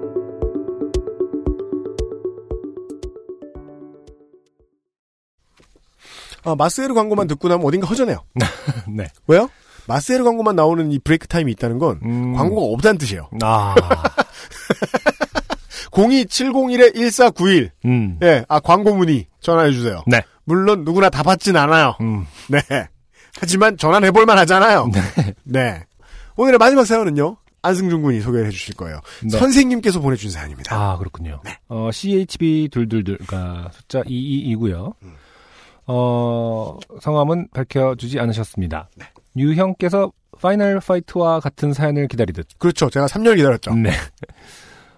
아, 마스에르 광고만 듣고 나면 어딘가 허전해요. 네. 왜요? 마스에르 광고만 나오는 이 브레이크 타임이 있다는 건 음. 광고가 없다는 뜻이에요. 아. 02701-1491. 음. 예, 아, 광고 문의 전화해 주세요. 네. 물론 누구나 다 받진 않아요. 음. 네. 하지만 전화는 해볼만 하잖아요. 네. 오늘의 마지막 사연은요. 안승준 군이 소개를 해주실 거예요. 네. 선생님께서 보내준 사연입니다. 아, 그렇군요. 어, CHB 둘둘둘가 숫자 22이고요. 어, 성함은 밝혀주지 않으셨습니다. 유형께서 파이널 파이트와 같은 사연을 기다리듯. 그렇죠. 제가 3년 기다렸죠. 네.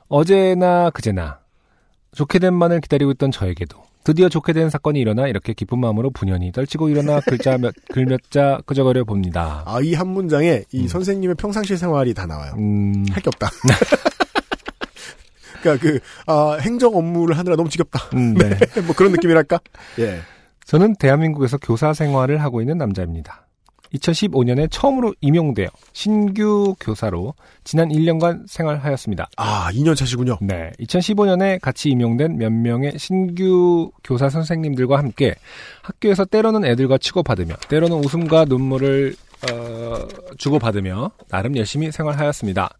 어제나 그제나 좋게 된 만을 기다리고 있던 저에게도 드디어 좋게 된 사건이 일어나 이렇게 기쁜 마음으로 분연히 떨치고 일어나 글자 몇, 글몇자 끄적거려 봅니다. 아, 이 한 문장에 이 선생님의 평상시 생활이 다 나와요. 음, 할게 없다. 그러니까 그 아, 행정 업무를 하느라 너무 지겹다. 음, 네. 뭐 그런 느낌이랄까? 예. 저는 대한민국에서 교사 생활을 하고 있는 남자입니다. 2015년에 처음으로 임용되어 신규 교사로 지난 1년간 생활하였습니다. 아, 2년 차시군요. 네. 2015년에 같이 임용된 몇 명의 신규 교사 선생님들과 함께 학교에서 때로는 애들과 치고받으며 때로는 웃음과 눈물을 어, 주고받으며 나름 열심히 생활하였습니다.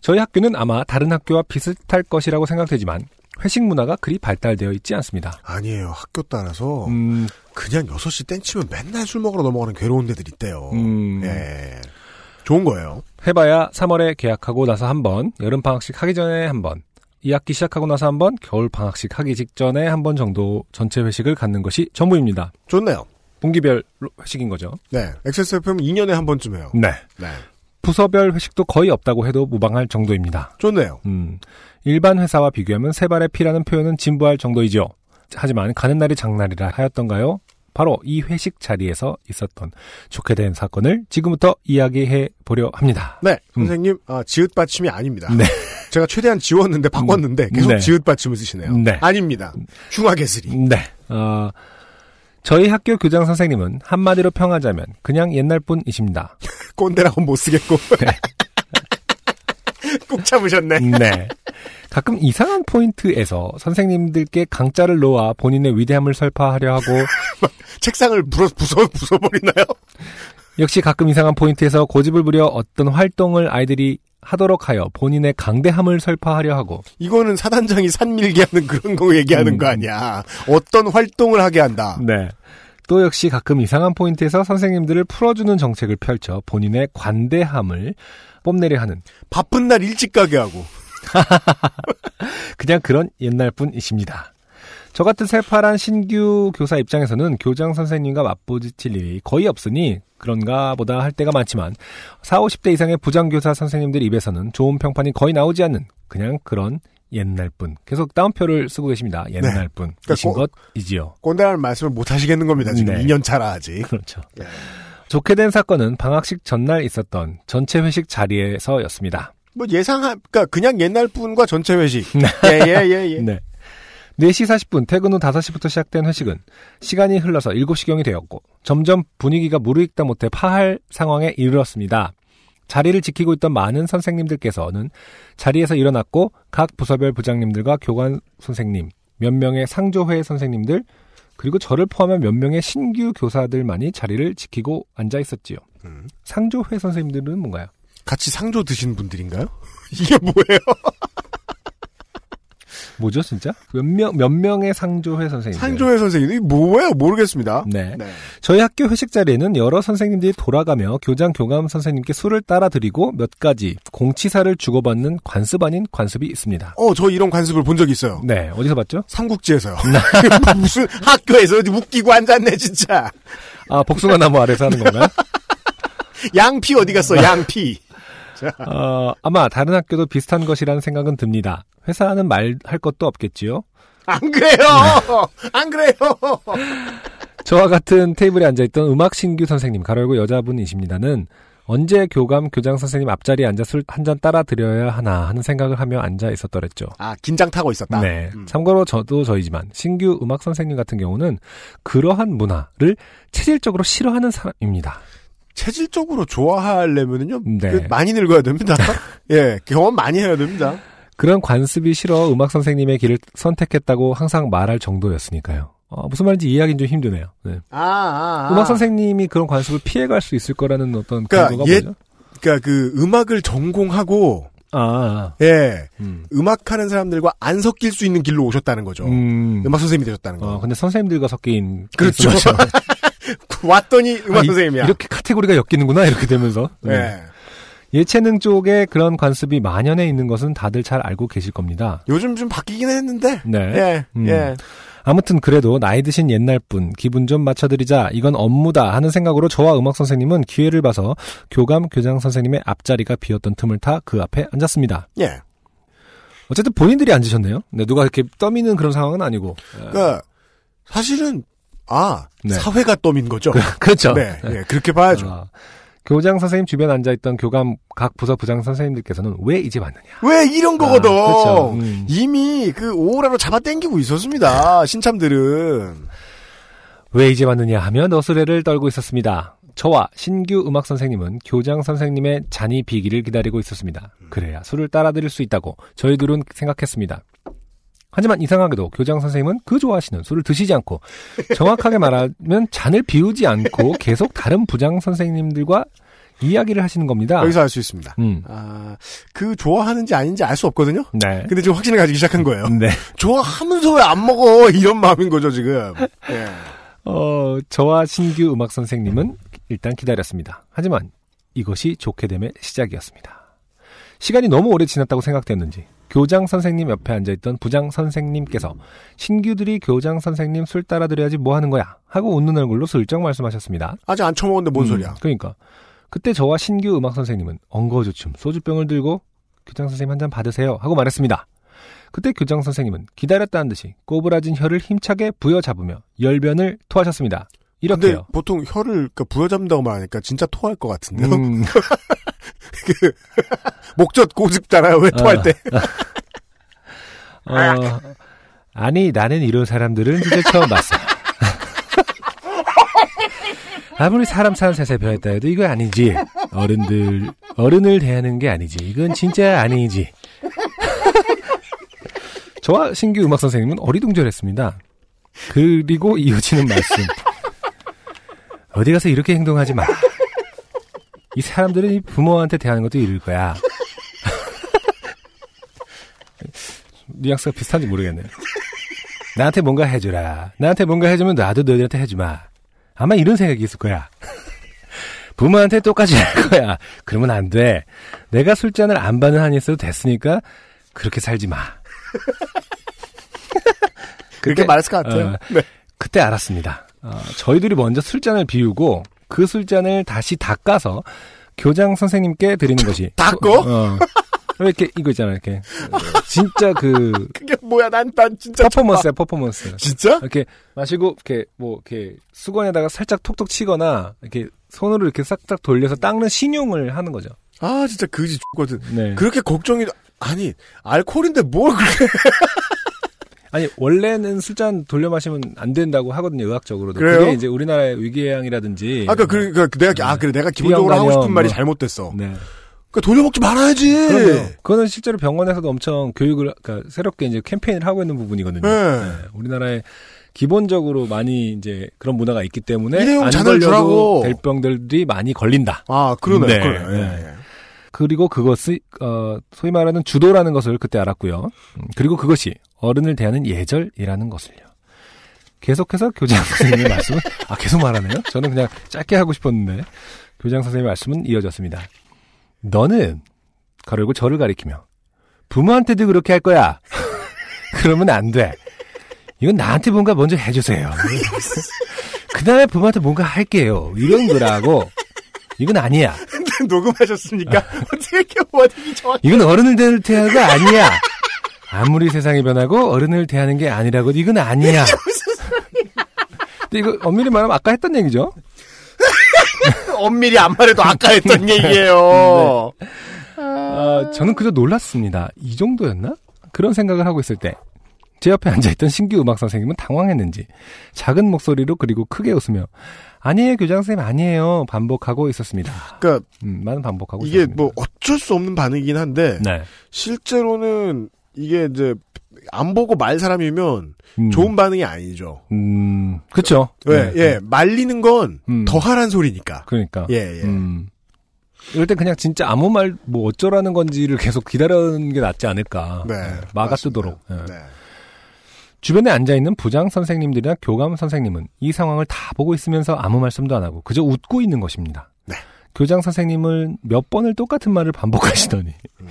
저희 학교는 아마 다른 학교와 비슷할 것이라고 생각되지만 회식 문화가 그리 발달되어 있지 않습니다. 아니에요. 학교 따라서 음, 그냥 6시 땡치면 맨날 술 먹으러 넘어가는 괴로운 데들 있대요. 음, 예. 좋은 거예요. 해봐야 3월에 계약하고 나서 한 번, 여름 방학식 하기 전에 한 번, 2학기 시작하고 나서 한 번, 겨울 방학식 하기 직전에 한 번 정도 전체 회식을 갖는 것이 전부입니다. 좋네요. 분기별 회식인 거죠. 네. XSFM 2년에 한 번쯤 해요. 네. 네. 부서별 회식도 거의 없다고 해도 무방할 정도입니다. 좋네요. 음, 일반 회사와 비교하면 세 발의 피라는 표현은 진부할 정도이죠. 하지만 가는 날이 장날이라 하였던가요? 바로 이 회식 자리에서 있었던 좋게 된 사건을 지금부터 이야기해 보려 합니다. 네. 선생님, 아, 지읒 받침이 아닙니다. 네. 제가 최대한 지웠는데 바꿨는데 계속 네. 지읒 받침을 쓰시네요. 네. 아닙니다. 흉화개슬이. 네. 어, 저희 학교 교장 선생님은 한마디로 평하자면 그냥 옛날 분이십니다. 꼰대라고 못 쓰겠고. 꾹 참으셨네. 네. 가끔 이상한 포인트에서 선생님들께 강짜를 놓아 본인의 위대함을 설파하려 하고 책상을 부서, 부서, 부숴버리나요? 역시 가끔 이상한 포인트에서 고집을 부려 어떤 활동을 아이들이 하도록 하여 본인의 강대함을 설파하려 하고 이거는 사단장이 산밀게 하는 그런 거 얘기하는 음. 거 아니야. 어떤 활동을 하게 한다. 네. 또 역시 가끔 이상한 포인트에서 선생님들을 풀어주는 정책을 펼쳐 본인의 관대함을 뽐내려 하는 바쁜 날 일찍 가게 하고. 그냥 그런 옛날 분이십니다. 저 같은 새파란 신규 교사 입장에서는 교장 선생님과 맞부딪힐 일이 거의 없으니 그런가 보다 할 때가 많지만 4, 50대 이상의 부장교사 선생님들 입에서는 좋은 평판이 거의 나오지 않는 그냥 그런 옛날 분. 계속 따옴표를 쓰고 계십니다. 옛날 분이신 그러니까 꼭- 것이지요. 꼰대라는 말씀을 못 하시겠는 겁니다. 지금 네. 2년 차라 아직. 그렇죠. 네. 좋게 된 사건은 방학식 전날 있었던 전체 회식 자리에서였습니다. 뭐 예상한, 그니까 그냥 옛날 분과 전체 회식. 네. 예, 예, 예, 예. 네. 4시 40분 퇴근 후 5시부터 시작된 회식은 시간이 흘러서 7시경이 되었고 점점 분위기가 무르익다 못해 파할 상황에 이르렀습니다. 자리를 지키고 있던 많은 선생님들께서는 자리에서 일어났고 각 부서별 부장님들과 교관 선생님, 몇 명의 상조회 선생님들, 그리고 저를 포함한 몇 명의 신규 교사들만이 자리를 지키고 앉아 있었지요. 음. 상조회 선생님들은 뭔가요? 같이 상조 드신 분들인가요? 이게 뭐예요? 뭐죠, 진짜? 몇 명, 몇 명의 상조회 선생님들. 상조회 선생님 이 뭐예요? 모르겠습니다. 네. 네. 저희 학교 회식 자리에는 여러 선생님들이 돌아가며 교장 교감 선생님께 술을 따라 드리고 몇 가지 공치사를 주고받는 관습 아닌 관습이 있습니다. 어, 저 이런 관습을 본적 있어요. 네, 어디서 봤죠? 삼국지에서요. 무슨 학교에서 어디 웃기고 앉았네, 진짜. 아, 복숭아 나무 아래서 하는 건가요? 양피 어디 갔어, 양피. 어, 아마 다른 학교도 비슷한 것이라는 생각은 듭니다. 회사는 말 할 것도 없겠지요. 안 그래요! 안 그래요! 저와 같은 테이블에 앉아있던 음악 신규 선생님, 가로열고 여자분이십니다는 언제 교감, 교장 선생님 앞자리에 앉아 술 한 잔 따라 드려야 하나 하는 생각을 하며 앉아 있었더랬죠. 아, 긴장 타고 있었다. 네. 음. 참고로 저도 저이지만 신규 음악 선생님 같은 경우는 그러한 문화를 체질적으로 싫어하는 사람입니다. 체질적으로 좋아하려면은요 네. 그 많이 늙어야 됩니다. 예, 경험 많이 해야 됩니다. 그런 관습이 싫어 음악 선생님의 길을 선택했다고 항상 말할 정도였으니까요. 어, 무슨 말인지 이해하기는 좀 힘드네요. 네. 아, 아, 아. 음악 선생님이 그런 관습을 피해갈 수 있을 거라는 어떤 그러니까 근거가 뭐죠? 그러니까 그 음악을 전공하고 아, 예, 음. 음악하는 사람들과 안 섞일 수 있는 길로 오셨다는 거죠. 음. 음악 선생님이 되셨다는 거. 어, 근데 선생님들과 섞인 그렇죠. 말씀하죠. 왔더니 음악 아, 이- 선생님이야. 이렇게 카테고리가 엮이는구나 이렇게 되면서. 네. 예. 예체능 쪽에 그런 관습이 만연해 있는 것은 다들 잘 알고 계실 겁니다. 요즘 좀 바뀌긴 했는데. 네. 예, 음. 예. 아무튼 그래도 나이 드신 옛날 분 기분 좀 맞춰드리자 이건 업무다 하는 생각으로 저와 음악 선생님은 기회를 봐서 교감 교장 선생님의 앞자리가 비었던 틈을 타 그 앞에 앉았습니다. 예. 어쨌든 본인들이 앉으셨네요. 네, 누가 이렇게 떠미는 그런 상황은 아니고. 그러니까 사실은 아 네. 사회가 떠민 거죠. 그 렇죠. 네, 예, 그렇게 봐야죠. 아, 교장 선생님 주변 앉아있던 교감 각 부서 부장 선생님들께서는 왜 이제 왔느냐. 왜 이런 거거든. 아, 그렇죠. 음. 이미 그 오라로 잡아 당기고 있었습니다. 신참들은. 왜 이제 왔느냐 하며 너스레를 떨고 있었습니다. 저와 신규 음악 선생님은 교장 선생님의 잔이 비기를 기다리고 있었습니다. 그래야 술을 따라 드릴 수 있다고 저희들은 생각했습니다. 하지만 이상하게도 교장 선생님은 그 좋아하시는 술을 드시지 않고 정확하게 말하면 잔을 비우지 않고 계속 다른 부장 선생님들과 이야기를 하시는 겁니다. 여기서 알 수 있습니다. 음. 아, 그 좋아하는지 아닌지 알 수 없거든요. 네. 근데 지금 확신을 가지기 시작한 거예요. 네. 좋아하면서 왜 안 먹어? 이런 마음인 거죠, 지금. 예. 어, 저와 신규 음악 선생님은 일단 기다렸습니다. 하지만 이것이 좋게 됨의 시작이었습니다. 시간이 너무 오래 지났다고 생각됐는지 교장 선생님 옆에 앉아있던 부장 선생님께서 신규들이 교장 선생님 술 따라드려야지 뭐 하는 거야 하고 웃는 얼굴로 슬쩍 말씀하셨습니다. 아직 안 처먹었는데 뭔 음, 소리야. 그러니까 그때 저와 신규 음악 선생님은 엉거주춤 소주병을 들고 교장 선생님 한 잔 받으세요 하고 말했습니다. 그때 교장 선생님은 기다렸다는 듯이 꼬부라진 혀를 힘차게 부여잡으며 열변을 토하셨습니다. 이렇게요. 보통 혀를 그러니까 부여잡는다고 말하니까 진짜 토할 것 같은데요. 음, 그 목젖 고집잖아요. 왜 토할 아. 때. 어, 아니 나는 이런 사람들은 진짜 처음 봤어. 아무리 사람 사는 새세 배웠다 해도 이거 아니지. 어른들 어른을 대하는 게 아니지. 이건 진짜 아니지. 저와 신규 음악 선생님은 어리둥절했습니다. 그리고 이어지는 말씀. 어디 가서 이렇게 행동하지 마. 이 사람들은 이 부모한테 대하는 것도 이럴 거야. 뉘앙스가 비슷한지 모르겠네요. 나한테 뭔가 해주라. 나한테 뭔가 해주면 나도 너희한테 해주마. 아마 이런 생각이 있을 거야. 부모한테 똑같이 할 거야. 그러면 안 돼. 내가 술잔을 안 받는 한이 있어도 됐으니까 그렇게 살지 마. 그렇게 말했을 것 같아요. 어, 네. 그때 알았습니다. 어, 저희들이 먼저 술잔을 비우고 그 술잔을 다시 닦아서 교장 선생님께 드리는 것이 닦어? 어. 왜 이렇게 이거 있잖아 이렇게 어, 진짜 그 그게 뭐야? 난, 난 진짜. 퍼포먼스야 퍼포먼스. 진짜? 이렇게 마시고 이렇게 뭐 이렇게 수건에다가 살짝 톡톡 치거나 이렇게 손으로 이렇게 싹싹 돌려서 닦는 신용을 하는 거죠. 아, 진짜 그지 죽거든. 네. 그렇게 걱정이, 아니, 알코올인데 뭘 그렇게. 아니 원래는 술잔 돌려 마시면 안 된다고 하거든요 의학적으로도. 그래요? 게 이제 우리나라의 위궤양이라든지. 아까 그, 그, 내가, 아, 그래. 내가 기본적으로 하고 싶은 말이 뭐. 잘못됐어. 네. 그러니까 돌려먹지 말아야지. 그럼요. 그거는 실제로 병원에서도 엄청 교육을, 그러니까 새롭게 이제 캠페인을 하고 있는 부분이거든요. 네. 네. 우리나라에 기본적으로 많이 이제 그런 문화가 있기 때문에 안 걸려도. 될 병들이 많이 걸린다. 아, 그러네. 네. 그러네. 네. 예, 예. 그리고 그것이 어, 소위 말하는 주도라는 것을 그때 알았고요. 음, 그리고 그것이 어른을 대하는 예절이라는 것을요. 계속해서 교장 선생님의 말씀은 아 계속 말하네요. 저는 그냥 짧게 하고 싶었는데 교장 선생님의 말씀은 이어졌습니다. 너는 가르고 저를 가리키며 부모한테도 그렇게 할 거야. 그러면 안 돼. 이건 나한테 뭔가 먼저 해주세요. 그 다음에 부모한테 뭔가 할게요. 이런 거라고. 이건 아니야. 녹음하셨습니까? 어떻게 이렇게 워딩이 정확히. 이건 어른을 대하는 대화가 아니야. 아무리 세상이 변하고 어른을 대하는 게 아니라고 이건 아니야. 근데 이거 엄밀히 말하면 아까 했던 얘기죠. 엄밀히 안 말해도 아까 했던 네. 얘기예요. 어, 저는 그저 놀랐습니다. 이 정도였나? 그런 생각을 하고 있을 때 제 옆에 앉아있던 신규 음악 선생님은 당황했는지 작은 목소리로 그리고 크게 웃으며 아니에요 교장 선생님 아니에요 반복하고 있었습니다. 그러니까 음, 많은 반복하고 이게 있었습니다. 뭐 어쩔 수 없는 반응이긴 한데 네. 실제로는 이게 이제 안 보고 말 사람이면 음, 좋은 반응이 아니죠. 음, 그쵸. 왜? 네, 예, 네. 말리는 건 음, 더 하란 소리니까. 그러니까. 예, 예. 음. 이럴 땐 그냥 진짜 아무 말 뭐 어쩌라는 건지를 계속 기다리는 게 낫지 않을까. 네, 예, 막아. 뜨도록. 예. 네. 주변에 앉아 있는 부장 선생님들이나 교감 선생님은 이 상황을 다 보고 있으면서 아무 말씀도 안 하고 그저 웃고 있는 것입니다. 네. 교장 선생님은 몇 번을 똑같은 말을 반복하시더니 음.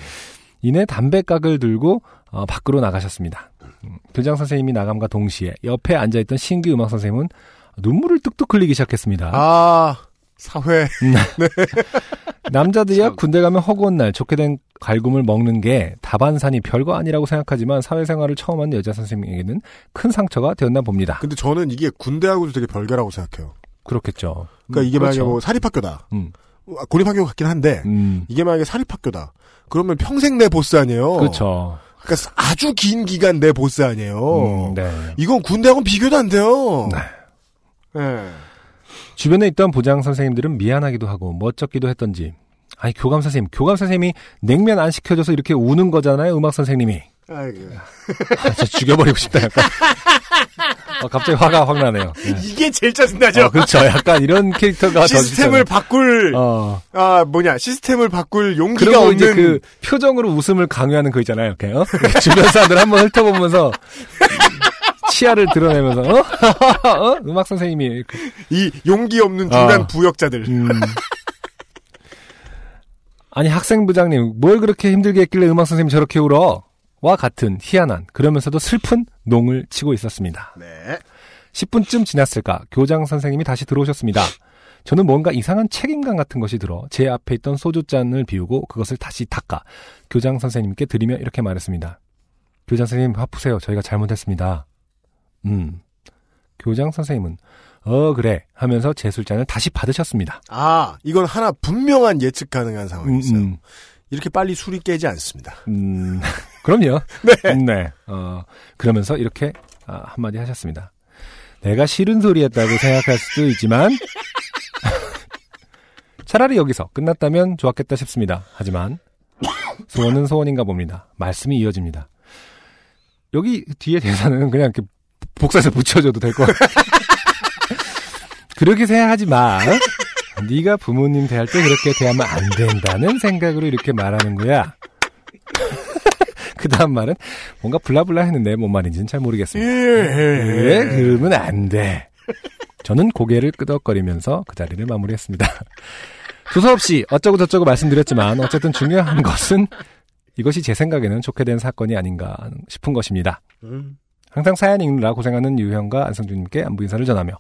이내 담배각을 들고 어, 밖으로 나가셨습니다. 음, 교장 선생님이 나감과 동시에 옆에 앉아있던 신규 음악 선생님은 눈물을 뚝뚝 흘리기 시작했습니다. 아, 사회. 남자들이야 참. 군대 가면 허구한 날 좋게 된 갈굼을 먹는 게 다반산이 별거 아니라고 생각하지만 사회생활을 처음 한 여자 선생님에게는 큰 상처가 되었나 봅니다. 근데 저는 이게 군대하고도 되게 별개라고 생각해요. 그렇겠죠. 그러니까 음, 이게 만약에 그렇죠. 뭐 사립학교다. 음, 아, 공립학교 같긴 한데 음, 이게 만약에 사립학교다. 그러면 평생 내 보스 아니에요. 그렇죠. 그러니까 아주 긴 기간 내 보스 아니에요. 음, 네. 이건 군대하고는 비교도 안 돼요. 네. 예. 주변에 있던 부장 선생님들은 미안하기도 하고 멋쩍기도 했던지 아니 교감 선생님, 교감 선생님이 냉면 안 시켜줘서 이렇게 우는 거잖아요, 음악 선생님이. 아이고. 아, 진짜 죽여버리고 싶다, 약간. 어, 갑자기 화가 확 나네요. 네. 이게 제일 짜증나죠. 어, 그렇죠. 약간 이런 캐릭터가 더 시스템을 진짜- 바꿀 어. 아 뭐냐 시스템을 바꿀 용기가 그리고 없는 이제 그 표정으로 웃음을 강요하는 거 있잖아요. 이렇게 어? 주변 사람들 한번 훑어보면서 치아를 드러내면서 어? 어? 음악 선생님이 이렇게. 이 용기 없는 중간 어. 부역자들. 음. 아니 학생 부장님 뭘 그렇게 힘들게 했길래 음악 선생님 저렇게 울어? 와 같은 희한한 그러면서도 슬픈 농을 치고 있었습니다. 네. 10분쯤 지났을까 교장 선생님이 다시 들어오셨습니다. 저는 뭔가 이상한 책임감 같은 것이 들어 제 앞에 있던 소주잔을 비우고 그것을 다시 닦아 교장 선생님께 드리며 이렇게 말했습니다. 교장 선생님 화푸세요. 저희가 잘못했습니다. 음. 교장 선생님은 어 그래 하면서 제 술잔을 다시 받으셨습니다. 아 이건 하나 분명한 예측 가능한 상황이 음, 있어요. 음, 이렇게 빨리 술이 깨지 않습니다. 음, 그럼요. 네. 네. 어, 그러면서 이렇게 아, 한마디 하셨습니다. 내가 싫은 소리였다고 생각할 수도 있지만 차라리 여기서 끝났다면 좋았겠다 싶습니다. 하지만 소원은 소원인가 봅니다. 말씀이 이어집니다. 여기 뒤에 대사는 그냥 이렇게 복사해서 붙여줘도 될 것 같아요. 그렇게 생각하지 마. 네가 부모님 대할 때 그렇게 대하면 안 된다는 생각으로 이렇게 말하는 거야. 그 다음 말은 뭔가 블라블라 했는데 뭔 말인지는 잘 모르겠습니다. 왜 그러면 안 돼. 저는 고개를 끄덕거리면서 그 자리를 마무리했습니다. 두서없이 어쩌고 저쩌고 말씀드렸지만 어쨌든 중요한 것은 이것이 제 생각에는 좋게 된 사건이 아닌가 싶은 것입니다. 음. 항상 사연 읽느라 고생하는 유형과 안성준님께 안부 인사를 전하며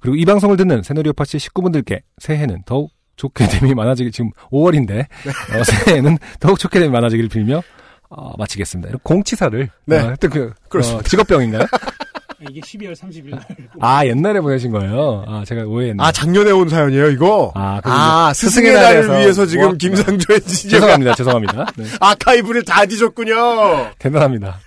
그리고 이 방송을 듣는 새누리오파 씨 식구분들께 새해는 더욱 좋게 됨이 많아지길 지금 5월인데 어, 새해에는 더욱 좋게 됨이 많아지길 빌며 어, 마치겠습니다. 공치사를 네. 어, 또 그, 그렇습니다. 어, 직업병인가요? 이게 12월 30일 날. 아 옛날에 보내신 거예요. 아 제가 오해했네. 아 작년에 온 사연이에요 이거. 아, 아 스승의 스승의 날을 위해서 지금 모았구나. 김상조의 지적 죄송합니다. 죄송합니다. 네, 아카이브를 다 뒤졌군요. 대단합니다.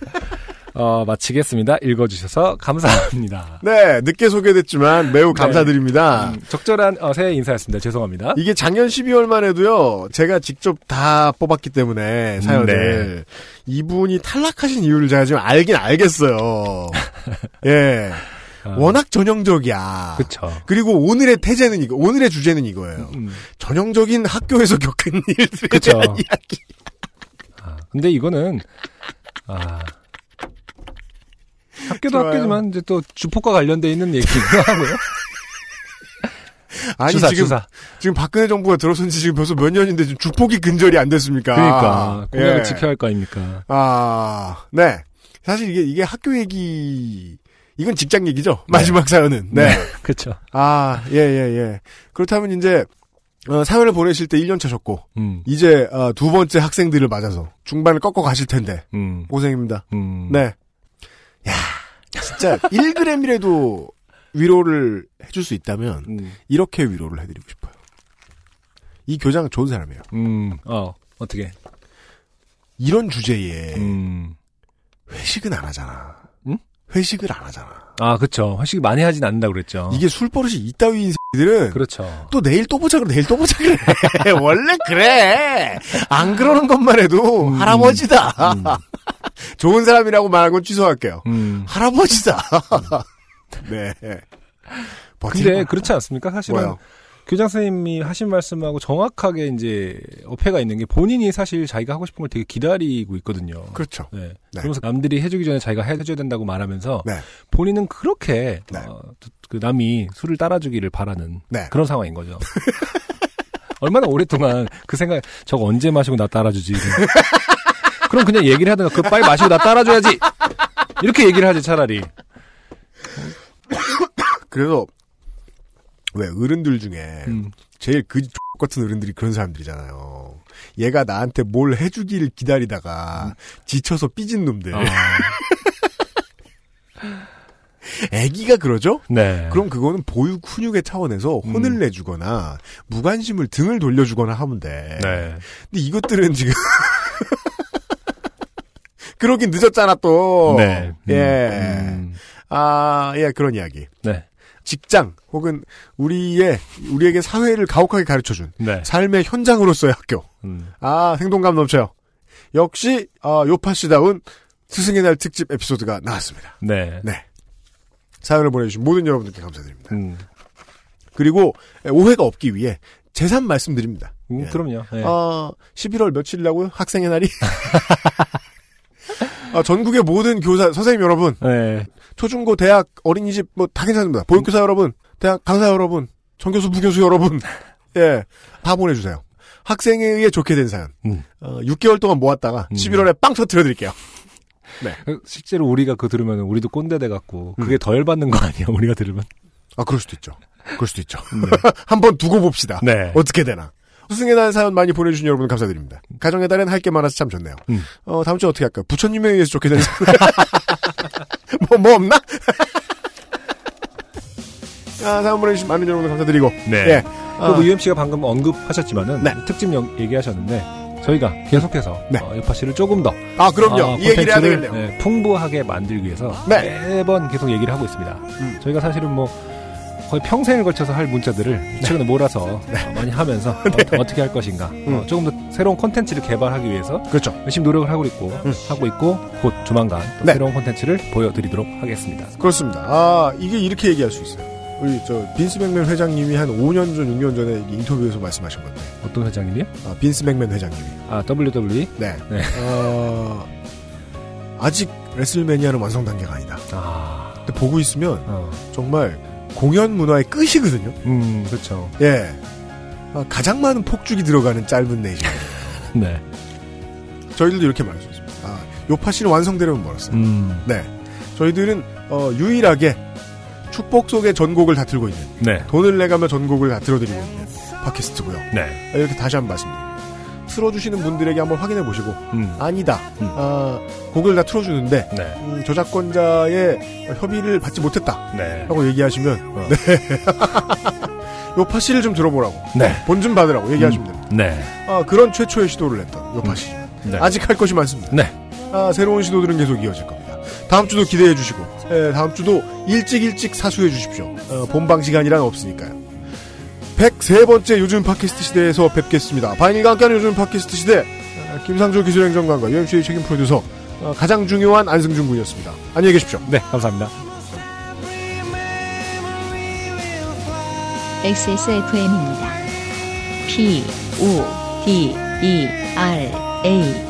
어, 마치겠습니다. 읽어주셔서 감사합니다. 네 늦게 소개됐지만 매우 네. 감사드립니다. 음, 적절한 어, 새해 인사였습니다. 죄송합니다. 이게 작년 12월만 해도요, 제가 직접 다 뽑았기 때문에 사연을 이분이 탈락하신 이유를 제가 지금 알긴 알겠어요. 예. 아, 워낙 전형적이야. 그쵸. 그리고 오늘의 태제는 이거, 오늘의 주제는 이거예요. 음, 전형적인 학교에서 겪은 일들에 그쵸. 이야기. 아, 근데 이거는 아 학교도 좋아요. 학교지만 이제 또 주폭과 관련돼 있는 얘기기도 하고요. 아니 주사 지금 주사. 지금 박근혜 정부가 들어선 지 지금 벌써 몇 년인데 지금 주폭이 근절이 안 됐습니까? 그러니까 공약을 예. 지켜야 할 거 아닙니까? 아, 네. 사실 이게 이게 학교 얘기 이건 직장 얘기죠. 마지막 사연은. 네. 그렇죠. 아, 예, 예, 예. 그렇다면 이제, 어, 사연을 보내실 때 1년 차셨고, 음, 이제, 어, 두 번째 학생들을 맞아서 중반을 꺾어 가실 텐데, 음, 고생입니다. 음. 네. 야 진짜 1g이라도 위로를 해줄 수 있다면, 음, 이렇게 위로를 해드리고 싶어요. 이 교장은 좋은 사람이에요. 음, 어, 어떻게? 이런 주제에 음, 회식은 안 하잖아. 음? 회식을 안 하잖아. 아, 그쵸. 회식 많이 하진 않는다 그랬죠. 이게 술버릇이 이따위인 새끼들은 그렇죠. 또 내일 또 보자 그래 내일 또 보자 그래 원래 그래 안 그러는 것만 해도 음, 할아버지다 음. 좋은 사람이라고 말한 건 취소할게요 음. 할아버지다 네 근데. 그렇지 않습니까? 사실은 뭐요? 교장 선생님이 하신 말씀하고 정확하게 이제 어폐가 있는 게 본인이 사실 자기가 하고 싶은 걸 되게 기다리고 있거든요. 그렇죠 네. 네. 그러면서 남들이 해주기 전에 자기가 해줘야 된다고 말하면서 네. 본인은 그렇게 네. 어, 그 남이 술을 따라주기를 바라는 네. 그런 상황인 거죠. 얼마나 오랫동안 그 생각 저거 언제 마시고 나 따라주지. 그럼 그냥 얘기를 하든가 그 빨리 마시고 나 따라줘야지. 이렇게 얘기를 하지 차라리. 그래서 왜 어른들 중에 음. 제일 그 X 같은 어른들이 그런 사람들이잖아요 얘가 나한테 뭘 해주길 기다리다가 지쳐서 삐진 놈들 음. 아, 애기가 그러죠? 네. 그럼 그거는 보육 훈육의 차원에서 혼을 음. 내주거나 무관심을 등을 돌려주거나 하면 돼. 네. 근데 이것들은 지금 그러긴 늦었잖아 또. 네. 음, 예. 음, 아, 예, 그런 이야기. 네. 직장 혹은 우리의 우리에게 사회를 가혹하게 가르쳐준 네. 삶의 현장으로서의 학교. 음. 아, 생동감 넘쳐요. 역시 아, 요파시다운 스승의 날 특집 에피소드가 나왔습니다. 네. 네. 사연을 보내주신 모든 여러분들께 감사드립니다. 음. 그리고 오해가 없기 위해 재산 말씀드립니다. 음, 예. 그럼요. 네. 아, 11월 며칠이라고요? 학생의 날이? 아, 전국의 모든 교사, 선생님 여러분, 네. 초중고, 대학, 어린이집, 뭐, 다 괜찮습니다. 보육교사 여러분, 대학 강사 여러분, 전교수, 부교수 여러분, 예, 다 보내주세요. 학생에 의해 좋게 된 사연. 음. 어, 6개월 동안 모았다가 음. 11월에 빵 터뜨려드릴게요. 그 실제로 우리가 그거 들으면 우리도 꼰대 돼 갖고 그게 더 열받는 거 아니야? 우리가 들으면. 아, 그럴 수도 있죠. 그럴 수도 있죠. 네. 한번 두고 봅시다. 네. 어떻게 되나. 스승의 날 사연 많이 보내주신 여러분 감사드립니다. 가정의 달엔 할게 많아서 참 좋네요. 음. 어, 다음 주에 어떻게 할까요? 부처님에 의해서 좋게 되는 사연. 뭐, 뭐 없나? 아, 사연 보내주신 많은 여러분 감사드리고. 네. 예. 아, 그리고 UMC가 방금 언급하셨지만은 네. 특집 영- 얘기하셨는데 저희가 계속해서 네. 어, 요파 씨를 조금 더 아, 그럼요. 어, 이 얘기를 해야 되겠네요. 네, 풍부하게 만들기 위해서 네. 매번 계속 얘기를 하고 있습니다. 음. 저희가 사실은 뭐 거의 평생을 걸쳐서 할 문자들을 최근에 몰아서 어, 많이 하면서 어, 떻게할 것인가 어, 네. 음. 조금 더 새로운 콘텐츠를 개발하기 위해서 그렇죠. 열심히 노력을 하고 있고 음. 하고 있고 곧 조만간 또 네. 새로운 콘텐츠를 보여드리도록 하겠습니다. 그렇습니다. 아, 이게 이렇게 얘기할 수 있어요. 우리 저 빈스 맥맨 회장님이 한 5년 전, 6년 전에 인터뷰에서 말씀하신 건데. 어떤 회장님이요? 아, 빈스 맥맨 회장님이. 아 WWE. 네. 네. 어, 아직 레슬매니아는 완성 단계가 아니다. 아, 근데 보고 있으면 어, 정말 공연 문화의 끝이거든요. 음, 그렇죠. 예. 아, 가장 많은 폭죽이 들어가는 짧은 내시. 네. 저희들도 이렇게 말할 수 있습니다. 아, 요파 씨는 완성되려면 멀었어요. 음, 네. 저희들은 어, 유일하게 축복 속의 전곡을 다 틀고 있는 네. 돈을 내가며 전곡을 다 들어드리고 있는 팟캐스트고요. 네. 이렇게 다시 한번 말씀드립니다. 틀어주시는 분들에게 한번 확인해 보시고 음, 아니다. 음. 아, 곡을 다 틀어주는데 네. 음, 저작권자의 협의를 받지 못했다. 네. 라고 얘기하시면 어. 네. 요파 씨를 좀 들어보라고 네. 본 좀 받으라고 얘기하시면 됩니다. 네. 아, 그런 최초의 시도를 했던 요파 씨. 네. 아직 할 것이 많습니다. 네. 아, 새로운 시도들은 계속 이어질 겁니다. 다음 주도 기대해 주시고, 예, 다음 주도 일찍 일찍 사수해 주십시오. 어, 본방 시간이란 없으니까요. 103번째 요즘 팟캐스트 시대에서 뵙겠습니다. 바인일과 함께하는 요즘 팟캐스트 시대, 어, 김상조 기술행정관과 UMC의 책임 프로듀서, 어, 가장 중요한 안승준 군이었습니다. 안녕히 계십시오. 네. 감사합니다. XSFM입니다. P, O, D, E, R, A.